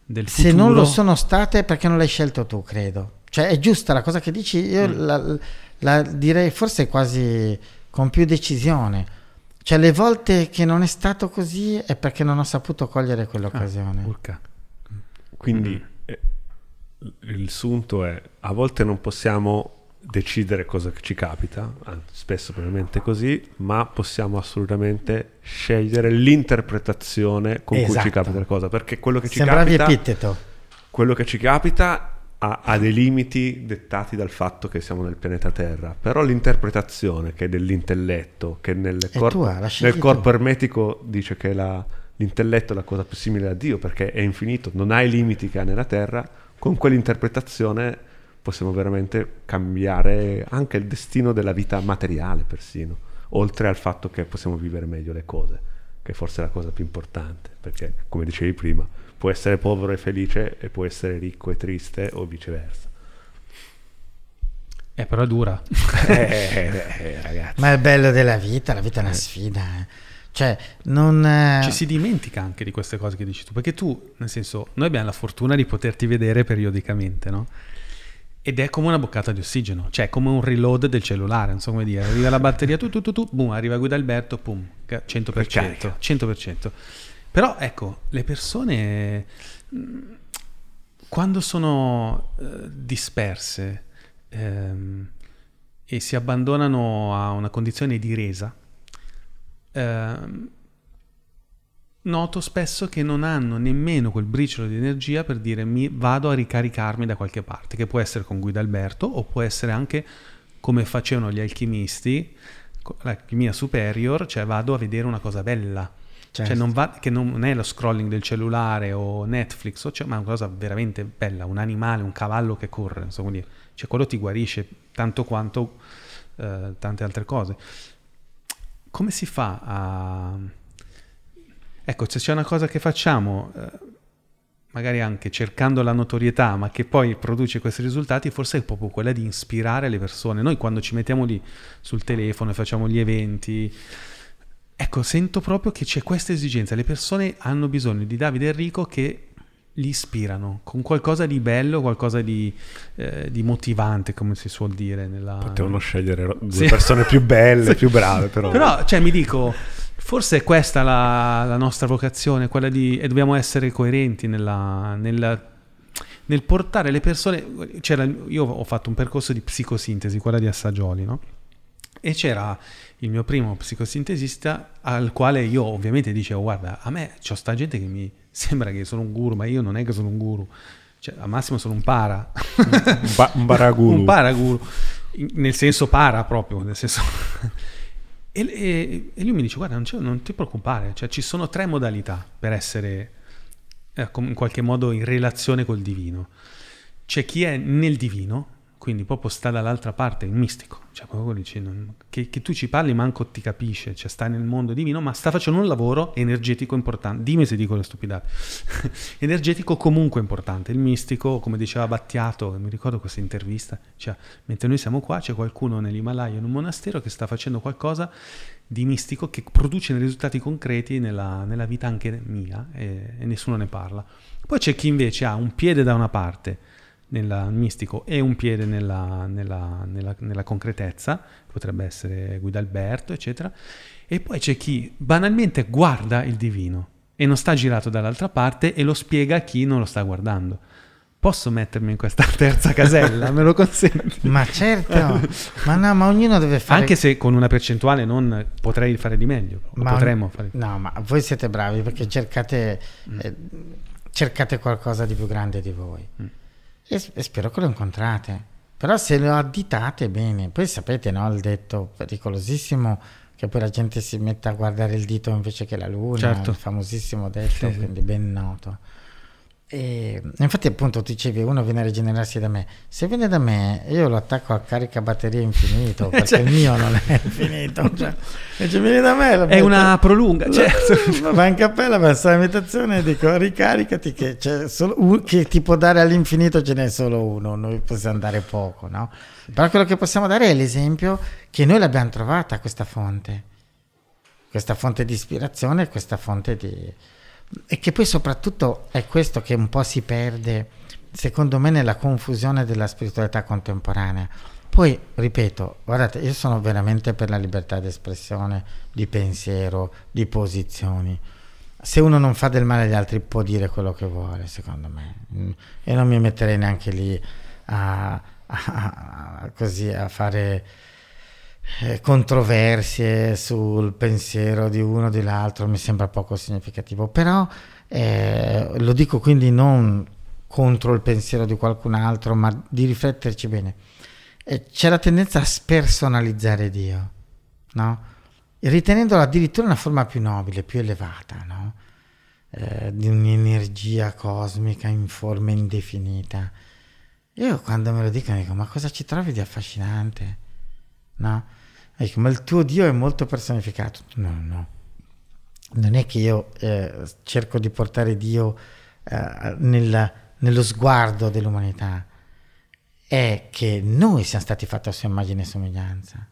del futuro... Se non lo sono state è perché non l'hai scelto tu, credo. Cioè è giusta la cosa che dici, io mm. la, la direi forse quasi con più decisione. Cioè le volte che non è stato così è perché non ho saputo cogliere quell'occasione. Ah, Quindi mm. eh, il sunto è a volte non possiamo decidere cosa ci capita, spesso probabilmente così, ma possiamo assolutamente scegliere l'interpretazione con esatto. cui ci esatto. capita la cosa, perché quello che ci Sembravi capita epiteto. quello che ci capita ha, ha, dei limiti dettati dal fatto che siamo nel pianeta Terra, però l'interpretazione che è dell'intelletto, che nel, corpo, tua, nel corpo ermetico dice che la, l'intelletto è la cosa più simile a Dio perché è infinito, non ha i limiti che ha nella Terra, con quell'interpretazione possiamo veramente cambiare anche il destino della vita materiale persino, oltre al fatto che possiamo vivere meglio le cose, che forse è la cosa più importante, perché come dicevi prima, può essere povero e felice e può essere ricco e triste o viceversa. Eh, però è dura. eh, eh, ragazzi. Ma è bello della vita, la vita è una eh. sfida. Eh. Cioè, non... Eh, Ci si dimentica anche di queste cose che dici tu, perché tu, nel senso, noi abbiamo la fortuna di poterti vedere periodicamente, no? Ed è come una boccata di ossigeno, cioè come un reload del cellulare, non so come dire. Arriva la batteria, tu, tu, tu, tu boom, arriva Guida Alberto, pum, 100%, 100%. Però ecco, le persone mm, quando sono eh, disperse ehm, e si abbandonano a una condizione di resa, ehm, noto spesso che non hanno nemmeno quel briciolo di energia per dire mi vado a ricaricarmi da qualche parte, che può essere con Guida Alberto o può essere anche come facevano gli alchimisti, l'alchimia superior, cioè vado a vedere una cosa bella. Certo. Cioè non va, che non è lo scrolling del cellulare o Netflix, o cioè, ma è una cosa veramente bella, un animale, un cavallo che corre, come dire. Cioè quello ti guarisce tanto quanto eh, tante altre cose. Come si fa a... Ecco, se c'è una cosa che facciamo, eh, magari anche cercando la notorietà, ma che poi produce questi risultati, forse è proprio quella di ispirare le persone. Noi quando ci mettiamo lì sul telefono e facciamo gli eventi, ecco, sento proprio che c'è questa esigenza. Le persone hanno bisogno di Davide e Enrico che li ispirano con qualcosa di bello, qualcosa di, eh, di motivante, come si suol dire. Nella... Potevano scegliere due Sì. persone più belle, Sì. più brave, però. Però, cioè, mi dico, forse è questa la, la nostra vocazione, quella di... e dobbiamo essere coerenti nella, nella- nel portare le persone... C'era, io ho fatto un percorso di psicosintesi, quella di Assaggioli, no? E c'era il mio primo psicosintesista al quale io ovviamente dicevo, guarda, a me c'ho sta gente che mi sembra che sono un guru, ma io non è che sono un guru. Cioè, al massimo sono un para. Un, ba- un. Un paraguru, nel senso para proprio, nel senso... e, e- lui mi dice, guarda, non, non ti preoccupare, cioè ci sono tre modalità per essere eh, in qualche modo in relazione col divino. C'è chi è nel divino, quindi proprio sta dall'altra parte, il mistico, cioè proprio dice, che, che tu ci parli manco ti capisce, cioè sta nel mondo divino, ma sta facendo un lavoro energetico importante. Dimmi se dico le stupidate. energetico comunque importante. Il mistico, come diceva Battiato, mi ricordo questa intervista, cioè, mentre noi siamo qua c'è qualcuno nell'Himalaya in un monastero che sta facendo qualcosa di mistico che produce risultati concreti nella, nella vita anche mia e, e nessuno ne parla. Poi c'è chi invece ha un piede da una parte nel mistico e un piede nella, nella- nella- nella concretezza, potrebbe essere Guido Alberto, eccetera, e poi c'è chi banalmente guarda il divino e non sta girato dall'altra parte e lo spiega a chi non lo sta guardando. Posso mettermi in questa terza casella? Me lo consenti? Ma certo, ma no, ma ognuno deve fare... Anche se con una percentuale non potrei fare di meglio, Ma- potremmo fare No, ma voi siete bravi perché cercate, Mm. eh, cercate qualcosa di più grande di voi. Mm. E, e spero che lo incontrate. Però se lo additate bene, poi sapete, no, il detto pericolosissimo che poi la gente si mette a guardare il dito invece che la luna, Certo. il famosissimo detto, sì. quindi ben noto. E infatti appunto tu dicevi uno viene a rigenerarsi da me. Se viene da me io lo attacco a carica batteria infinito perché Cioè- il mio non è infinito cioè, invece vieni da me È una prolunga, cioè, lo- va in cappella verso la meditazione e dico ricaricati che, c'è solo un- che ti può dare all'infinito ce n'è solo uno noi possiamo dare poco no? però quello che possiamo dare è l'esempio che noi l'abbiamo trovata questa fonte. Questa fonte di ispirazione questa fonte di e che poi soprattutto è questo che un po' si perde secondo me nella confusione della spiritualità contemporanea. Poi ripeto guardate io sono veramente per la libertà di espressione di pensiero di posizioni. Se uno non fa del male agli altri può dire quello che vuole secondo me. Mm, e non mi metterei neanche lì a, a- a- così a fare controversie sul pensiero di uno o dell'altro mi sembra poco significativo, però eh, lo dico quindi non contro il pensiero di qualcun altro, ma di rifletterci bene. Eh, c'è la tendenza a spersonalizzare Dio, no? ritenendolo addirittura una forma più nobile, più elevata, no? Eh, di un'energia cosmica in forma indefinita. Io quando me lo dicono dico, ma cosa ci trovi di affascinante? No? Ecco, ma il tuo Dio è molto personificato. No, no. Non è che io eh, cerco di portare Dio eh, nella- nello sguardo dell'umanità, è che noi siamo stati fatti a sua immagine e somiglianza.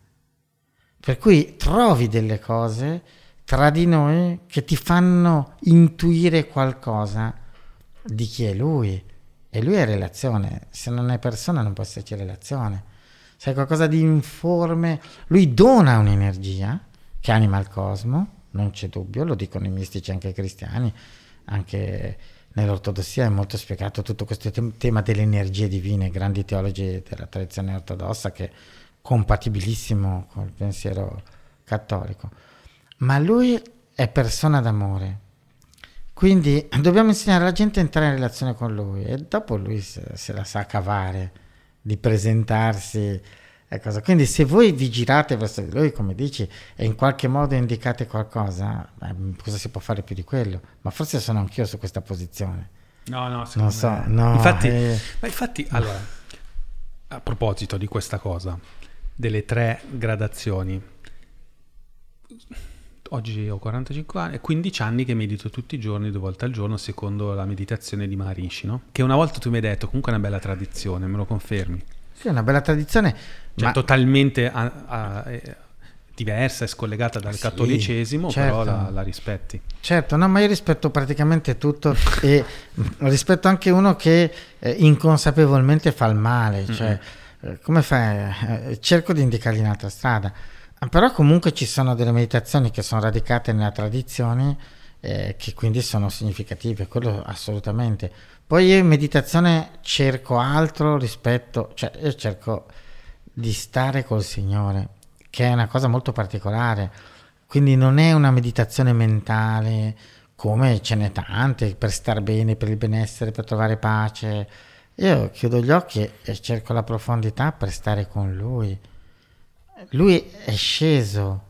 Per cui trovi delle cose tra di noi che ti fanno intuire qualcosa di chi è lui. E lui è relazione. Se non è persona non può esserci relazione. Se è qualcosa di informe, lui dona un'energia che anima il cosmo, non c'è dubbio, lo dicono i mistici anche i cristiani, anche nell'ortodossia è molto spiegato tutto questo tem- tema delle energie divine, grandi teologi della tradizione ortodossa che è compatibilissimo col pensiero cattolico. Ma lui è persona d'amore. Quindi dobbiamo insegnare alla gente a entrare in relazione con lui e dopo lui se, se la sa cavare di presentarsi. Quindi se voi vi girate verso di lui, come dici, e in qualche modo indicate qualcosa, cosa si può fare più di quello? Ma forse sono anch'io su questa posizione. No, no, Non so, me- no, infatti, eh. ma infatti, allora, a proposito di questa cosa, delle tre gradazioni, oggi ho 45 anni, è 15 anni che medito tutti i giorni, due volte al giorno, secondo la meditazione di Maharishi, no? Che una volta tu mi hai detto, comunque è una bella tradizione, me lo confermi? Sì, è una bella tradizione, Cioè, ma totalmente a- a- eh, diversa e scollegata dal Sì, cattolicesimo, certo. però la, la rispetti. certo, no, ma io rispetto praticamente tutto e rispetto anche uno che eh, inconsapevolmente fa il male, cioè eh, come fai? Eh, cerco di indicargli un'altra strada. Però comunque ci sono delle meditazioni che sono radicate nella tradizione eh, che quindi sono significative, quello assolutamente. Poi io in meditazione cerco altro rispetto, cioè io cerco di stare col Signore, che è una cosa molto particolare. Quindi non è una meditazione mentale come ce n'è tante per star bene, per il benessere, per trovare pace. Io chiudo gli occhi e cerco la profondità per stare con Lui. Lui è sceso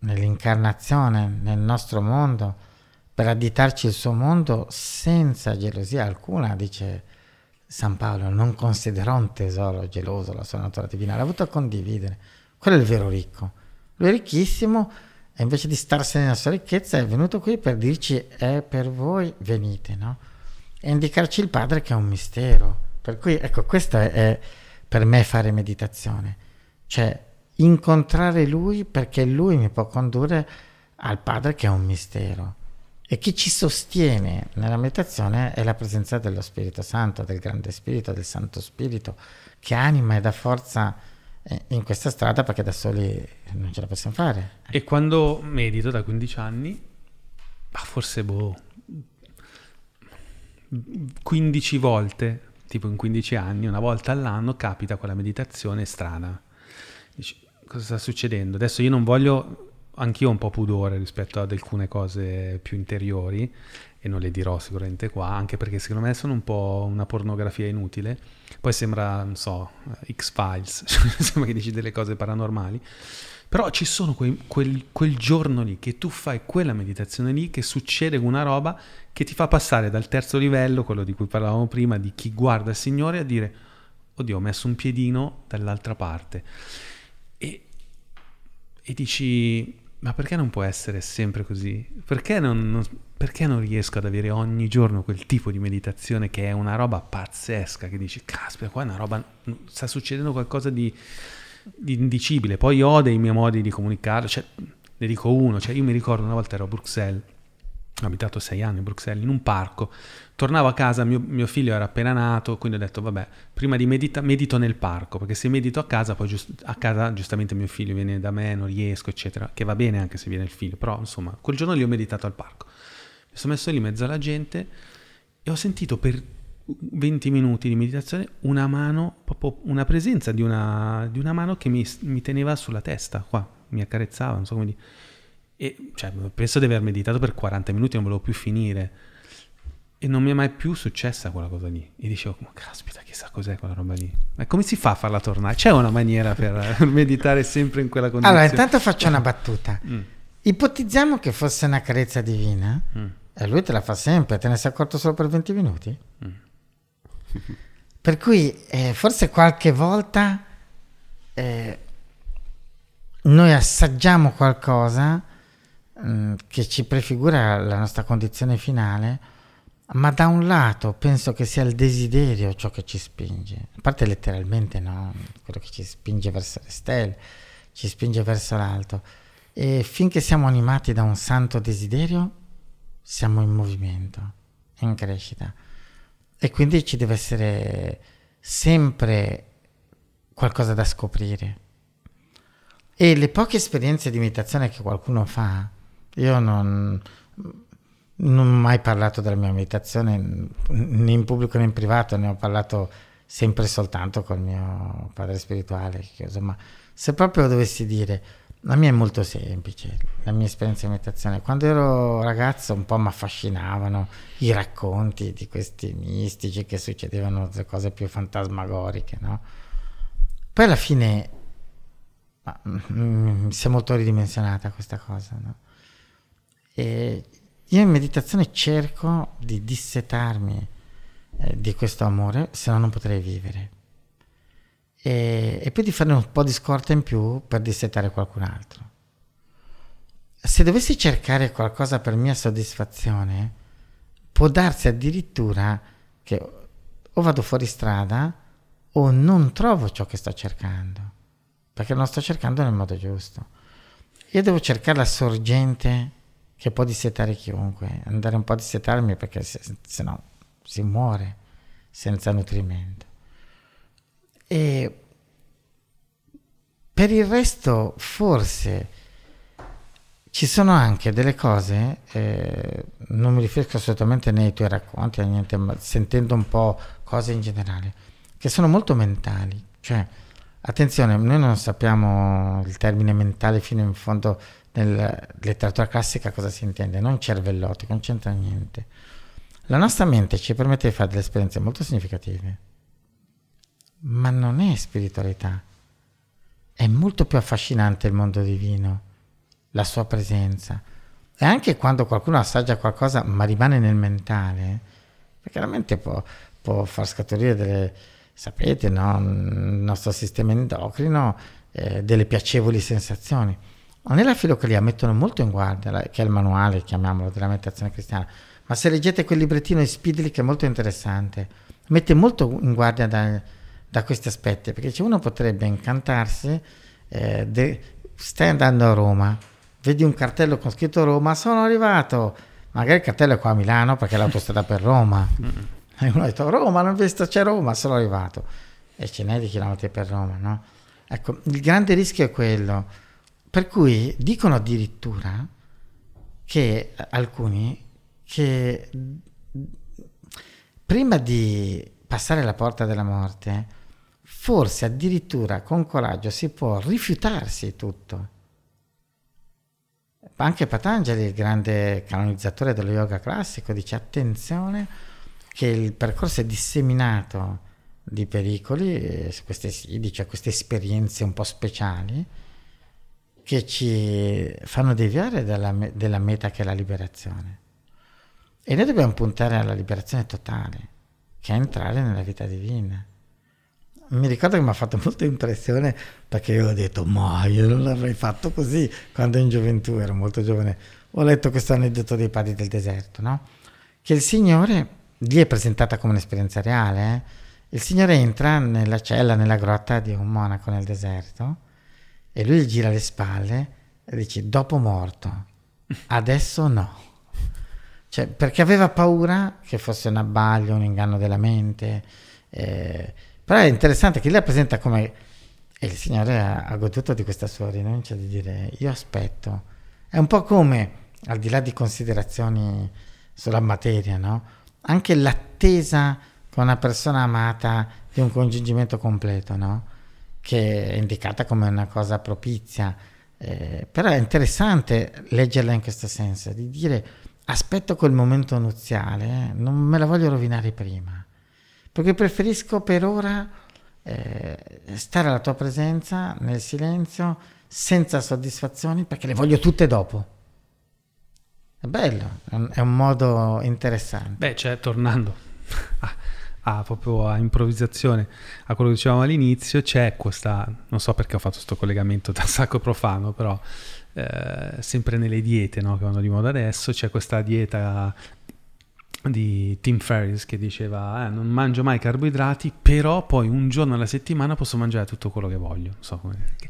nell'incarnazione, nel nostro mondo, per additarci il suo mondo senza gelosia alcuna, dice San Paolo, non considerò un tesoro geloso la sua natura divina, l'ha avuto a condividere. Quello è il vero ricco. Lui è ricchissimo e invece di starsene nella sua ricchezza è venuto qui per dirci è per voi, venite, no? E indicarci il Padre che è un mistero. Per cui, ecco, questo è, è per me fare meditazione. Cioè, incontrare Lui perché Lui mi può condurre al Padre che è un mistero. E chi ci sostiene nella meditazione è la presenza dello Spirito Santo, del Grande Spirito, del Santo Spirito, che anima e dà forza eh, in questa strada perché da soli non ce la possiamo fare. E quando medito da 15 anni, forse boh, 15 volte, tipo in 15 anni, una volta all'anno capita quella meditazione strana. Dici, cosa sta succedendo? Adesso io non voglio, anch'io ho un po' pudore rispetto ad alcune cose più interiori e non le dirò sicuramente qua, anche perché secondo me sono un po' una pornografia inutile. Poi sembra, non so, X-Files, sembra che dici delle cose paranormali. Però ci sono quei- quel, quel giorno lì che tu fai quella meditazione lì che succede una roba che ti fa passare dal terzo livello, quello di cui parlavamo prima, di chi guarda il Signore, a dire, oddio, ho messo un piedino dall'altra parte. E, dici, ma perché non può essere sempre così? Perché non, non- perché non riesco ad avere ogni giorno quel tipo di meditazione che è una roba pazzesca, che dici, caspita, qua è una roba, sta succedendo qualcosa di, di indicibile. Poi ho dei miei modi di comunicare, cioè, ne dico uno, cioè io mi ricordo una volta ero a Bruxelles, ho abitato sei anni a Bruxelles, in un parco, tornavo a casa, mio, mio figlio era appena nato, quindi ho detto, vabbè, prima di medita, medito nel parco, perché se medito a casa, poi giust- a casa giustamente mio figlio viene da me, non riesco, eccetera, che va bene anche se viene il figlio, però insomma, quel giorno lì ho meditato al parco. Mi sono messo lì in mezzo alla gente e ho sentito per 20 minuti di meditazione una mano, proprio una presenza di una, di una mano che mi, mi teneva sulla testa, qua, mi accarezzava, non so come dire. E cioè, penso di aver meditato per 40 minuti, non volevo più finire. E non mi è mai più successa quella cosa lì. E dicevo, ma caspita, chissà cos'è quella roba lì. Ma come si fa a farla tornare? C'è una maniera per meditare sempre in quella condizione? Allora, intanto faccio una battuta. Mm, Ipotizziamo che fosse una carezza divina mm, e lui te la fa sempre, te ne sei accorto solo per 20 minuti? mm. Per cui eh, forse qualche volta eh, noi assaggiamo qualcosa mm, che ci prefigura la nostra condizione finale, ma da un lato penso che sia il desiderio ciò che ci spinge, a parte letteralmente no, quello che ci spinge verso le stelle, ci spinge verso l'alto. E finché siamo animati da un santo desiderio, siamo in movimento, in crescita. E quindi ci deve essere sempre qualcosa da scoprire. E le poche esperienze di meditazione che qualcuno fa, io non, non ho mai parlato della mia meditazione né in pubblico né in privato, ne ho parlato sempre soltanto col mio padre spirituale. insomma, se proprio dovessi dire, la mia è molto semplice, la mia esperienza di meditazione. Quando ero ragazzo un po' mi affascinavano i racconti di questi mistici che succedevano, le cose più fantasmagoriche, no? Poi alla fine ma, mm, si è molto ridimensionata questa cosa, no? E io in meditazione cerco di dissetarmi eh, di questo amore, se no non potrei vivere. E, e, poi di fare un po' di scorta in più per dissetare qualcun altro. Se dovessi cercare qualcosa per mia soddisfazione, può darsi addirittura che o vado fuori strada o non trovo ciò che sto cercando, perché non sto cercando nel modo giusto. Io devo cercare la sorgente che può dissetare chiunque, andare un po' a dissetarmi perché se, se no si muore senza nutrimento. E per il resto forse ci sono anche delle cose, eh, non mi riferisco assolutamente nei tuoi racconti, a niente, ma sentendo un po' cose in generale, che sono molto mentali. Cioè, attenzione, noi non sappiamo il termine mentale fino in fondo nella letteratura classica cosa si intende, non cervellotico, non c'entra niente. La nostra mente ci permette di fare delle esperienze molto significative, ma non è spiritualità. È molto più affascinante il mondo divino, la sua presenza. E anche quando qualcuno assaggia qualcosa ma rimane nel mentale, perché la mente può, può far scaturire delle, sapete, no? il nostro sistema endocrino, eh, delle piacevoli sensazioni. Ma nella filocalia mettono molto in guardia, che è il manuale, chiamiamolo, della meditazione cristiana, ma se leggete quel librettino di Spidlick è molto interessante, mette molto in guardia da, da questi aspetti, perché cioè uno potrebbe incantarsi, eh, de, stai andando a Roma, vedi un cartello con scritto Roma, sono arrivato, magari il cartello è qua a Milano perché è l'autostrada per Roma, e uno ha detto Roma, non ho visto, c'è Roma, sono arrivato, e ce n'è di chilometri per Roma, no? Ecco, il grande rischio è quello, per cui dicono addirittura che alcuni che prima di passare la porta della morte, forse addirittura con coraggio si può rifiutarsi tutto. Anche Patanjali, il grande canonizzatore dello yoga classico, dice attenzione che il percorso è disseminato di pericoli, queste, dice, queste esperienze un po' speciali, che ci fanno deviare dalla, della meta che è la liberazione. E noi dobbiamo puntare alla liberazione totale, che è entrare nella vita divina. Mi ricordo che mi ha fatto molta impressione perché io ho detto, ma io non l'avrei fatto così quando in gioventù ero molto giovane. Ho letto questo aneddoto dei padri del deserto, no? Che il Signore, lì è presentata come un'esperienza reale, eh? il Signore entra nella cella, nella grotta di un monaco nel deserto e lui gli gira le spalle e dice, dopo morto, adesso no. Cioè, perché aveva paura che fosse un abbaglio, un inganno della mente. Eh, però è interessante che lei presenta come... E il Signore ha, ha goduto di questa sua rinuncia di dire io aspetto. È un po' come, al di là di considerazioni sulla materia, no? Anche l'attesa con una persona amata di un congiungimento completo, no? Che è indicata come una cosa propizia. Eh, però è interessante leggerla in questo senso, di dire aspetto quel momento nuziale, eh? non me la voglio rovinare prima, perché preferisco per ora eh, stare alla tua presenza nel silenzio, senza soddisfazioni, perché le voglio tutte dopo. È bello, è un modo interessante. Beh, cioè, tornando a, proprio a improvvisazione, a quello che dicevamo all'inizio, c'è questa, non so perché ho fatto questo collegamento da sacro profano, però eh, sempre nelle diete no, che vanno di moda adesso, c'è questa dieta di Tim Ferriss che diceva eh, non mangio mai carboidrati però poi un giorno alla settimana posso mangiare tutto quello che voglio so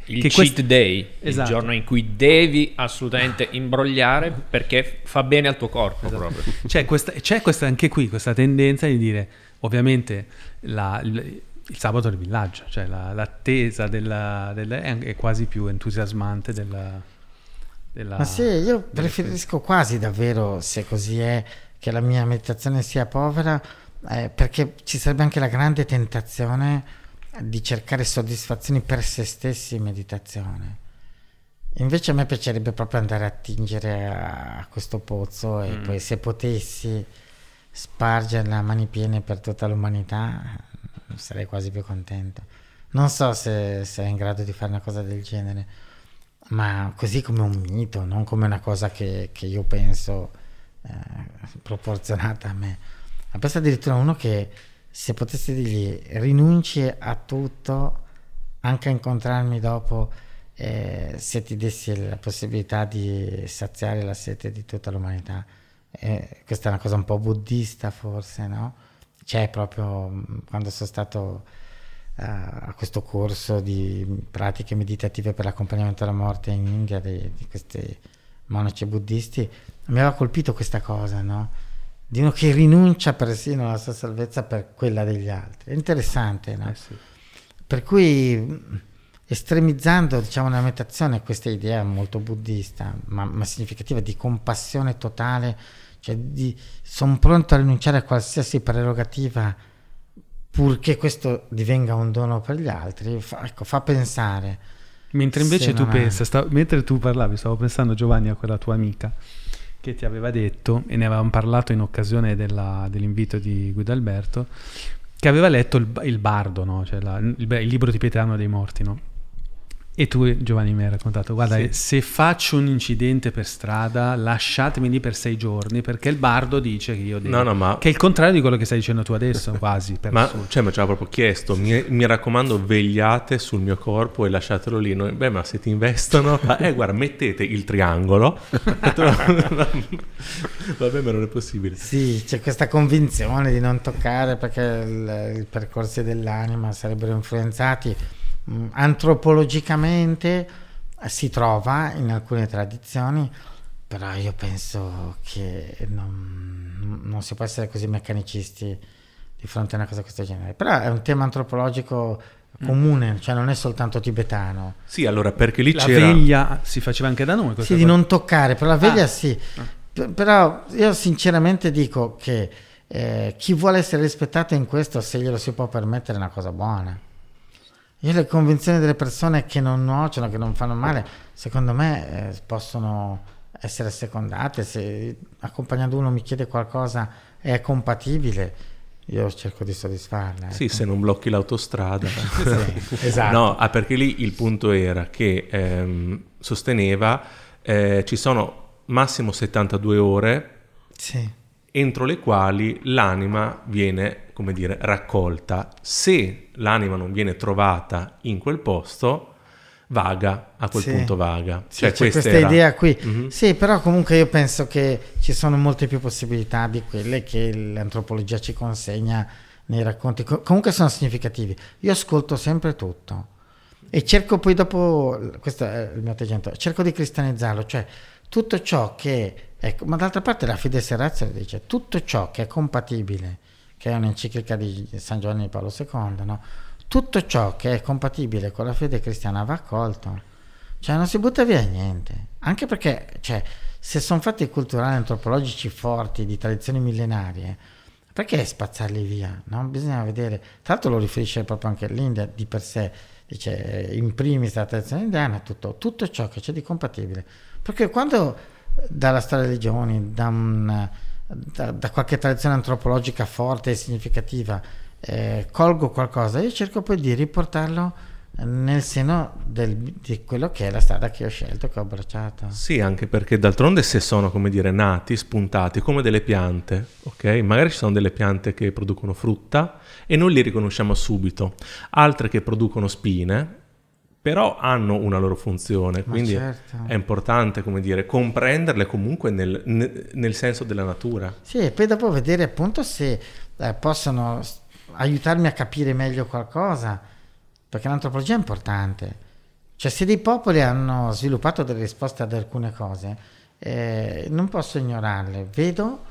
il che cheat quest... day esatto. il giorno in cui devi assolutamente imbrogliare perché fa bene al tuo corpo esatto. c'è, questa, c'è questa, anche qui questa tendenza di dire ovviamente la, il, il sabato del villaggio cioè la, l'attesa della, della, è quasi più entusiasmante della della, Ma sì, io preferisco quasi davvero, se così è, che la mia meditazione sia povera, eh, perché ci sarebbe anche la grande tentazione di cercare soddisfazioni per se stessi in meditazione. Invece a me piacerebbe proprio andare a attingere a, questo pozzo e mm. poi se potessi spargerla a mani piene per tutta l'umanità sarei quasi più contento. Non so se, se è in grado di fare una cosa del genere, ma così come un mito, non come una cosa che, che io penso eh, proporzionata a me. Ma penso addirittura uno che se potessi dirgli rinunci a tutto, anche a incontrarmi dopo, eh, se ti dessi la possibilità di saziare la sete di tutta l'umanità. Eh, questa è una cosa un po' buddista forse, no? C'è proprio mm, quando sono stato a questo corso di pratiche meditative per l'accompagnamento alla morte in India di, di questi monaci buddisti, mi aveva colpito questa cosa, no? Di uno che rinuncia persino alla sua salvezza per quella degli altri. È interessante, no? Eh sì. Per cui estremizzando diciamo nella meditazione questa idea molto buddista, ma, ma significativa di compassione totale, cioè sono pronto a rinunciare a qualsiasi prerogativa purché questo divenga un dono per gli altri, fa, ecco, fa pensare. Mentre invece tu pensi, sta, mentre tu parlavi, stavo pensando Giovanni a quella tua amica che ti aveva detto, e ne avevamo parlato in occasione della, dell'invito di Guido Alberto, che aveva letto il, il Bardo, no? cioè la, il, il, libro di Pietrano dei Morti, no? E tu, Giovanni, mi hai raccontato, guarda, sì. se faccio un incidente per strada, lasciatemi lì per sei giorni, perché il bardo dice che io devo... No, no, ma... Che è il contrario di quello che stai dicendo tu adesso, quasi. ma, cioè, ma ci aveva proprio chiesto, mi, mi, raccomando, vegliate sul mio corpo e lasciatelo lì. Noi, beh, ma se ti investono... eh, guarda, mettete il triangolo. Vabbè, ma non è possibile. Sì, c'è questa convinzione di non toccare perché il, i percorsi dell'anima sarebbero influenzati antropologicamente si trova in alcune tradizioni, però io penso che non, non, si può essere così meccanicisti di fronte a una cosa di questo genere. Però è un tema antropologico comune, mm. cioè non è soltanto tibetano. Sì, allora perché lì la c'era... La veglia si faceva anche da noi. Sì, cosa. di non toccare, però la veglia ah. sì. Ah. Però io sinceramente dico che eh, chi vuole essere rispettato in questo, se glielo si può permettere, è una cosa buona. Io le convinzioni delle persone che non nuociono, che non fanno male, secondo me eh, possono essere secondate. Se accompagnando uno mi chiede qualcosa è compatibile, io cerco di soddisfarla. Sì, ecco. se non blocchi l'autostrada. sì, esatto. No, ah, perché lì il punto era che ehm, sosteneva eh, ci sono massimo 72 ore sì. entro le quali l'anima viene come dire, raccolta. Se l'anima non viene trovata in quel posto, vaga, a quel sì. punto vaga. Sì, cioè, questa era... idea qui. Mm-hmm. Sì, però comunque io penso che ci sono molte più possibilità di quelle che l'antropologia ci consegna nei racconti. comunque sono significativi. Io ascolto sempre tutto e cerco poi dopo, questo è il mio atteggiamento, cerco di cristianizzarlo, cioè tutto ciò che, ecco, ma d'altra parte la Fides Razio dice, tutto ciò che è compatibile che è un'enciclica di San Giovanni Paolo II, no? tutto ciò che è compatibile con la fede cristiana va accolto, cioè non si butta via niente, anche perché cioè, se sono fatti culturali antropologici forti di tradizioni millenarie, perché spazzarli via? No? Bisogna vedere, tra l'altro lo riferisce proprio anche l'India di per sé, dice in primis la tradizione indiana, tutto, tutto ciò che c'è di compatibile, perché quando dalla storia delle legioni, da un da, da qualche tradizione antropologica forte e significativa eh, colgo qualcosa, io cerco poi di riportarlo nel seno del, di quello che è la strada che ho scelto, che ho abbracciato. Sì, anche perché d'altronde se sono, come dire, nati, spuntati come delle piante, ok? Magari ci sono delle piante che producono frutta e noi li riconosciamo subito, altre che producono spine però hanno una loro funzione, quindi certo. è importante, come dire, comprenderle comunque nel, nel, senso della natura. Sì, e poi dopo vedere appunto se eh, possono aiutarmi a capire meglio qualcosa, perché l'antropologia è importante. Cioè se dei popoli hanno sviluppato delle risposte ad alcune cose, eh, non posso ignorarle, vedo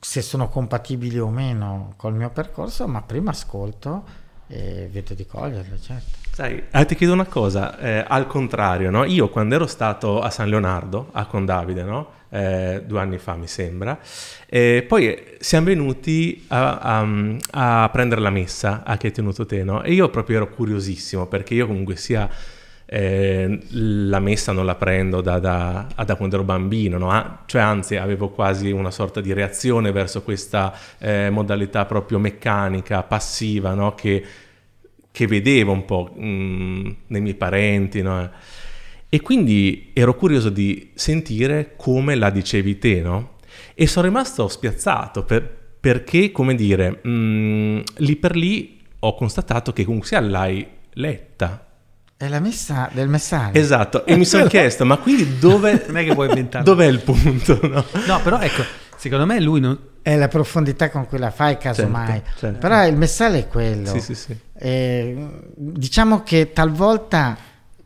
se sono compatibili o meno col mio percorso, ma prima ascolto e vedo di coglierle, certo. Sai, eh, ti chiedo una cosa, eh, al contrario, no? io quando ero stato a San Leonardo, a con Davide, no? eh, due anni fa mi sembra, poi siamo venuti a, a, a, prendere la messa a che hai tenuto te, no? e io proprio ero curiosissimo perché io comunque sia... Eh, la messa non la prendo da, da, da quando ero bambino, no? ah, cioè anzi avevo quasi una sorta di reazione verso questa eh, modalità proprio meccanica, passiva, no? che che vedevo un po' mh, nei miei parenti, no? E quindi ero curioso di sentire come la dicevi te, no? E sono rimasto spiazzato per, perché, come dire, mh, lì per lì ho constatato che comunque sia l'hai letta. È la messa del messaggio. Esatto, e mi sono chiesto, ma quindi dove... Non è che puoi inventare. Dov'è il punto, no? No, però ecco, secondo me lui non... È la profondità con cui la fai, casomai. Certo, certo. Però il messaggio è quello. Sì, sì, sì. Eh, diciamo che talvolta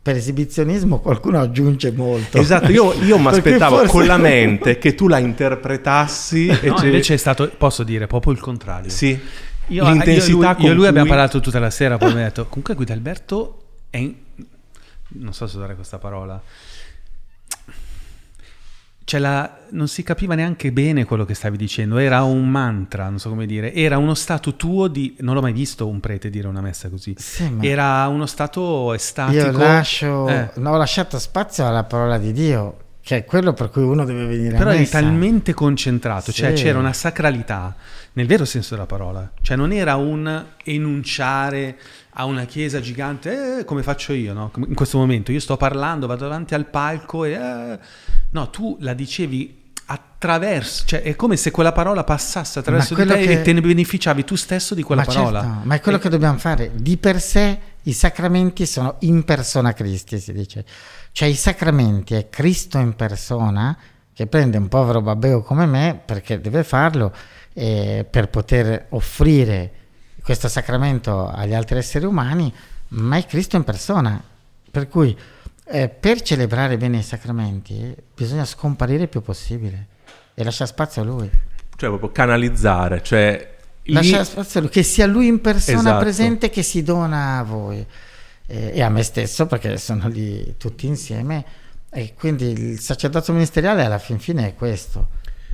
per esibizionismo qualcuno aggiunge molto. Esatto, io, io mi aspettavo forse- con la mente che tu la interpretassi e No, ce- invece è stato, posso dire, proprio il contrario. Sì, Io, l'intensità io, e lui, con io e lui abbiamo cui- parlato tutta la sera, poi mi ha detto, comunque Guidalberto è... in- non so se usare questa parola. Cioè la- non si capiva neanche bene quello che stavi dicendo, era un mantra, non so come dire, era uno stato tuo di... Non l'ho mai visto un prete dire una messa così. Sì, Era uno stato estatico. io lascio, Eh. no, ho lasciato spazio alla parola di Dio, che è quello per cui uno deve venire Però a eri messa. talmente concentrato, cioè Sì. c'era una sacralità nel vero senso della parola, cioè non era un enunciare a una chiesa gigante eh, come faccio io, no? In questo momento io sto parlando, vado davanti al palco e eh, no, tu la dicevi attraverso, cioè è come se quella parola passasse attraverso di te che- e te ne beneficiavi tu stesso di quella ma parola. certo, ma è quello E- che dobbiamo fare. Di per sé i sacramenti sono in persona Cristi, si dice. Cioè i sacramenti è Cristo in persona che prende un povero babbeo come me perché deve farlo eh, per poter offrire questo sacramento agli altri esseri umani, ma è Cristo in persona. Per cui eh, per celebrare bene i sacramenti bisogna scomparire il più possibile e lasciare spazio a lui. cioè proprio canalizzare, cioè Lasciare spazio a lui, che sia lui in persona Esatto. presente che si dona a voi eh, e a me stesso perché sono lì tutti insieme e quindi il sacerdozio ministeriale alla fin fine è questo,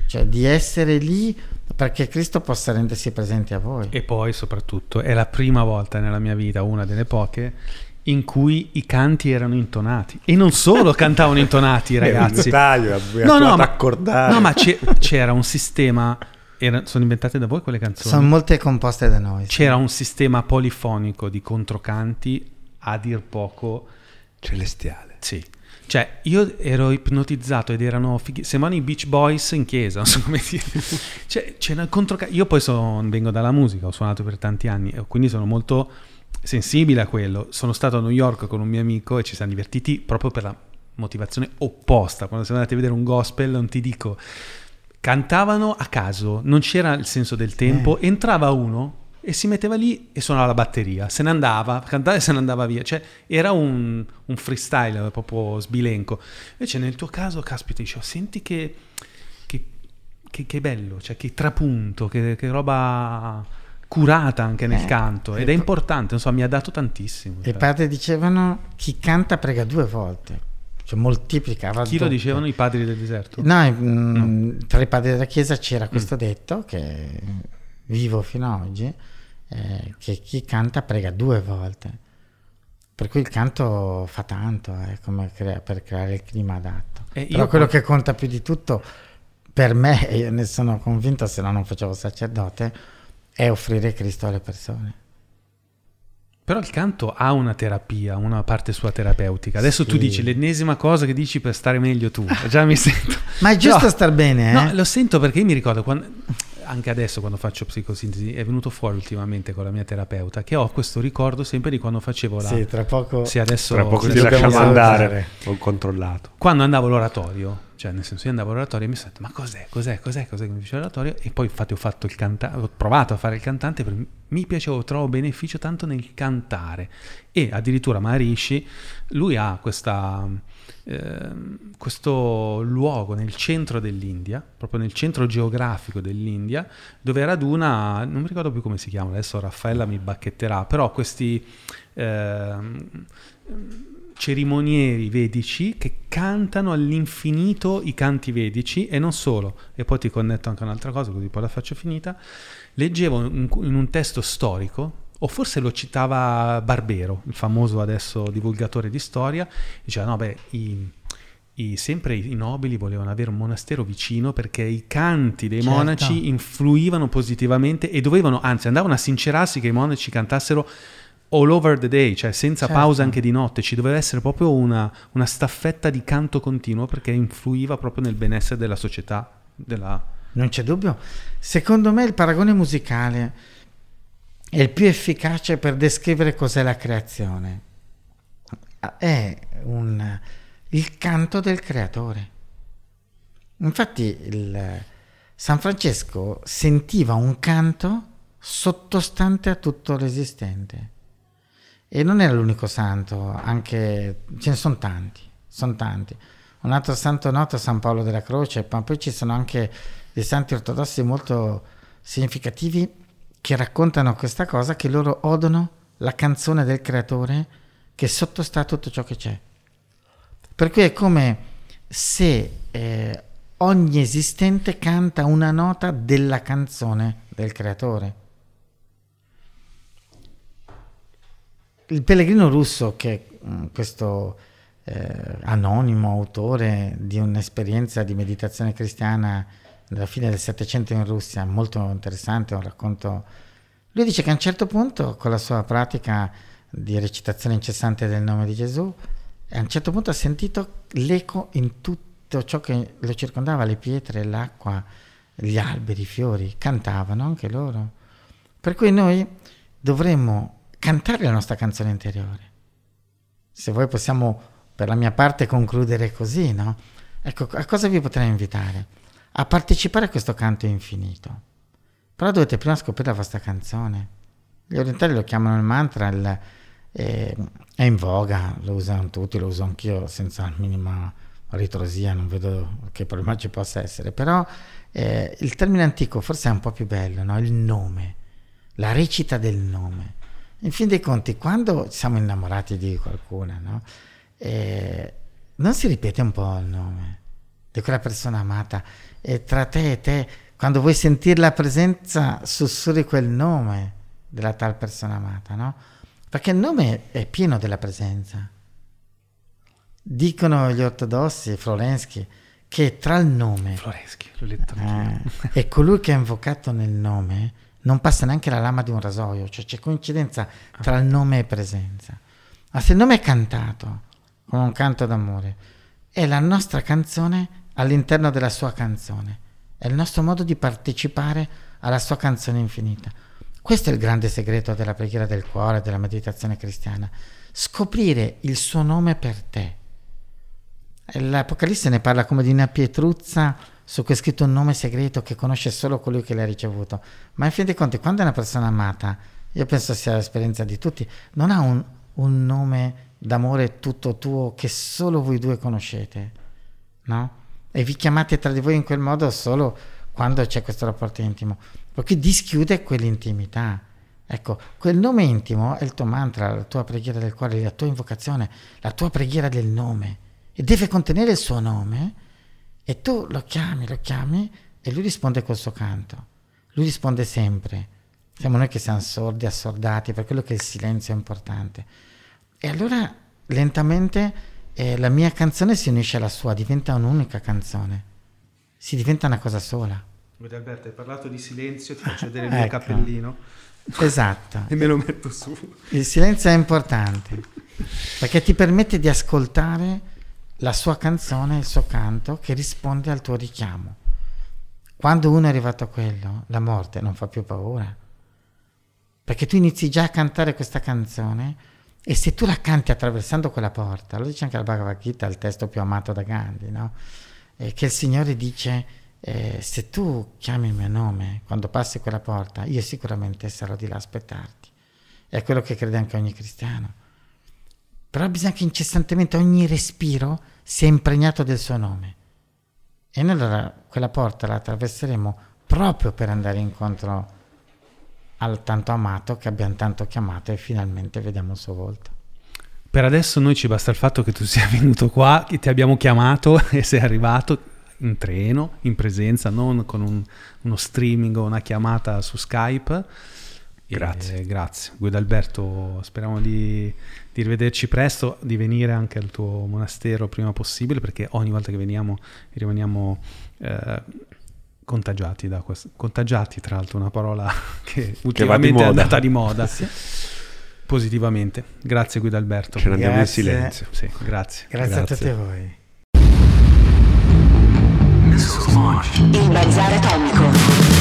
cioè di essere lì perché Cristo possa rendersi presente a voi. E poi soprattutto è la prima volta nella mia vita, una delle poche, in cui i canti erano intonati. E non solo cantavano intonati i ragazzi. Taglio, No, no, ma, no, ma c'è- c'era un sistema... era- sono inventate da voi quelle canzoni? Sono molte composte da noi. sì. C'era un sistema polifonico di controcanti a dir poco... celestiale. Sì. Cioè, io ero ipnotizzato ed erano fighi... Sembravano i Beach Boys in chiesa, non so come dire. Cioè, c'era il controcanto... Io poi son- vengo dalla musica, ho suonato per tanti anni, quindi sono molto sensibile a quello. Sono stato a New York con un mio amico e ci siamo divertiti proprio per la motivazione opposta. Quando siamo andati a vedere un gospel, non ti dico... Cantavano a caso, non c'era il senso del tempo, entrava uno e si metteva lì e suonava la batteria, se ne andava, cantava e se ne andava via, cioè era un, un freestyle proprio sbilenco. Invece nel tuo caso, caspita, dicevo, senti che, che, che- che bello, cioè che trapunto, che, che roba curata anche nel Eh, canto ed è e po- importante, so, mi ha dato tantissimo. I cioè. padri dicevano chi canta prega due volte, cioè moltiplicava. Chi lo doppio. dicevano i padri del deserto? No, mm, tra i padri della Chiesa c'era questo detto che vivo fino ad oggi, eh, che chi canta prega due volte. Per cui il canto fa tanto eh, come crea- per creare il clima adatto. Io Però quello che conta più di tutto, per me, e io ne sono convinto, se no non facevo sacerdote, è offrire Cristo alle persone. Però il canto ha una terapia, una parte sua terapeutica. Adesso tu Sì. dici l'ennesima cosa che dici per stare meglio tu. Già mi sento. Ma è giusto No, star bene, eh? No, lo sento perché io mi ricordo quando, anche adesso quando faccio psicosintesi, è venuto fuori ultimamente con la mia terapeuta che ho questo ricordo sempre di quando facevo la... Sì, tra poco... Sì, adesso... Tra poco ti lasciamo andare. Ho controllato. Quando andavo all'oratorio, cioè nel senso io andavo all'oratorio e mi sono detto ma cos'è, cos'è, cos'è, cos'è che mi piace l'oratorio e poi infatti ho fatto il cantante, ho provato a fare il cantante, per- mi piaceva, trovo beneficio tanto nel cantare e addirittura Maharishi, lui ha questa, ehm, questo luogo nel centro dell'India, proprio nel centro geografico dell'India, dove raduna, non mi ricordo più come si chiama, adesso Raffaella mi bacchetterà, però questi... ehm, cerimonieri vedici che cantano all'infinito i canti vedici e non solo, e poi ti connetto anche un'altra cosa così poi la faccio finita, leggevo in un testo storico, o forse lo citava Barbero, il famoso adesso divulgatore di storia, diceva no beh, i, i- sempre i nobili volevano avere un monastero vicino perché i canti dei Certo. monaci influivano positivamente e dovevano, anzi andavano a sincerarsi che i monaci cantassero all over the day, cioè senza Certo. pausa anche di notte, ci doveva essere proprio una, una staffetta di canto continuo perché influiva proprio nel benessere della società, della... Non c'è dubbio. Secondo me il paragone musicale è il più efficace per descrivere cos'è la creazione. È un- il canto del creatore. Infatti il- San Francesco sentiva un canto sottostante a tutto l'esistente. E non era l'unico santo, anche ce ne sono tanti, sono tanti. Un altro santo noto è San Paolo della Croce, ma poi ci sono anche dei santi ortodossi molto significativi che raccontano questa cosa, che loro odono la canzone del creatore che sottostà tutto ciò che c'è. Per cui è come se eh, ogni esistente canta una nota della canzone del creatore. Il pellegrino russo, che è mm, questo eh, anonimo autore di un'esperienza di meditazione cristiana nella fine del Settecento in Russia, molto interessante, un racconto. Lui dice che a un certo punto, con la sua pratica di recitazione incessante del nome di Gesù, a un certo punto ha sentito l'eco in tutto ciò che lo circondava, le pietre, l'acqua, gli alberi, i fiori, cantavano anche loro. Per cui noi dovremmo cantare la nostra canzone interiore. Se voi possiamo, per la mia parte, concludere così, no? Ecco, a cosa vi potrei invitare? A partecipare a questo canto infinito. Però dovete prima scoprire la vostra canzone. Gli orientali lo chiamano il mantra, il- eh, è in voga, lo usano tutti, lo uso anch'io senza la minima ritrosia, non vedo che problema ci possa essere. Però eh, il termine antico forse è un po' più bello, no? il nome, la recita del nome. In fin dei conti, quando siamo innamorati di qualcuna, no? Eh, non si ripete un po' il nome di quella persona amata e tra te e te, quando vuoi sentire la presenza, sussurri quel nome della tal persona amata, no? Perché il nome è pieno della presenza. Dicono gli ortodossi, Florensky, che tra il nome Floreschi, l'ho letto eh, e colui che è invocato nel nome non passa neanche la lama di un rasoio, cioè c'è coincidenza tra il nome e presenza. Ma se il nome è cantato con un canto d'amore, è la nostra canzone all'interno della sua canzone, è il nostro modo di partecipare alla sua canzone infinita. Questo è il grande segreto della preghiera del cuore, della meditazione cristiana, scoprire il suo nome per te. L'Apocalisse ne parla come di una pietruzza su cui è scritto un nome segreto che conosce solo colui che l'ha ricevuto. Ma in fin dei conti, quando è una persona amata, io penso sia l'esperienza di tutti, non ha un, un nome d'amore tutto tuo che solo voi due conoscete, no? E vi chiamate tra di voi in quel modo solo quando c'è questo rapporto intimo. Perché dischiude quell'intimità. Ecco, quel nome intimo è il tuo mantra, la tua preghiera del cuore, la tua invocazione, la tua preghiera del nome. E deve contenere il suo nome e tu lo chiami, lo chiami e lui risponde col suo canto. Lui risponde sempre. Siamo noi che siamo sordi, assordati, per quello che il silenzio è importante. E allora lentamente eh, la mia canzone si unisce alla sua, diventa un'unica canzone. Si diventa una cosa sola. Guarda Alberto, hai parlato di silenzio, ti faccio vedere il Ecco. mio cappellino Esatto. e me lo metto su. Il silenzio è importante perché ti permette di ascoltare la sua canzone, il suo canto che risponde al tuo richiamo. Quando uno è arrivato a quello, la morte non fa più paura. Perché tu inizi già a cantare questa canzone e se tu la canti attraversando quella porta, lo dice anche la Bhagavad Gita, il testo più amato da Gandhi, no? Eh, che il Signore dice, eh, se tu chiami il mio nome quando passi quella porta, io sicuramente sarò di là a aspettarti. È quello che crede anche ogni cristiano. Però bisogna che incessantemente ogni respiro sia impregnato del suo nome. E noi allora quella porta la attraverseremo proprio per andare incontro al tanto amato che abbiamo tanto chiamato e finalmente vediamo il suo volto. Per adesso noi ci basta il fatto che tu sia venuto qua, che ti abbiamo chiamato e sei arrivato in treno, in presenza, non con un- uno streaming o una chiamata su Skype. E Grazie. grazie. Guido Alberto, speriamo di, di rivederci presto, di venire anche al tuo monastero prima possibile, perché ogni volta che veniamo rimaniamo eh, contagiati da questo. Contagiati, tra l'altro, una parola che ultimamente è moda. andata di moda. positivamente. Grazie Guido Alberto. Ce ne andiamo in Grazie. silenzio. Sì, grazie. Grazie, a tutti voi. Il bazar atomico.